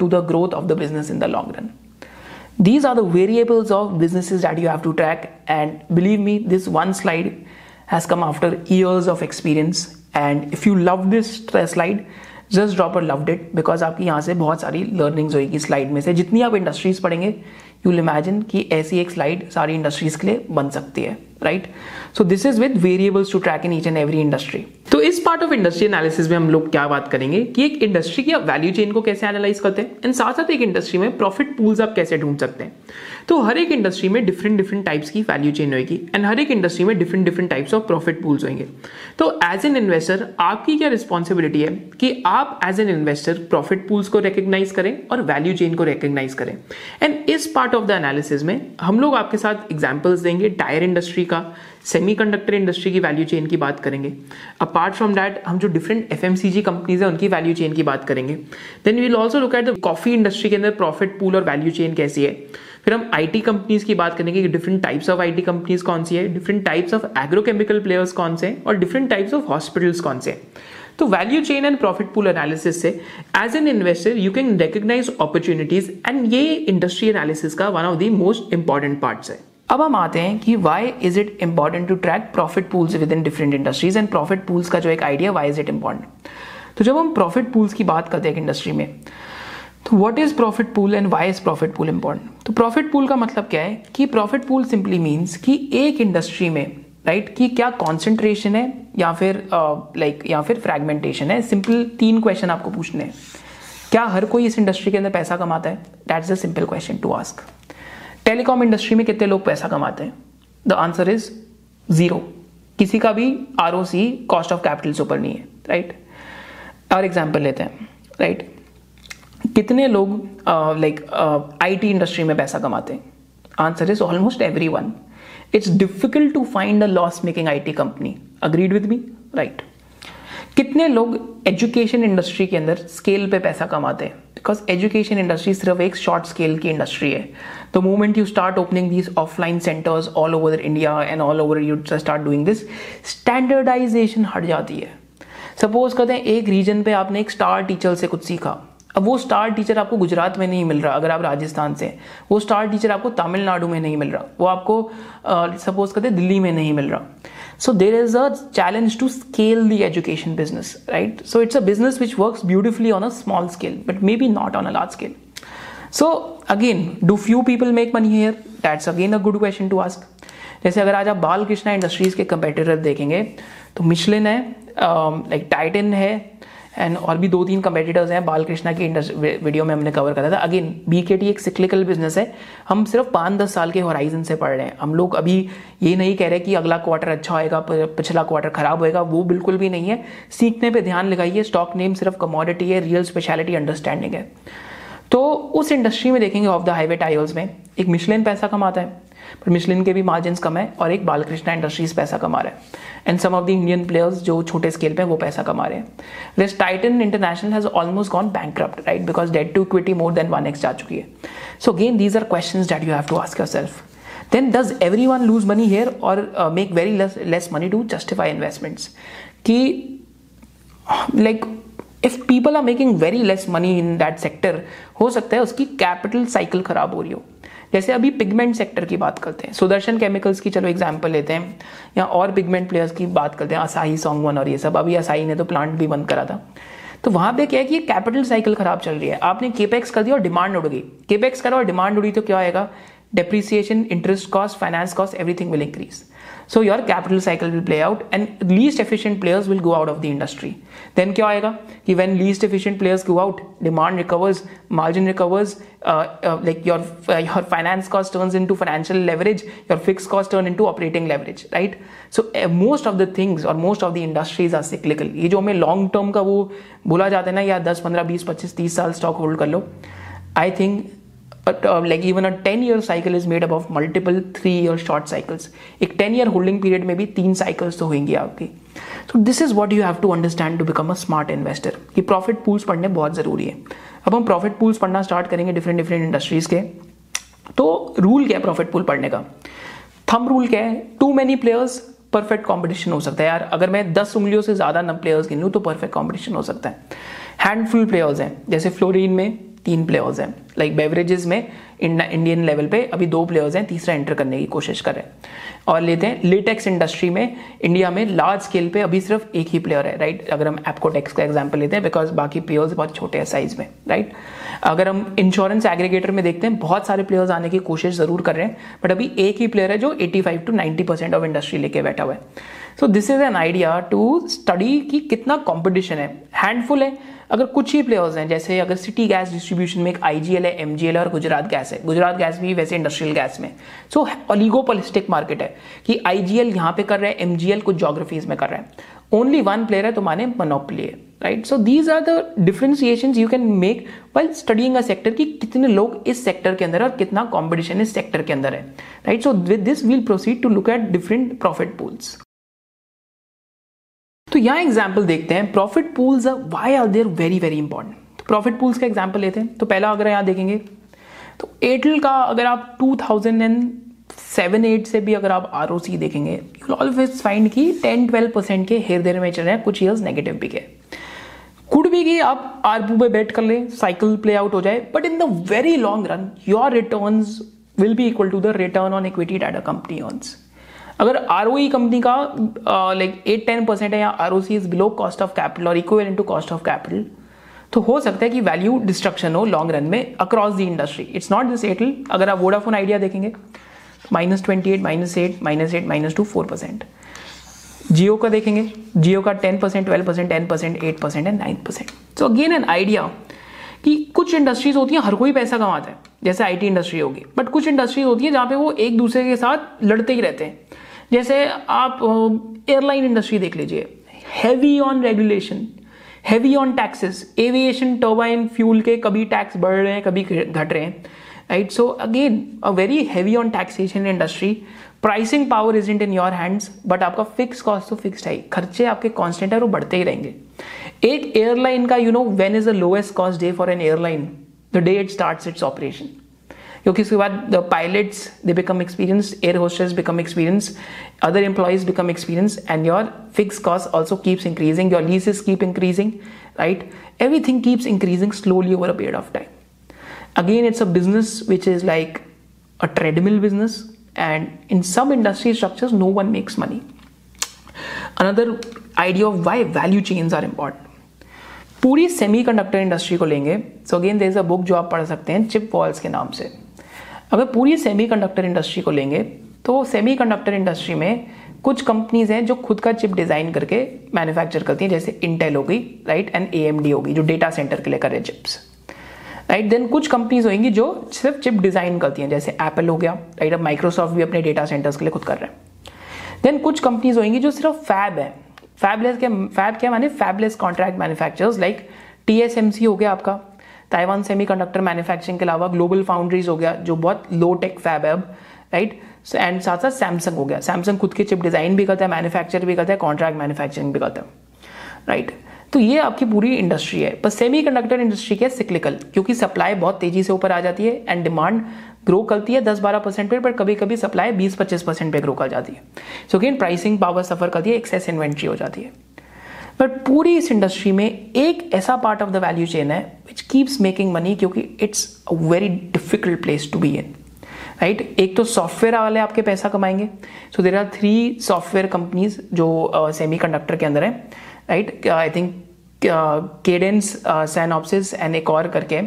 to the growth of the business in the long run these are the variables of businesses that you have to track and believe me this one slide has come after years of experience and if you love this slide just drop और loved it because आपकी यहाँ से बहुत सारी learnings होगी slide में से जितनी आप इंडस्ट्रीज पढ़ेंगे you imagine कि ऐसी एक स्लाइड सारी इंडस्ट्रीज़ के लिए बन सकती है right so this is with variables to track in each and every industry तो इस पार्ट ऑफ़ इंडस्ट्री एनालिसिस में हम लोग क्या बात करेंगे कि एक इंडस्ट्री की आप वैल्यू चेन को कैसे एनालाइज करते हैं? एंड साथ साथ एक इंडस्ट्री में प्रॉफिट पूल्स आप कैसे ढूंढ सकते हैं? तो हर एक इंडस्ट्री में डिफरेंट डिफरेंट टाइप्स की वैल्यू चेन होगी एंड हर एक इंडस्ट्री में different different types of profit pools होंगे तो एज एन इन्वेस्टर आपकी क्या रिस्पॉन्सिबिलिटी है कि आप as an investor profit pools को रिकग्नाइज करें और वैल्यू चेन को रिकग्नाइज करें। एंड इस पार्ट ऑफ़ द एनालिसिस में हम लोग आपके साथ एग्जाम्पल्स देंगे टायर इंडस्ट्री का सेमीकंडक्टर इंडस्ट्री की वैल्यू चेन की बात करेंगे। अपार्ट फ्रॉम दैट हम जो डिफरेंट एफएमसीजी कंपनीज़ है, उनकी वैल्यू चेन की बात करेंगे। Then we'll also look at the coffee industry के अंदर प्रॉफिट पूल और वैल्यू चेन कैसी है। फिर हम आईटी कंपनीज़ की बात करेंगे कि different types of IT companies कौन सी है different types of agrochemical players कौन से हैं और डिफरेंट टाइप्स ऑफ़ हॉस्पिटल्स कौन से हैं। तो value chain and profit pool analysis से as an investor you can recognise opportunities and ये इंडस्ट्री एनालिसिस का one of the most important parts है। अब हम आते हैं कि why is it important to track profit pools within different industries and profit pools का जो एक idea why is it important तो जब हम प्रॉफिट पूल्स की बात करते हैं एक इंडस्ट्री में तो what is profit pool and why is profit pool important तो प्रॉफिट पूल का मतलब क्या है? कि प्रॉफिट पूल सिंपली मीन्स कि एक इंडस्ट्री में राइट right, कि क्या कॉन्सेंट्रेशन है या फिर लाइक uh, या फिर फ्रेगमेंटेशन है? सिंपल तीन क्वेश्चन आपको पूछने हैं। क्या हर कोई इस इंडस्ट्री के अंदर पैसा कमाता है? That's a simple question to ask telecom industry में कितने लोग पैसा कमाते हैं? द आंसर इज़ ज़ीरो किसी का भी आर कॉस्ट ऑफ़ कैपिटल से ऊपर नहीं है राइट और एग्ज़ाम्पल लेते हैं राइट right? कितने लोग लाइक आईटी इंडस्ट्री में पैसा कमाते हैं? Answer is almost everyone it's difficult to find a loss making I T company agreed with me right कितने लोग एजुकेशन इंडस्ट्री के अंदर स्केल पे पैसा कमाते हैं? बिकॉज़ एजुकेशन इंडस्ट्री सिर्फ़ एक शॉर्ट स्केल की इंडस्ट्री है. The moment you start opening these offline centres all over India and all over you start doing this standardisation हट जाती है. सपोज़ करते हैं एक रीजन पे आपने एक स्टार टीचर से कुछ सीखा. अब वो स्टार टीचर आपको गुजरात में नहीं मिल रहा, अगर आप राजस्थान से वो स्टार टीचर आपको तमिलनाडु में नहीं मिल रहा, वो आपको सपोज़ करते दिल्ली में नहीं मिल रहा। So there is a challenge to scale the education business right so it's a business which work beautifully on a small scale but maybe not on a large scale so again do few people make money here that's again a good question to ask जैसे अगर आज आप बाल Krishna industries के competitor देखेंगे तो Michelin है like Titan है एंड और भी दो तीन कंपेटिटर्स हैं, बालकृष्णा की वीडियो में हमने कवर करा था। अगेन बी के टी एक सिक्लिकल बिज़नेस है। हम सिर्फ़ पाँच दस साल के होराइजन से पढ़ रहे हैं। हम लोग अभी ये नहीं कह रहे कि अगला क्वार्टर अच्छा होएगा पिछला क्वार्टर खराब होएगा, वो बिल्कुल भी नहीं है। सीखने पर ध्यान लगाइए। स्टॉक नेम सिर्फ़ कमोडिटी है रियल स्पेशलिटी अंडरस्टैंडिंग है। तो उस इंडस्ट्री में देखेंगे ऑफ़ द हाईवे टायर्स में एक मिशलिन पैसा कमाता है पर मिशलिन के भी मार्जिन कम है और एक बालकृष्णा इंडस्ट्रीज़ पैसा कमा रहा है। And some of the Indian players जो छोटे स्केल पे वो पैसा कमा रहे हैं। West Titan international has almost gone bank right because debt to equity more than one x जा चुकी है। So again these are question that you have to ask yourself then does everyone lose money here or uh, make very less less money to justify investments? कि like if people are making very less money in that sector हो सकता है उसकी capital cycle खराब हो रही हो। जैसे अभी पिगमेंट सेक्टर की बात करते हैं। सुदर्शन केमिकल्स की चलो एग्ज़ाम्पल लेते हैं, या और पिगमेंट प्लेयर्स की बात करते हैं असाही सॉन्गवन और ये सब। अभी असाही ने तो प्लांट भी बंद करा था। तो वहाँ पे क्या है कि कैपिटल साइकिल खराब चल रही है। आपने केपेक्स कर दिया और डिमांड उड़ गई केपेक्स करा और डिमांड उड़ी तो क्या आएगा? Depreciation interest cost finance cost everything will increase so your capital cycle will play out and least efficient players will go out of the industry then क्या आएगा कि when least efficient players go out demand recovers margin recovers uh, uh, like your uh, your finance cost turns into financial leverage your fixed cost turn into operating leverage right so uh, most of the things or most of the industries are cyclical ये जो हमें long term का वो बोला जाता है ना या 10 15 20 25 30 साल स्टॉक होल्ड कर लो I think but uh, like even a 10 year cycle is made up of multiple 3 year short cycles एक 10 year holding period में भी तीन cycles तो होंगी आपकी so this is what you have to understand to become a smart investor कि profit pools पढ़ने बहुत ज़रूरी है अब हम profit pools पढ़ना start करेंगे different different industries के तो रूल क्या है प्रॉफिट पूल पढ़ने का थम रूल क्या है too many players perfect competition हो सकता है यार अगर मैं दस उंगलियों से ज़्यादा न प्लेयर्स गिन लूँ तो परफेक्ट कंपटीशन हो सकता है हैंडफुल प्लेयर्स हैं. जैसे फ्लोरिन में तीन प्लेयर्स हैं. लाइक बेवरेजेस में इंडियन लेवल पे अभी दो प्लेयर्स हैं, तीसरा एंटर करने की कोशिश कर रहे हैं. और लेते हैं लेटेक्स इंडस्ट्री में इंडिया में लार्ज स्केल पे अभी सिर्फ़ एक ही प्लेयर है राइट अगर हम एपकोटेक्स का एग्जांपल लेते हैं बिकॉज़ बाकी प्लेयर्स बहुत छोटे हैं साइज़ में राइट अगर हम इंश्योरेंस एग्रीगेटर में देखते हैं, बहुत सारे प्लेयर्स आने की कोशिश ज़रूर कर रहे हैं बट अभी एक ही प्लेयर है जो 85 टू 90 परसेंट ऑफ़ इंडस्ट्री लेके बैठा हुआ है. So this is an idea to study कि कितना कॉम्पिटिशन है. हैंडफुल है. अगर कुछ ही प्लेयर्स हैं, जैसे अगर सिटी गैस डिस्ट्रीब्यूशन में एक आईजीएल है एमजीएल है और गुजरात गैस है। गुजरात गैस भी वैसे इंडस्ट्रियल गैस में। सो ऑलिगोपोलिस्टिक मार्केट है कि आईजीएल यहाँ पे कर रहे हैं एमजीएल कुछ जोग्राफीज में कर रहे हैं। ओनली वन प्लेयर है तो माने मोनोपली है right so these are the differentiation you can make while studying a sector कि कितने लोग इस सेक्टर के अंदर और कितना कॉम्पिटिशन इस सेक्टर के अंदर है right so with this will proceed to look at different profit pools तो यहाँ एग्ज़ाम्पल देखते हैं profit pools why are there very very important तो प्रॉफिट पूल्स का एग्ज़ाम्पल लेते हैं। तो पहला अगर यहाँ देखेंगे तो एयरटेल का अगर आप 2007 8 से भी अगर आप आरओसी देखेंगे यू ऑलवेज फाइंड की 10 12 परसेंट के हेर देर में चल रहे हैं, कुछ ईयर्स नेगेटिव भी के। कुड भी कि आप आरपू पे बेट कर लें साइकिल प्ले आउट हो जाए but in the very long run your return will be equal to the return on equity that a company earns अगर आर कंपनी का लाइक एट टेन परसेंट है या R O C is below cost of capital और equal to cost of capital तो हो सकता है कि वैल्यू डिस्ट्रक्शन हो लॉन्ग रन में across the industry it's not this Airtel अगर आप वोडाफोन आइडिया देखेंगे minus twenty eight minus eight minus eight minus two four percent Jio का देखेंगे जियो का ten percent twelve percent ten percent eight percent and nine percent so again an idea कि कुछ industries होती हैं, हर कोई पैसा कमाता है, जैसे आईटी इंडस्ट्री होगी बट कुछ इंडस्ट्रीज़ होती है जहाँ पे वो एक दूसरे के साथ लड़ते ही रहते हैं। जैसे आप एयरलाइन इंडस्ट्री देख लीजिए। Heavy on regulation heavy on taxes aviation turbine fuel के कभी टैक्स बढ़ रहे हैं, कभी घट रहे हैं right so again a very heavy on taxation industry pricing power isn't in your hands but आपका फिक्स कॉस्ट तो फिक्स है खर्चे आपके कॉन्स्टेंट है वो बढ़ते ही रहेंगे। एक एयरलाइन का you know when is the lowest cost day for an airline the day it start its operation क्योंकि उसके बाद the pilots they become experience air hostess become experience other employees become experience and your fix cost also keeps increasing your lease keep increasing right every keeps increasing slowly over a period of time again it's a business which is like a treadmill business and in some industry structures no one makes money another idea of why value chain are important पूरी semiconductor industry को लेंगे so again there is a book जो आप पढ़ सकते हैं chip walls के नाम से। अगर पूरी सेमीकंडक्टर इंडस्ट्री को लेंगे तो सेमीकंडक्टर इंडस्ट्री में कुछ कंपनीज़ हैं जो खुद का चिप डिज़ाइन करके मैन्युफैक्चर करती हैं, जैसे इंटेल होगी right and A M D होगी जो डेटा सेंटर के लिए करे चिप्स राइट देन कुछ कंपनीज़ होंगी जो सिर्फ़ चिप डिज़ाइन करती हैं, जैसे एप्पल हो गया राइट अब माइक्रोसॉफ्ट भी अपने डेटा सेंटर्स के लिए खुद कर रहे हैं. देन कुछ कंपनीज़ होंगी जो सिर्फ़ फैब है. फैबलेस के फैब क्या माने? Fabless contract manufacturers like TSMC हो गया आपका ताइवान सेमीकंडक्टर मैन्युफैक्चरिंग के अलावा ग्लोबल फाउंड्रीज हो गया, जो बहुत लो टेक फैब है अब राइट एंड साथ साथ सैमसंग हो गया। सैमसंग खुद के चिप डिज़ाइन भी करता है मैन्युफैक्चर भी करता है कॉन्ट्रैक्ट मैन्युफैक्चरिंग भी करता है राइट तो ये आपकी पूरी इंडस्ट्री है। पर सेमी कंडक्टर इंडस्ट्री क्या सिक्लिकल क्योंकि सप्लाई बहुत तेज़ी से ऊपर आ जाती है एंड डिमांड ग्रो करती है 10-12 परसेंट पर कभी कभी सप्लाई 20-25 परसेंट पे ग्रो कर जाती है। So again pricing power suffer करती है एक्सेस इन्वेंट्री हो जाती है। बट पूरी इस इंडस्ट्री में एक ऐसा part of the value chain है विच कीप्स मेकिंग मनी क्योंकि it's a very difficult place to be in right एक तो सॉफ्टवेयर वाले आपके पैसा कमाएँगे। So there are three software companies जो सेमी uh, कंडक्टर के अंदर है right I think Cadence Synopsys and एक और करके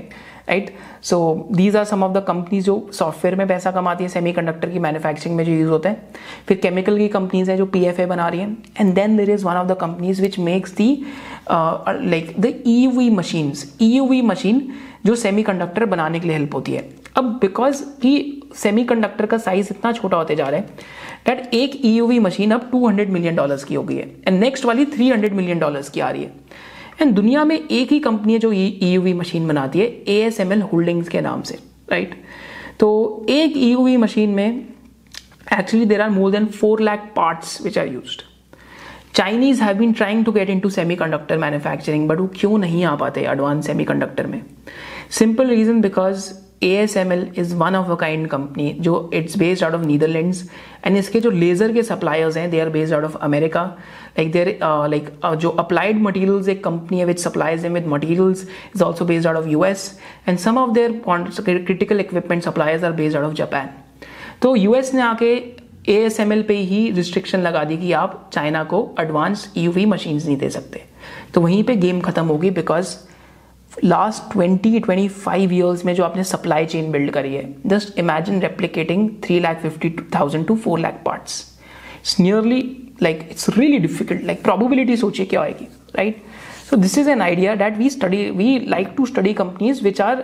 right so these are some of the companies जो सॉफ्टवेयर में पैसा कमाती है सेमीकंडक्टर की मैन्युफैक्चरिंग में जो यूज़ होते हैं। फिर केमिकल की कंपनीज़ हैं जो पी एफ़ ए बना रही हैं। And then there is one of the companies which makes the like the EUV machines V machine जो सेमी कंडक्टर बनाने के लिए हेल्प होती है। अब बिकॉज़ कि सेमीकंडक्टर का साइज़ इतना छोटा होते जा रहा है दैट एक ईयूवी मशीन अब 200 मिलियन डॉलर्स की हो गई है। एंड नेक्स्ट वाली 300 मिलियन डॉलर्स की आ रही है। एंड दुनिया में एक ही कंपनी है जो ईयूवी मशीन बनाती है A S M L holdings के नाम से राइट तो एक ईयूवी मशीन में actually there are more than four lakh parts which are use Chinese have been trying to get into semiconductor manufacturing but वो क्यों नहीं आ पाते एडवांस सेमी कंडक्टर में? Simple reason because ASML is one of a kind company जो it's based out of Netherlands and इसके जो laser के सप्लायर्स हैं they are based out of America like there like जो अप्लाइड मटेरियल्स एक company है which supplies with materials is also based out of U S and some of their critical equipment suppliers are based out of Japan तो U S ने आके ए S M L पे ही restriction लगा दी कि आप China को advance you we machines नहीं दे सकते। तो वहीं पे गेम खत्म होगी because last twenty twenty five years में जो आपने सप्लाई चेन बिल्ड करी है just imagine replicating three lakh fifty thousand to four lakh parts it's nearly like it's really difficult like probability सोचिए क्या आएगी right so this is an idea that we study we like to study companies which are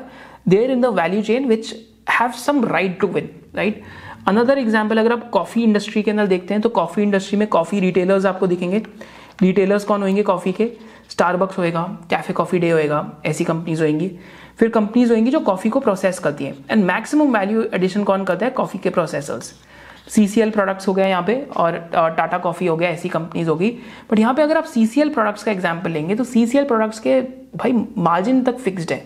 there in the value chain which have some right to win right another example अगर आप coffee industry के अंदर देखते हैं तो coffee industry में coffee retailers आपको दिखेंगे। रिटेलर्स कौन होंगे कॉफ़ी के? स्टारबक्स होएगा कैफ़े कॉफ़ी डे होएगा, ऐसी कंपनीज़ होएँगी। फिर कंपनीज़ होएँगी जो कॉफ़ी को प्रोसेस करती हैं। एंड मैक्सिमम वैल्यू एडिशन कौन करता है? कॉफ़ी के processors C C L products हो गया यहाँ पे और टाटा कॉफ़ी हो गया, ऐसी कंपनीज़ होगी। बट यहाँ पे अगर आप सी सी एल प्रोडक्ट्स का एग्ज़ाम्पल लेंगे तो सी सी एल प्रोडक्ट्स के भाई मार्जिन तक फिक्स्ड है।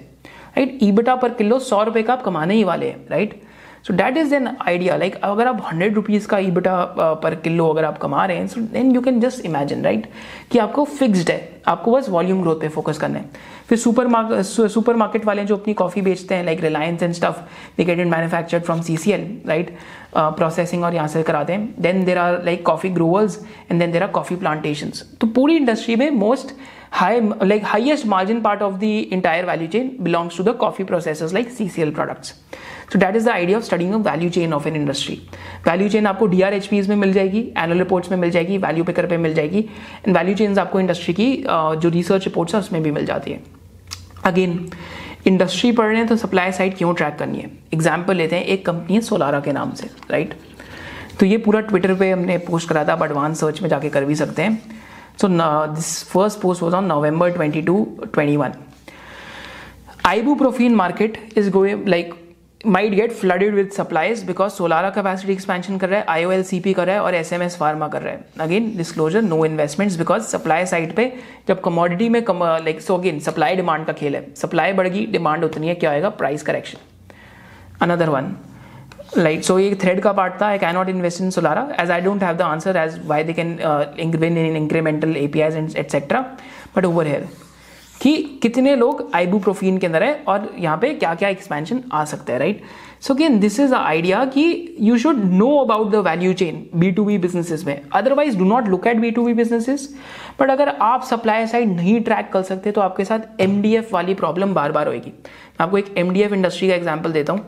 राइट ईबटा पर किलो सौ रुपए का आप कमाने ही वाले हैं right so that is an idea like अगर आप हंड्रेड रुपीज़ का ई ईबटा पर किलो अगर आप कमा रहे हैं so then you can just imagine right कि आपको फिक्स्ड है। आपको बस वॉल्यूम ग्रोथ पे फोकस करना है। फिर सुपर मार्केट सुपर मार्केट वाले जो अपनी कॉफ़ी बेचते हैं like Reliance and stuff they get it manufactured from C C L right processing और यहाँ से कराते हैं। Then there are like coffee growers and then there are coffee plantation तो पूरी इंडस्ट्री में most high, like highest margin part of the entire value chain belongs to the coffee processors like CCL products. So that is the idea of studying a value chain of an industry. Value chain आपको DRHPs में मिल जाएगी annual reports में मिल जाएगी value picker पे मिल जाएगी एंड वैल्यू चेन्स आपको इंडस्ट्री की जो रिसर्च रिपोर्ट्स है उसमें भी मिल जाती है अगेन इंडस्ट्री पढ़ रहे हैं तो सप्लाई साइड क्यों ट्रैक करनी है एग्ज़ाम्पल लेते हैं एक कंपनी है सोलारा के नाम से राइट तो ये पूरा ट्विटर पे हमने पोस्ट करा था आप एडवांस सर्च में जाके कर भी सकते हैं So now this first post was on November 22, 21. Ibuprofen market is going like might get flooded with supplies because Solara capacity expansion कर रहा है आईओ एल सी पी कर रहा है और एस एम एस फार्मा कर रहा है। Again disclosure no investment because supply side पे जब कमोडिटी में like so again supply demand का खेल है। सप्लाई बढ़गी डिमांड उतनी है, क्या होगा price correction another one like so ये थ्रेड का पार्ट था I can not invest in Solara as I don't have the answer as why they can in incremental APIs and etcetera but over here कि कितने लोग आइबूप्रोफीन के अंदर है और यहाँ पे क्या क्या एक्सपेंशन आ सकता है right so again this is idea कि you should know about the value chain B to B businesses में। Otherwise do not look at B to B businesses but अगर आप सप्लाई साइड नहीं ट्रैक कर सकते तो आपके साथ एमडीएफ वाली प्रॉब्लम बार बार होगी मैं आपको एक एम डी एफ़ इंडस्ट्री का एग्ज़ाम्पल देता हूँ।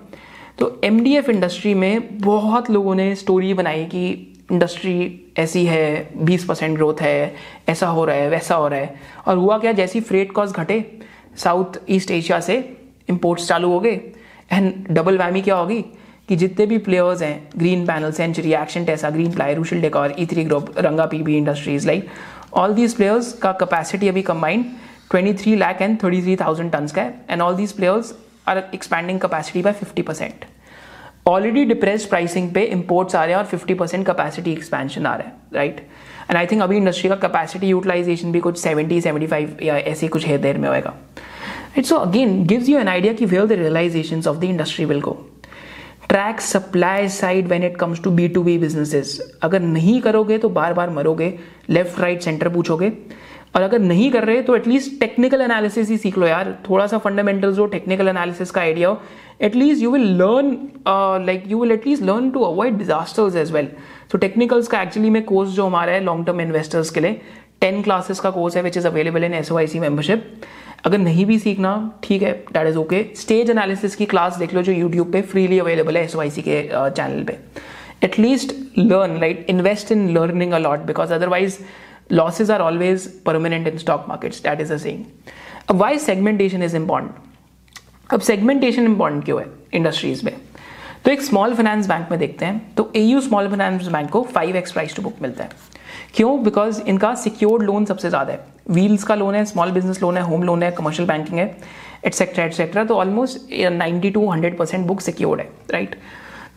तो एम डी एफ़ इंडस्ट्री में बहुत लोगों ने स्टोरी बनाई कि इंडस्ट्री ऐसी है 20 परसेंट ग्रोथ है ऐसा हो रहा है वैसा हो रहा है। और हुआ क्या जैसी फ्रेट कॉस्ट घटे साउथ ईस्ट एशिया से इम्पोर्ट्स चालू हो गए एंड डबल वैमी क्या होगी कि जितने भी प्लेयर्स हैं Greenpanel Century Action Tesa Greenply Rushil Decor E three group रंगा P B industries like all these players का कैपेसिटी अभी कंबाइंड 23 लाख एंड 33,000 टन्स का है and all these players are expanding capacity by 50 percent already depress pricing पे imports आ रहे हैं और 50 परसेंट कैपेसिटी एक्सपेंशन आ रहा है राइट एंड आई थिंक अभी इंडस्ट्री का कैपेसिटी यूटिलाइजेशन भी कुछ 70 75 या ऐसे कुछ है देर में होएगा। It's so again gives you an idea कि where the realisation of the industry will go track supply side when it comes to B to B businesses अगर नहीं करोगे तो बार बार मरोगे लेफ़्ट राइट सेंटर पूछोगे। और अगर नहीं कर रहे तो एटलीस्ट टेक्निकल एनालिसिस ही सीख लो यार। थोड़ा सा फंडामेंटल्स हो टेक्निकल एनालिसिस का आइडिया हो। At least you will learn like you will at least learn to avoid disasters as well तो टेक्निकल्स का एक्चुअली में कोर्स जो हमारा है लॉन्ग टर्म इन्वेस्टर्स के लिए टेन क्लासेस का कोर्स है which is available in S O I C membership अगर नहीं भी सीखना, ठीक है that is okay stage analysis की क्लास देख लो जो यूट्यूब पे फ्रीली अवेलेबल है एस आई सी के चैनल पे। At least learn like invest in learning a lot because otherwise losses are always permanent in stock markets, that is a saying. अब why segmentation is important? अब segmentation important क्यों है industries में? तो एक small finance bank में देखते हैं तो ए स्मॉल फाइनेंस बैंक को five X price to book मिलता है. क्यों? बिकॉज़ इनका सिक्योर्ड लोन सबसे ज़्यादा है. व्हील्स का लोन है स्मॉल बिज़नेस लोन है होम लोन है कमर्शियल बैंकिंग है एटसेट्रा एटसेट्रा तो almost ninety to hundred percent book secured है राइट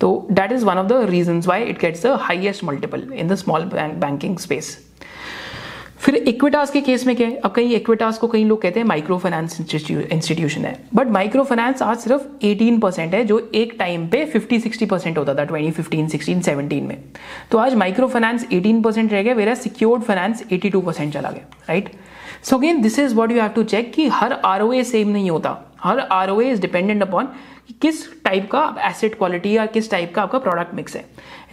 तो that is one of the reason why it gets the highest multiple in the small banking space फिर Equitas के case में क्या है? अब कहीं इक्विटास को कई लोग कहते हैं माइक्रो फाइनेंस इंस्टीट्यूशन है। बट माइक्रो फाइनेंस आज सिर्फ़ 18 परसेंट है, जो एक टाइम पे 50 60 परसेंट होता था 2015 16 17 में। तो आज माइक्रो फाइनेंस 18 परसेंट रह गया वेरा सिक्योर्ड फाइनेंस 82 परसेंट चला गया right so again this is what you have to check कि हर आरओए सेम नहीं होता। हर आर इज़ डिपेंडेंट अपॉन किस टाइप का एसेट क्वालिटी या किस टाइप का आपका प्रोडक्ट मिक्स है।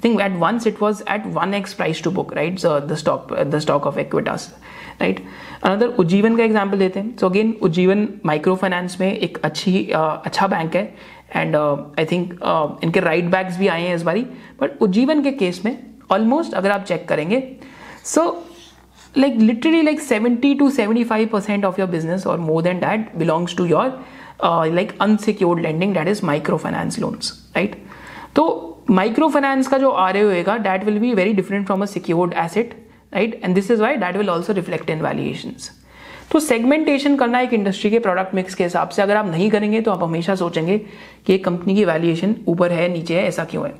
Think at once it was at 1x price to book right? So the stock the stock of equitas right another Ujjivan का example देते हैं so again Ujjivan micro finance में एक अच्छी uh, अच्छा बैंक है and I think इनके write backs भी आए हैं इस बारी बट उज्जीवन के केस में ऑलमोस्ट अगर आप चेक करेंगे so like literally like seventy to seventy five percent of your business और more than that belongs to your like unsecured lending that is micro finance loans right तो micro finance का जो R होएगा that will be very different from a secured asset right and this is why that will also reflect in valuation तो segmentation करना एक industry के product mix के हिसाब से, अगर आप नहीं करेंगे तो आप हमेशा सोचेंगे कि एक कंपनी की वैल्यूएशन ऊपर है, नीचे है, ऐसा क्यों है?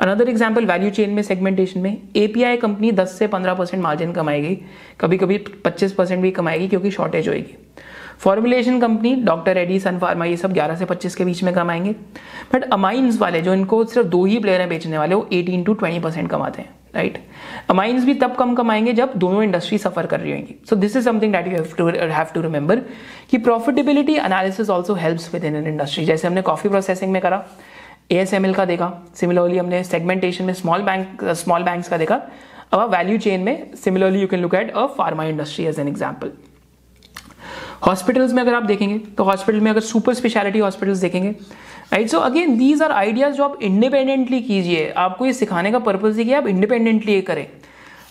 अनदर एग्ज़ाम्पल वैल्यू चेन में सेगमेंटेशन में एपीआई कंपनी 10 से 15 परसेंट मार्जिन कमाएगी कभी कभी 25 परसेंट भी कमाएगी क्योंकि शॉर्टेज होएगी। Formulation company, Doctor Reddy Sun pharma, ये सब 11 से 25 के बीच में कमाएँगे बट अमाइंस वाले, जो इनको सिर्फ़ दो ही प्लेयर हैं बेचने वाले, वो 18 टू 20 परसेंट कमाते हैं राइट अमाइंस भी तब कम कमाएँगे जब दोनों इंडस्ट्री सफ़र कर रही होंगी। So this is something that you have to remember कि profitability analysis also helps with in an industry जैसे हमने कॉफ़ी प्रोसेसिंग में करा एएसएमएल का देखा सिमिलरली हमने सेगमेंटेशन में स्मॉल बैंक स्मॉल बैंक्स का देखा। अब वैल्यू चेन में similarly you can look at a pharma industry as an example hospitals में अगर आप देखेंगे तो हॉस्पिटल में अगर सुपर स्पेशलिटी हॉस्पिटल्स देखेंगे right so again these are ideas जो आप इंडिपेंडेंटली कीजिए। आपको ये सिखाने का पर्पज है कि आप इंडिपेंडेंटली ये करें।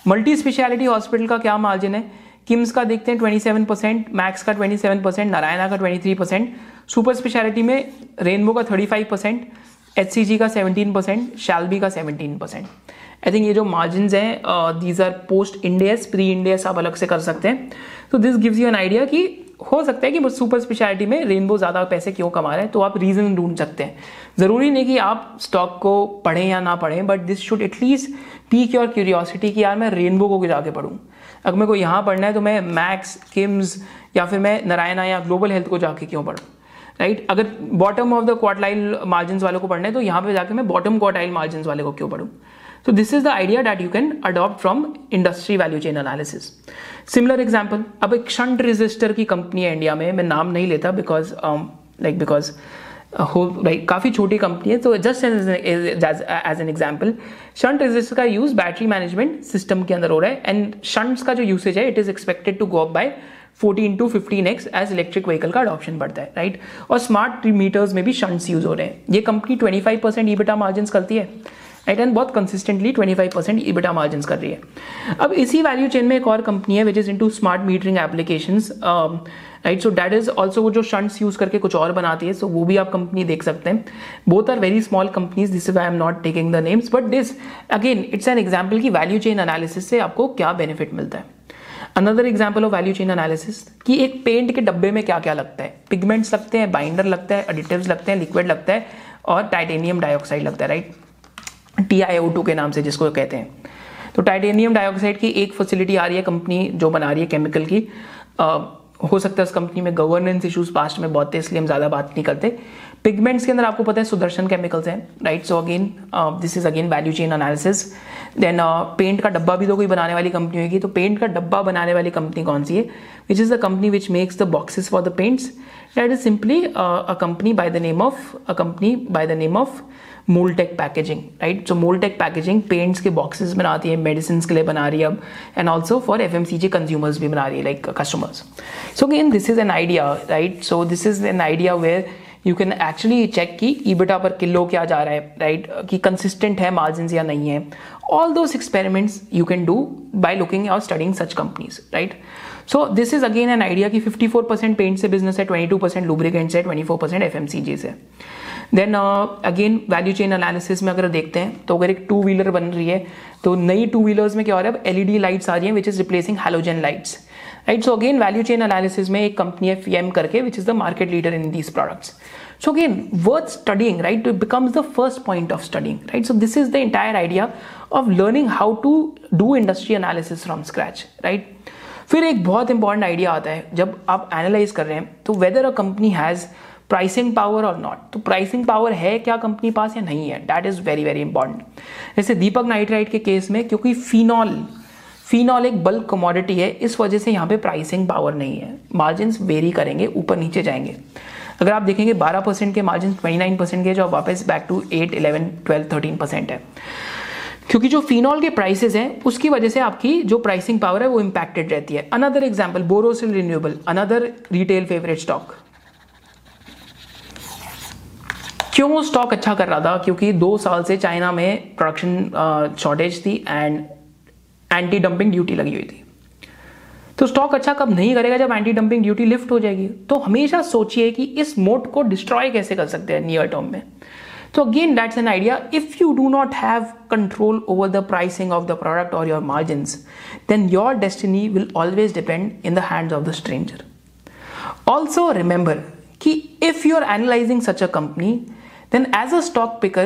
मल्टी स्पेशलिटी हॉस्पिटल का क्या मार्जिन है? किम्स का देखते हैं 27 परसेंट मैक्स का 27 परसेंट नारायणा का 23 परसेंट सुपर स्पेशलिटी में रेनबो का 35 परसेंट एच का 17 परसेंट शैलबी का 17 परसेंट आई थिंक ये जो मार्जिन हैं these are post IndAS pre IndAS आप अलग से कर सकते हैं। तो this gives you an idea कि हो सकता है कि सुपर स्पेशलिटी में रेनबो ज़्यादा पैसे क्यों कमा रहे हैं तो आप रीज़न ढूंढ सकते हैं। ज़रूरी नहीं कि आप स्टॉक को पढ़ें या ना पढ़ें but this should at least pique your curiosity कि यार मैं रेनबो को जाके पढ़ूँ? अगर मेरे को यहाँ पढ़ना है तो मैं मैक्स किम्स या फिर मैं नारायणा या ग्लोबल हेल्थ को जाके क्यों पढ़ूँ? Right right? अगर bottom of the quartile margin वाले को पढ़ना है तो यहाँ पे जाके मैं बॉटम क्वार्टाइल मार्जिन वाले को क्यों पढ़ूँ? So this is the idea that you can adopt from industry value chain analysis. Similar example, अब एक शंट रजिस्टर की कंपनी है इंडिया में मैं नाम नहीं लेता बिकॉज़ लाइक बिकॉज़ हो लाइक काफ़ी छोटी कंपनी है तो just as an example shunt resistor का यूज़ बैटरी मैनेजमेंट सिस्टम के अंदर हो रहा है एंड शंट्स का जो यूसेज है it is expected to go up by 14 to 15 X as electric vehicle का अडॉप्शन बढ़ता है राइट और स्मार्ट मीटर्स में भी शंट्स यूज़ हो रहे हैं। ये कंपनी 25 परसेंट ईबिटा मार्जिन करती है। एंड बहुत कंसिस्टेंटली 25 परसेंट ईबिटा मार्जिन कर रही है। अब इसी वैल्यू चेन में एक और कंपनी है which is into smart metering application right so that is also जो शंट्स यूज़ करके कुछ और बनाती है सो so वो भी आप कंपनी देख सकते हैं। Both are very small companies this is I am not taking the names but this again it's an example की वैल्यू चेन एनालिसिस से आपको क्या बेनिफिट मिलता है। Another example of value chain analysis कि एक पेंट के डब्बे में क्या क्या लगता है। पिगमेंट्स लगते हैं बाइंडर लगता है एडिटिव्स लगते हैं लिक्विड लगता है, और टाइटेनियम डाइऑक्साइड लगता है right T I O two के नाम से जिसको कहते हैं। तो टाइटेनियम डाइऑक्साइड की एक फैसिलिटी आ रही है कंपनी जो बना रही है केमिकल की। आ, हो सकता है उस कंपनी में गवर्नेंस इश्यूज़ पास्ट में बहुत थे इसलिए हम ज़्यादा बात नहीं करते। पिगमेंट्स के अंदर आपको पता है सुदर्शन केमिकल्स हैं right so again this is again value chain analysis then paint का डब्बा भी तो कोई बनाने वाली कंपनी होगी तो पेंट का डब्बा बनाने वाली कंपनी कौन सी है? Which is the company which makes the boxes for the paints that is simply a company by the name of a company by the name of Moldtek Packaging right so Moldtek Packaging paints के boxes बनाती है medicine के लिए बना रही है अब and also for F M C G consumers भी बना रही है like customers so again this is an idea right so this is an idea where you can actually check की ईबिटा पर किलो क्या जा रहा है राइट right? कि कंसिस्टेंट है मार्जिन या नहीं है. All those experiments you can do by looking और studying such companies right so this is again an idea कि 54 परसेंट पेंट से बिज़नेस है 22 परसेंट लुब्रिकेंट से 24 percent F M C G से. Then again value chain analysis में अगर देखते हैं तो अगर एक टू व्हीलर बन रही है तो नई टू व्हीलर्स में क्या हो रहा है? अब एलईडी लाइट्स आ रही हैं which is replacing halogen lights right so again value chain analysis में एक कंपनी है फीएम करके which is the market leader in these products so, again, worth studying, right? It becomes the first point of studying, right? So, this is the entire idea of learning how to do industry analysis from scratch, right? फिर एक बहुत important idea आता है, जब आप analyse कर रहे हैं तो whether a company has pricing power और नॉट तो प्राइसिंग पावर है क्या कंपनी पास या नहीं है? That is very very important जैसे दीपक नाइट्राइट के केस में, क्योंकि फिनॉल फिनॉल एक बल्क कमोडिटी है, इस वजह से यहाँ पे प्राइसिंग पावर नहीं है। मार्जिन वेरी करेंगे, ऊपर नीचे जाएँगे। अगर आप देखेंगे 12 परसेंट के मार्जिन 29 परसेंट के, जो वापस बैक टू 8 11 12 13 परसेंट है। क्योंकि जो फिनॉल के प्राइसेस हैं, उसकी वजह से आपकी जो प्राइसिंग पावर है, वो इंपैक्टेड रहती है। Another example Borosil Renewable another retail favourite stock क्यों स्टॉक अच्छा कर रहा था? क्योंकि दो साल से चाइना में प्रोडक्शन शॉर्टेज थी एंड एंटी डंपिंग ड्यूटी लगी हुई थी। तो स्टॉक अच्छा कब नहीं करेगा जब एंटी डंपिंग ड्यूटी लिफ्ट हो जाएगी? तो हमेशा सोचिए कि इस मोड को डिस्ट्रॉय कैसे कर सकते हैं नियर टर्म में। तो again that's an idea if you do not have control over the pricing of the product और your margin then your destiny will always depend in the hands of the stranger also remember कि if you are analysing such a company then as a stock picker,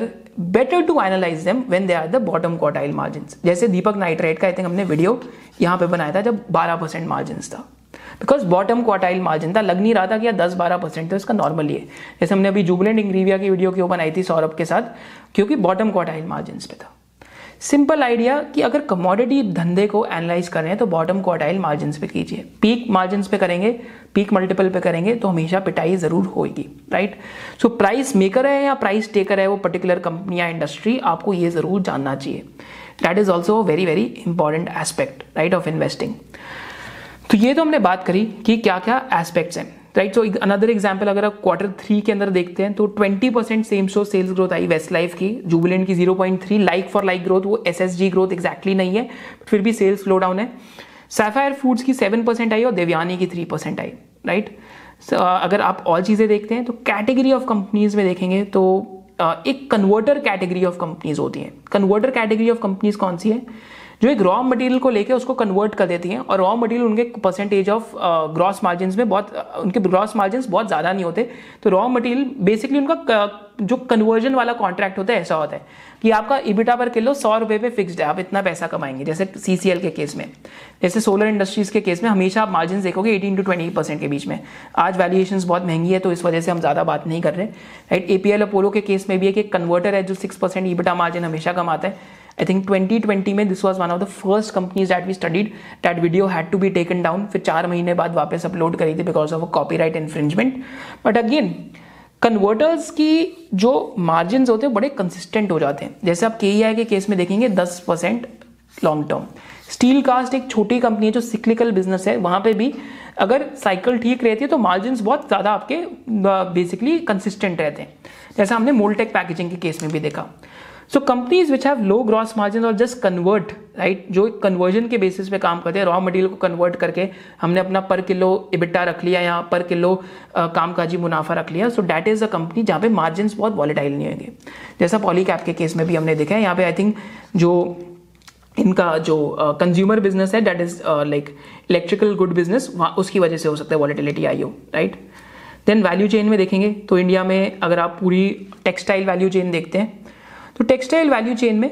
better to analyze them when they are the bottom quartile margins. जैसे Deepak nitrite का I think हमने video यहाँ पे बनाया था जब 12 percent margin था। बिकॉज़ बॉटम क्वार्टाइल मार्जिन था, लग नहीं रहा था कि दस बारह परसेंट था उसका नॉर्मली है जैसे हमने अभी जुबलेंट इंग्रीविया की वीडियो क्यों बनाई थी सौरभ के साथ? क्योंकि बॉटम क्वार्टाइल मार्जिन पे था। सिंपल आइडिया कि अगर कमोडिटी धंधे को एनालाइज कर रहे हैं तो बॉटम क्वार्टाइल मार्जिन पे कीजिए। पीक मार्जिन पे करेंगे पीक मल्टीपल पे करेंगे तो हमेशा पिटाई ज़रूर होगी राइट सो प्राइस मेकर है या प्राइस टेकर है वो पर्टिकुलर कंपनी या इंडस्ट्री आपको ये ज़रूर जानना चाहिए। That is also very very important aspect right of investing तो ये तो हमने बात करी कि क्या क्या एस्पेक्ट्स हैं। राइट सो अनदर एग्ज़ाम्पल अगर आप क्वार्टर थ्री के अंदर देखते हैं तो 20 percent same show sales growth आई वेस्ट लाइफ की जुबिलेंट की 0.3 लाइक फॉर लाइक ग्रोथ वो एसएसजी ग्रोथ एक्जैक्टली नहीं है, फिर भी सेल्स स्लो डाउन है। सैफायर फूड्स की सेवन परसेंट आई और देवयानी की थ्री परसेंट आई राइट अगर आप और चीज़ें देखते हैं तो कैटेगरी ऑफ़ कंपनीज़ में देखेंगे तो एक कन्वर्टर कैटेगरी ऑफ़ कंपनीज़ होती हैं। कन्वर्टर कैटेगरी ऑफ़ कंपनीज़ कौन सी है? जो एक रॉ मटेरियल को लेकर उसको कन्वर्ट कर देती हैं और रॉ मटेरियल उनके परसेंटेज ऑफ़ ग्रॉस मार्जिन में बहुत उनके ग्रॉस मार्जिन बहुत ज़्यादा नहीं होते। तो रॉ मटेरियल बेसिकली उनका जो कन्वर्जन वाला कॉन्ट्रैक्ट होता है, ऐसा होता है कि आपका इबिटा पर किलो सौ रुपए पे फिक्स्ड है, आप इतना पैसा कमाएँगे। जैसे सीसीएल के केस में, जैसे सोलर इंडस्ट्रीज़ के केस में हमेशा आप मार्जिन देखोगे 18 टू 20 परसेंट के बीच में। आज वैल्यूएशन बहुत महँगी है तो इस वजह से हम ज़्यादा बात नहीं कर रहे राइट एपीएल अपोलो के केस में भी एक कन्वर्टर है जो सिक्स परसेंट मार्जिन हमेशा कमाता है। I think 2020 में this was one of the first companies that we studied that video had to be taken down फिर चार महीने बाद वापस अपलोड करी थी because of a copyright infringement but again converters की जो मार्जिन होते हैं, बड़े कंसिस्टेंट हो जाते हैं। जैसे आप के के केस में देखेंगे, दस percent long term steel cast एक छोटी कंपनी है, जो सिक्लिकल बिज़नेस है। वहाँ पे भी अगर साइकिल ठीक रहती है तो मार्जिन बहुत ज़्यादा आपके बेसिकली कंसिस्टेंट रहते हैं। जैसा हमने मोलटेक पैकेजिंग के केस में भी देखा। So companies which have low gross margin और जस्ट कन्वर्ट राइट जो कन्वर्जन के बेसिस पे काम करते हैं रॉ मटेरियल को कन्वर्ट करके हमने अपना पर किलो इबिट्टा रख लिया या पर किलो कामकाजी मुनाफा रख लिया so that is a company जहाँ पे मार्जिन बहुत वॉलेटाइल नहीं होंगे। जैसा पॉलीकैप के केस में भी हमने देखा है, यहाँ पे आई थिंक जो इनका जो कंज्यूमर बिज़नेस है that is like electrical good business उसकी वजह से हो सकता है वॉलिटिलिटी आई हो राइट देन वैल्यू चेन में देखेंगे तो इंडिया में अगर आप पूरी टेक्सटाइल वैल्यू चेन देखते हैं तो टेक्सटाइल वैल्यू चेन में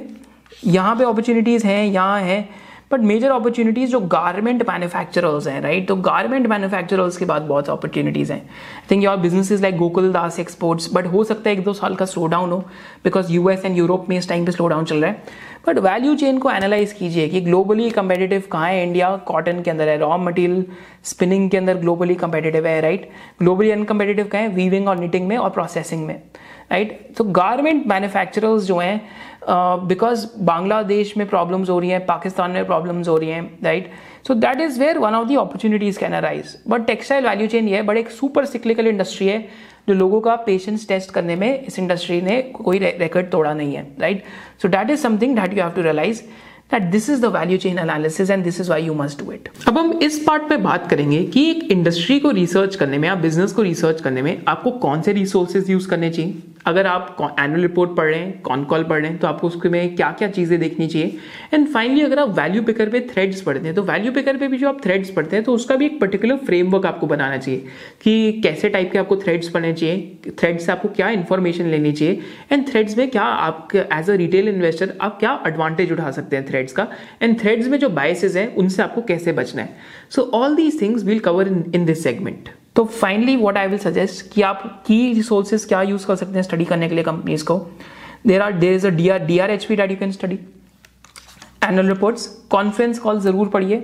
यहाँ पे अपॉर्चुनिटीज़ हैं, यहाँ हैं बट मेजर अपॉर्चुनिटीज़ जो गारमेंट मैन्युफैक्चरर्स हैं राइट तो गारमेंट मैन्युफैक्चरर्स के बाद बहुत अपॉर्चुनिटीज़ हैं। I think your business is like Gokaldas Exports but हो सकता है एक दो साल का स्लो डाउन हो बिकॉज़ यूएस एंड यूरोप में इस टाइम पे स्लो डाउन चल रहा है। बट वैल्यू चेन को एनालाइज कीजिए कि ग्लोबली कंपेटिटिव कहाँ है इंडिया कॉटन के अंदर है रॉ मटेरियल स्पिनिंग के अंदर ग्लोबली कंपेटिटिव है राइट ग्लोबली अनकम्पेटिटिव कहाँ वीविंग और निटिंग में और प्रोसेसिंग में। राइट तो गारमेंट मैन्युफैक्चरर्स जो हैं बिकॉज़ बांग्लादेश में प्रॉब्लम्स हो रही हैं पाकिस्तान में प्रॉब्लम्स हो रही हैं right so that is where one of the opportunities can arise but textile value chain ये है बट एक सुपर सिक्लिकल इंडस्ट्री है, जो लोगों का पेशेंस टेस्ट करने में इस इंडस्ट्री ने कोई रिकॉर्ड तोड़ा नहीं है right so that is something that you have to realise that this is the value chain analysis and this is why you must do it अब हम इस पार्ट पे बात करेंगे कि एक इंडस्ट्री को रिसर्च करने में या बिज़नेस को रिसर्च करने में आपको कौन से रिसोर्सेज यूज़ करने चाहिए? अगर आप एनुअल रिपोर्ट पढ़ रहे हैं कॉन कॉल पढ़ रहे हैं तो आपको उसमें क्या क्या चीज़ें देखनी चाहिए? एंड फाइनली अगर आप वैल्यू पिकर पे थ्रेड्स पढ़ते हैं तो वैल्यू पिकर पे भी जो आप थ्रेड्स पढ़ते हैं तो उसका भी एक पर्टिकुलर फ्रेमवर्क आपको बनाना चाहिए कि कैसे टाइप के आपको थ्रेड्स पढ़ने चाहिए थ्रेड्स से आपको क्या इन्फॉर्मेशन लेनी चाहिए एंड थ्रेड्स में क्या आप एज अ रिटेल इन्वेस्टर आप क्या एडवांटेज उठा सकते हैं थ्रेड्स का एंड थ्रेड्स में जो बायसेज हैं, उनसे आपको कैसे बचना है? So all these things will cover in this segment तो finally what I will suggest कि आप की रिसोर्सेज क्या यूज़ कर सकते हैं स्टडी करने के लिए कंपनीज़ को। There are there is a D R D R H P that you can study annual reports conference call ज़रूर पढ़िए।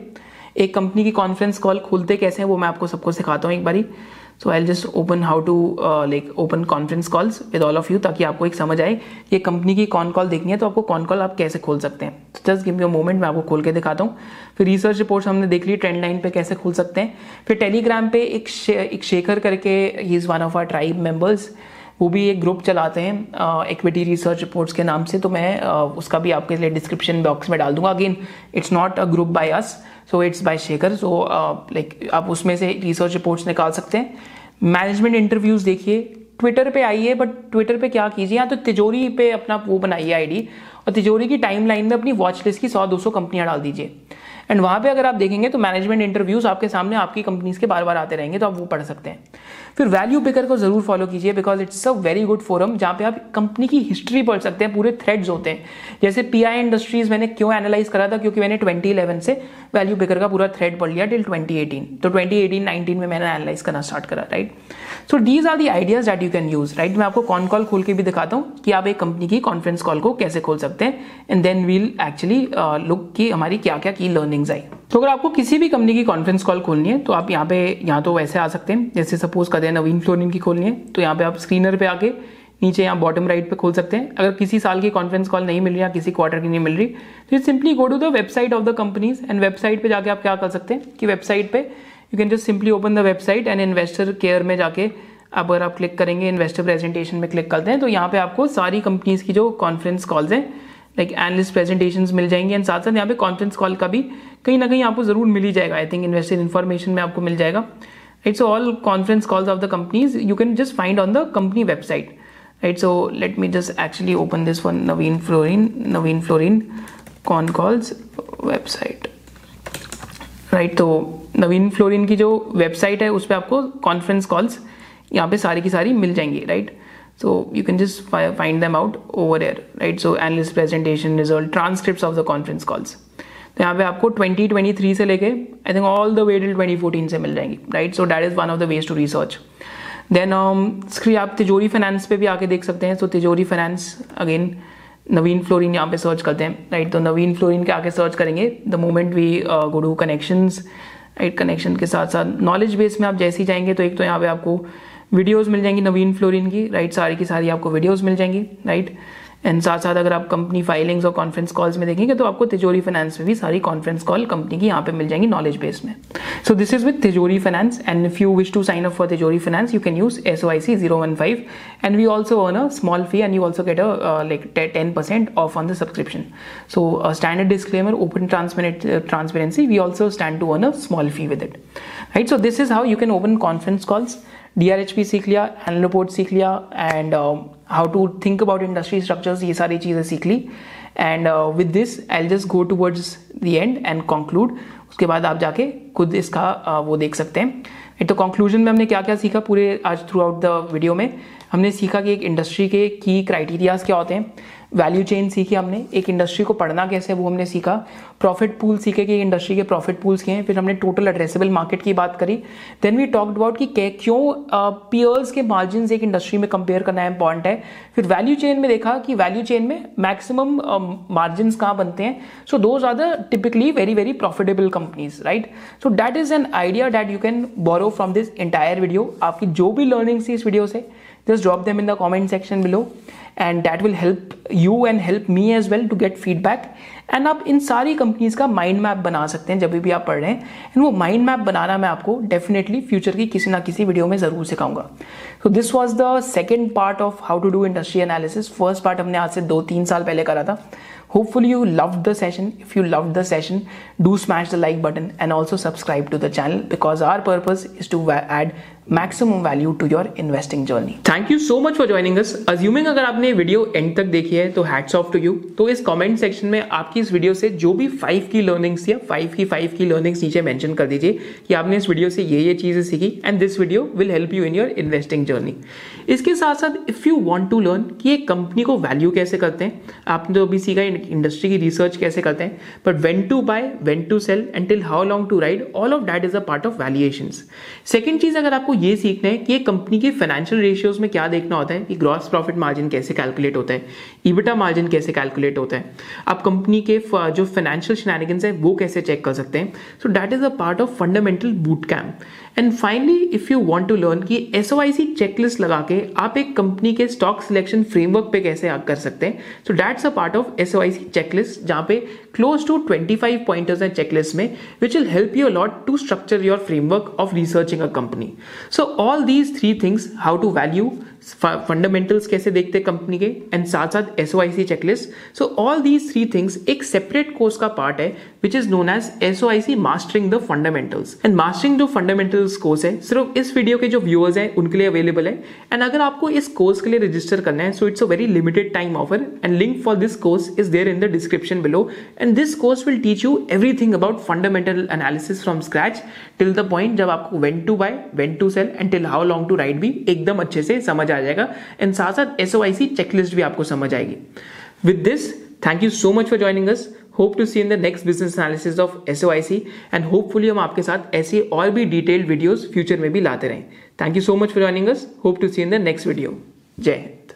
एक कंपनी की कॉन्फ्रेंस कॉल खोलते कैसे हैं वो मैं आपको सबको सिखाता हूँ एक बारी। So I just open how to like open conference calls with all of you ताकि आपको एक समझ आए कि कंपनी की कॉन कॉल देखनी है तो आपको कॉन कॉल आप कैसे खोल सकते हैं। तो जस्ट गिव मी मोमेंट मैं आपको खोल के दिखाता हूँ। फिर रिसर्च रिपोर्ट्स हमने देख ली ट्रेंड लाइन पे कैसे खोल सकते हैं। फिर टेलीग्राम पे एक शे, एक शेखर करके he is one of our tribe members वो भी एक ग्रुप चलाते हैं इक्विटी रिसर्च रिपोर्ट्स के नाम से तो मैं uh, उसका भी आपके लिए डिस्क्रिप्शन बॉक्स में डाल दूँगा। Again it's not a group by us so it's by Shekhar so like आप उसमें से रिसर्च रिपोर्ट्स निकाल सकते हैं। मैनेजमेंट इंटरव्यूज़ देखिए। ट्विटर पे आइए बट ट्विटर पे क्या कीजिए? या तो तिजोरी पे अपना वो बनाइए आईडी और तिजोरी की टाइम लाइन में अपनी वॉच लिस्ट की सौ दो सौ कंपनियाँ डाल दीजिए। एंड वहाँ पे अगर आप देखेंगे तो मैनेजमेंट इंटरव्यूज़ आपके सामने आपकी कंपनीज़ के बार बार आते रहेंगे तो आप वो पढ़ सकते हैं। फिर वैल्यू पिकर को ज़रूर फॉलो कीजिए because it's a very good forum जहाँ पे आप कंपनी की हिस्ट्री पढ़ सकते हैं, पूरे थ्रेड्स होते हैं। जैसे पी आई इंडस्ट्रीज़ मैंने क्यों एनालाइज करा था? क्योंकि मैंने 2011 से वैल्यू पिकर का पूरा थ्रेड पढ़ लिया टिल 2018 तो 2018 19 में मैंने एनालाइज करना स्टार्ट करा right so these are the ideas that you can use right मैं आपको कॉन कॉल खोल के भी दिखाता हूँ कि आप एक कंपनी की कॉन्फ्रेंस कॉल को कैसे खोल सकते हैं and then we'll actually look कि हमारी क्या क्या की लर्निंग्स आई। तो अगर आपको किसी भी कंपनी की कॉन्फ्रेंस कॉल खोलनी है तो आप यहाँ पे, यहाँ तो वैसे आ सकते हैं। जैसे सपोज़ कर दें नवीन फ्लोरिन की खोलनी है तो यहाँ पे आप स्क्रीनर पे आके नीचे यहाँ बॉटम राइट पे खोल सकते हैं। अगर किसी साल की कॉन्फ्रेंस कॉल नहीं मिल रही या किसी क्वार्टर की नहीं मिल रही तो you simply go to the website of the companies and website पे जाके आप क्या कर सकते हैं कि वेबसाइट पे you can just simply open the website and investor care में जाके अब अगर आप क्लिक करेंगे इन्वेस्टर प्रेजेंटेशन में क्लिक करते हैं तो यहाँ पे आपको सारी कंपनीज़ की जो कॉन्फ्रेंस कॉल्स हैं लाइक एनालिस्ट प्रेजेंटेशन मिल जाएँगे एंड साथ साथ यहाँ पे कॉन्फ्रेंस कॉल का भी कहीं ना कहीं आपको ज़रूर मिल ही जाएगा। आई थिंक इन्वेस्टर इन्फॉर्मेशन में आपको मिल जाएगा। Right so all conference calls of the companies you can just find on the company website right so let me just actually open this for Navin Fluorine Navin Fluorine con calls website right तो Navin Fluorine की जो website है उस पर आपको conference calls यहाँ पे सारी की सारी मिल जाएँगी right right? So you can just fi find them out over here, right? So analyst presentation result, transcripts of the conference calls. तो यहाँ पे आपको 2023 से लेके I think all the way till 2014 से मिल जाएँगी right so that is one of the ways to research then स्क्री आप तिजोरी फाइनेंस पे भी आके देख सकते हैं। So so, Tijori Finance again Navin Fluorine यहाँ पे सर्च करते हैं राइट right? तो नवीन फ्लोरिन के आके सर्च करेंगे। The moment we go to connections right connection के साथ साथ नॉलेज बेस में आप जैसे ही जाएँगे तो एक तो यहाँ पे आपको वीडियोस मिल जाएँगी नवीन फ्लोरिन की राइट सारी की सारी आपको वीडियोस मिल जाएँगी राइट एंड साथ साथ अगर आप कंपनी फाइलिंग्स और कॉन्फ्रेंस कॉल्स में देखेंगे तो आपको तिजोरी फाइनेंस में भी सारी कॉन्फ्रेंस कॉल कंपनी की यहाँ पे मिल जाएँगी नॉलेज बेस में। So this is with Tijori Finance and if you wish to sign up for Tijori Finance you can use S O I C zero one five and we also earn a small fee and you also get a like ten percent off on the subscription so standard disclaimer open transparency we also stand to earn a small fee with it. Right so this is how you can open conference calls D R सीख लिया annual report सीख लिया and how to think about industry structures ये सारी चीज़ें सीख ली and with this I just go towards the end and conclude उसके बाद आप जाके खुद इसका uh, वो देख सकते हैं तो कंक्लूजन में हमने क्या क्या सीखा पूरे आज थ्रू आउट द वीडियो में हमने सीखा कि एक इंडस्ट्री के की क्राइटेरियाज क्या होते हैं? वैल्यू चेन सीखी हमने। एक इंडस्ट्री को पढ़ना कैसे वो हमने सीखा। प्रॉफिट पूल सीखे कि इंडस्ट्री के प्रॉफिट पूल्स के हैं। फिर हमने टोटल एड्रेसेबल मार्केट की बात करी। देन वी टॉक्ड अबाउट कि क्यों पियर्स के मार्जिन एक इंडस्ट्री में कंपेयर करना इंपॉर्टेंट है। फिर वैल्यू चेन में देखा कि वैल्यू चेन में मैक्सिमम मार्जिन कहाँ बनते हैं? So those are the typically very very profitable companies right so that is an idea that you can borrow from this entire video आपकी जो भी लर्निंग थी इस वीडियो से just drop them in the comment section below. And that will help you and help me as well to get feedback. And आप इन सारी companies का माइंड मैप बना सकते हैं जब भी आप पढ़ रहे हैं। एंड वो माइंड मैप बनाना मैं आपको डेफिनेटली फ्यूचर की किसी ना किसी वीडियो में ज़रूर सिखाऊँगा। So this was the second part of how to do industry analysis first part हमने आज से दो तीन साल पहले करा था। Hopefully you love the session if you love the session do smash the like button and also subscribe to the channel because our purpose is to add maximum value to your investing journey thank you so much for joining us assuming अगर आपने video and तक देखी है तो hats of to you तो इस comment section में आपकी इस वीडियो से जो भी फाइव की लर्निंग्स या फाइव की फाइव की लर्निंग्स नीचे मेंशन कर दीजिए कि आपने इस वीडियो से ये ये चीज़ें सीखी and this video will help you in your investing journey इसके साथ साथ if you want to learn कि एक कंपनी को वैल्यू कैसे करते हैं, आपने तो अभी सीखा इंडस्ट्री की रिसर्च कैसे करते हैं but when to buy when to sell and till how long to ride all of that is a part of valuation second चीज़, अगर आपको ये सीखना है कि एक कंपनी के फाइनेंशियल रेशियोज में क्या देखना होता है, कि ग्रॉस प्रॉफिट मार्जिन कैसे कैलकुलेट होता है ईबिटा मार्जिन कैसे कैलकुलेट होता है, आप कंपनी के जो फाइनेंशियल शनैनिगन्स है, वो कैसे चेक कर सकते हैं। So that is a part of fundamental boot camp and finally if you want to learn कि एस चेकलिस्ट लगा के आप एक कंपनी के स्टॉक सिलेक्शन फ्रेमवर्क पे कैसे कर सकते हैं so that's a part of S checklist जहाँ पे क्लोज टू 25 पॉइंटर्स है चेकलिस्ट में which will help you a lot to structure your framework of researching a company so all these three things how to value fundamentals कैसे देखते हैं company के? And साथ साथ S O I C checklist so all these three things एक separate course का part है which is known as S O I C mastering the fundamentals and mastering जो फंडामेंटल्स कोर्स है, सिर्फ़ इस वीडियो के जो व्यूअर्स हैं, उनके लिए अवेलेबल है। एंड अगर आपको इस कोर्स के लिए रजिस्टर करना है so it's a very limited time offer and link for this course is there in the description below and this course will teach you everything about fundamental analysis from scratch till the point जब आपको when to buy when to sell and till how long to ride भी एकदम अच्छे से समझ आ जाएगा। And साथ साथ एस आई सी चेकलिस्ट भी आपको समझ आएगी। With this thank you so much for joining us hope to see in the next business analysis of S I C and hopefully हम आपके साथ ऐसे और भी डिटेल्ड वीडियोस फ्यूचर में भी लाते रहें। Thank you so much for joining us hope to see in the next video जय हिंद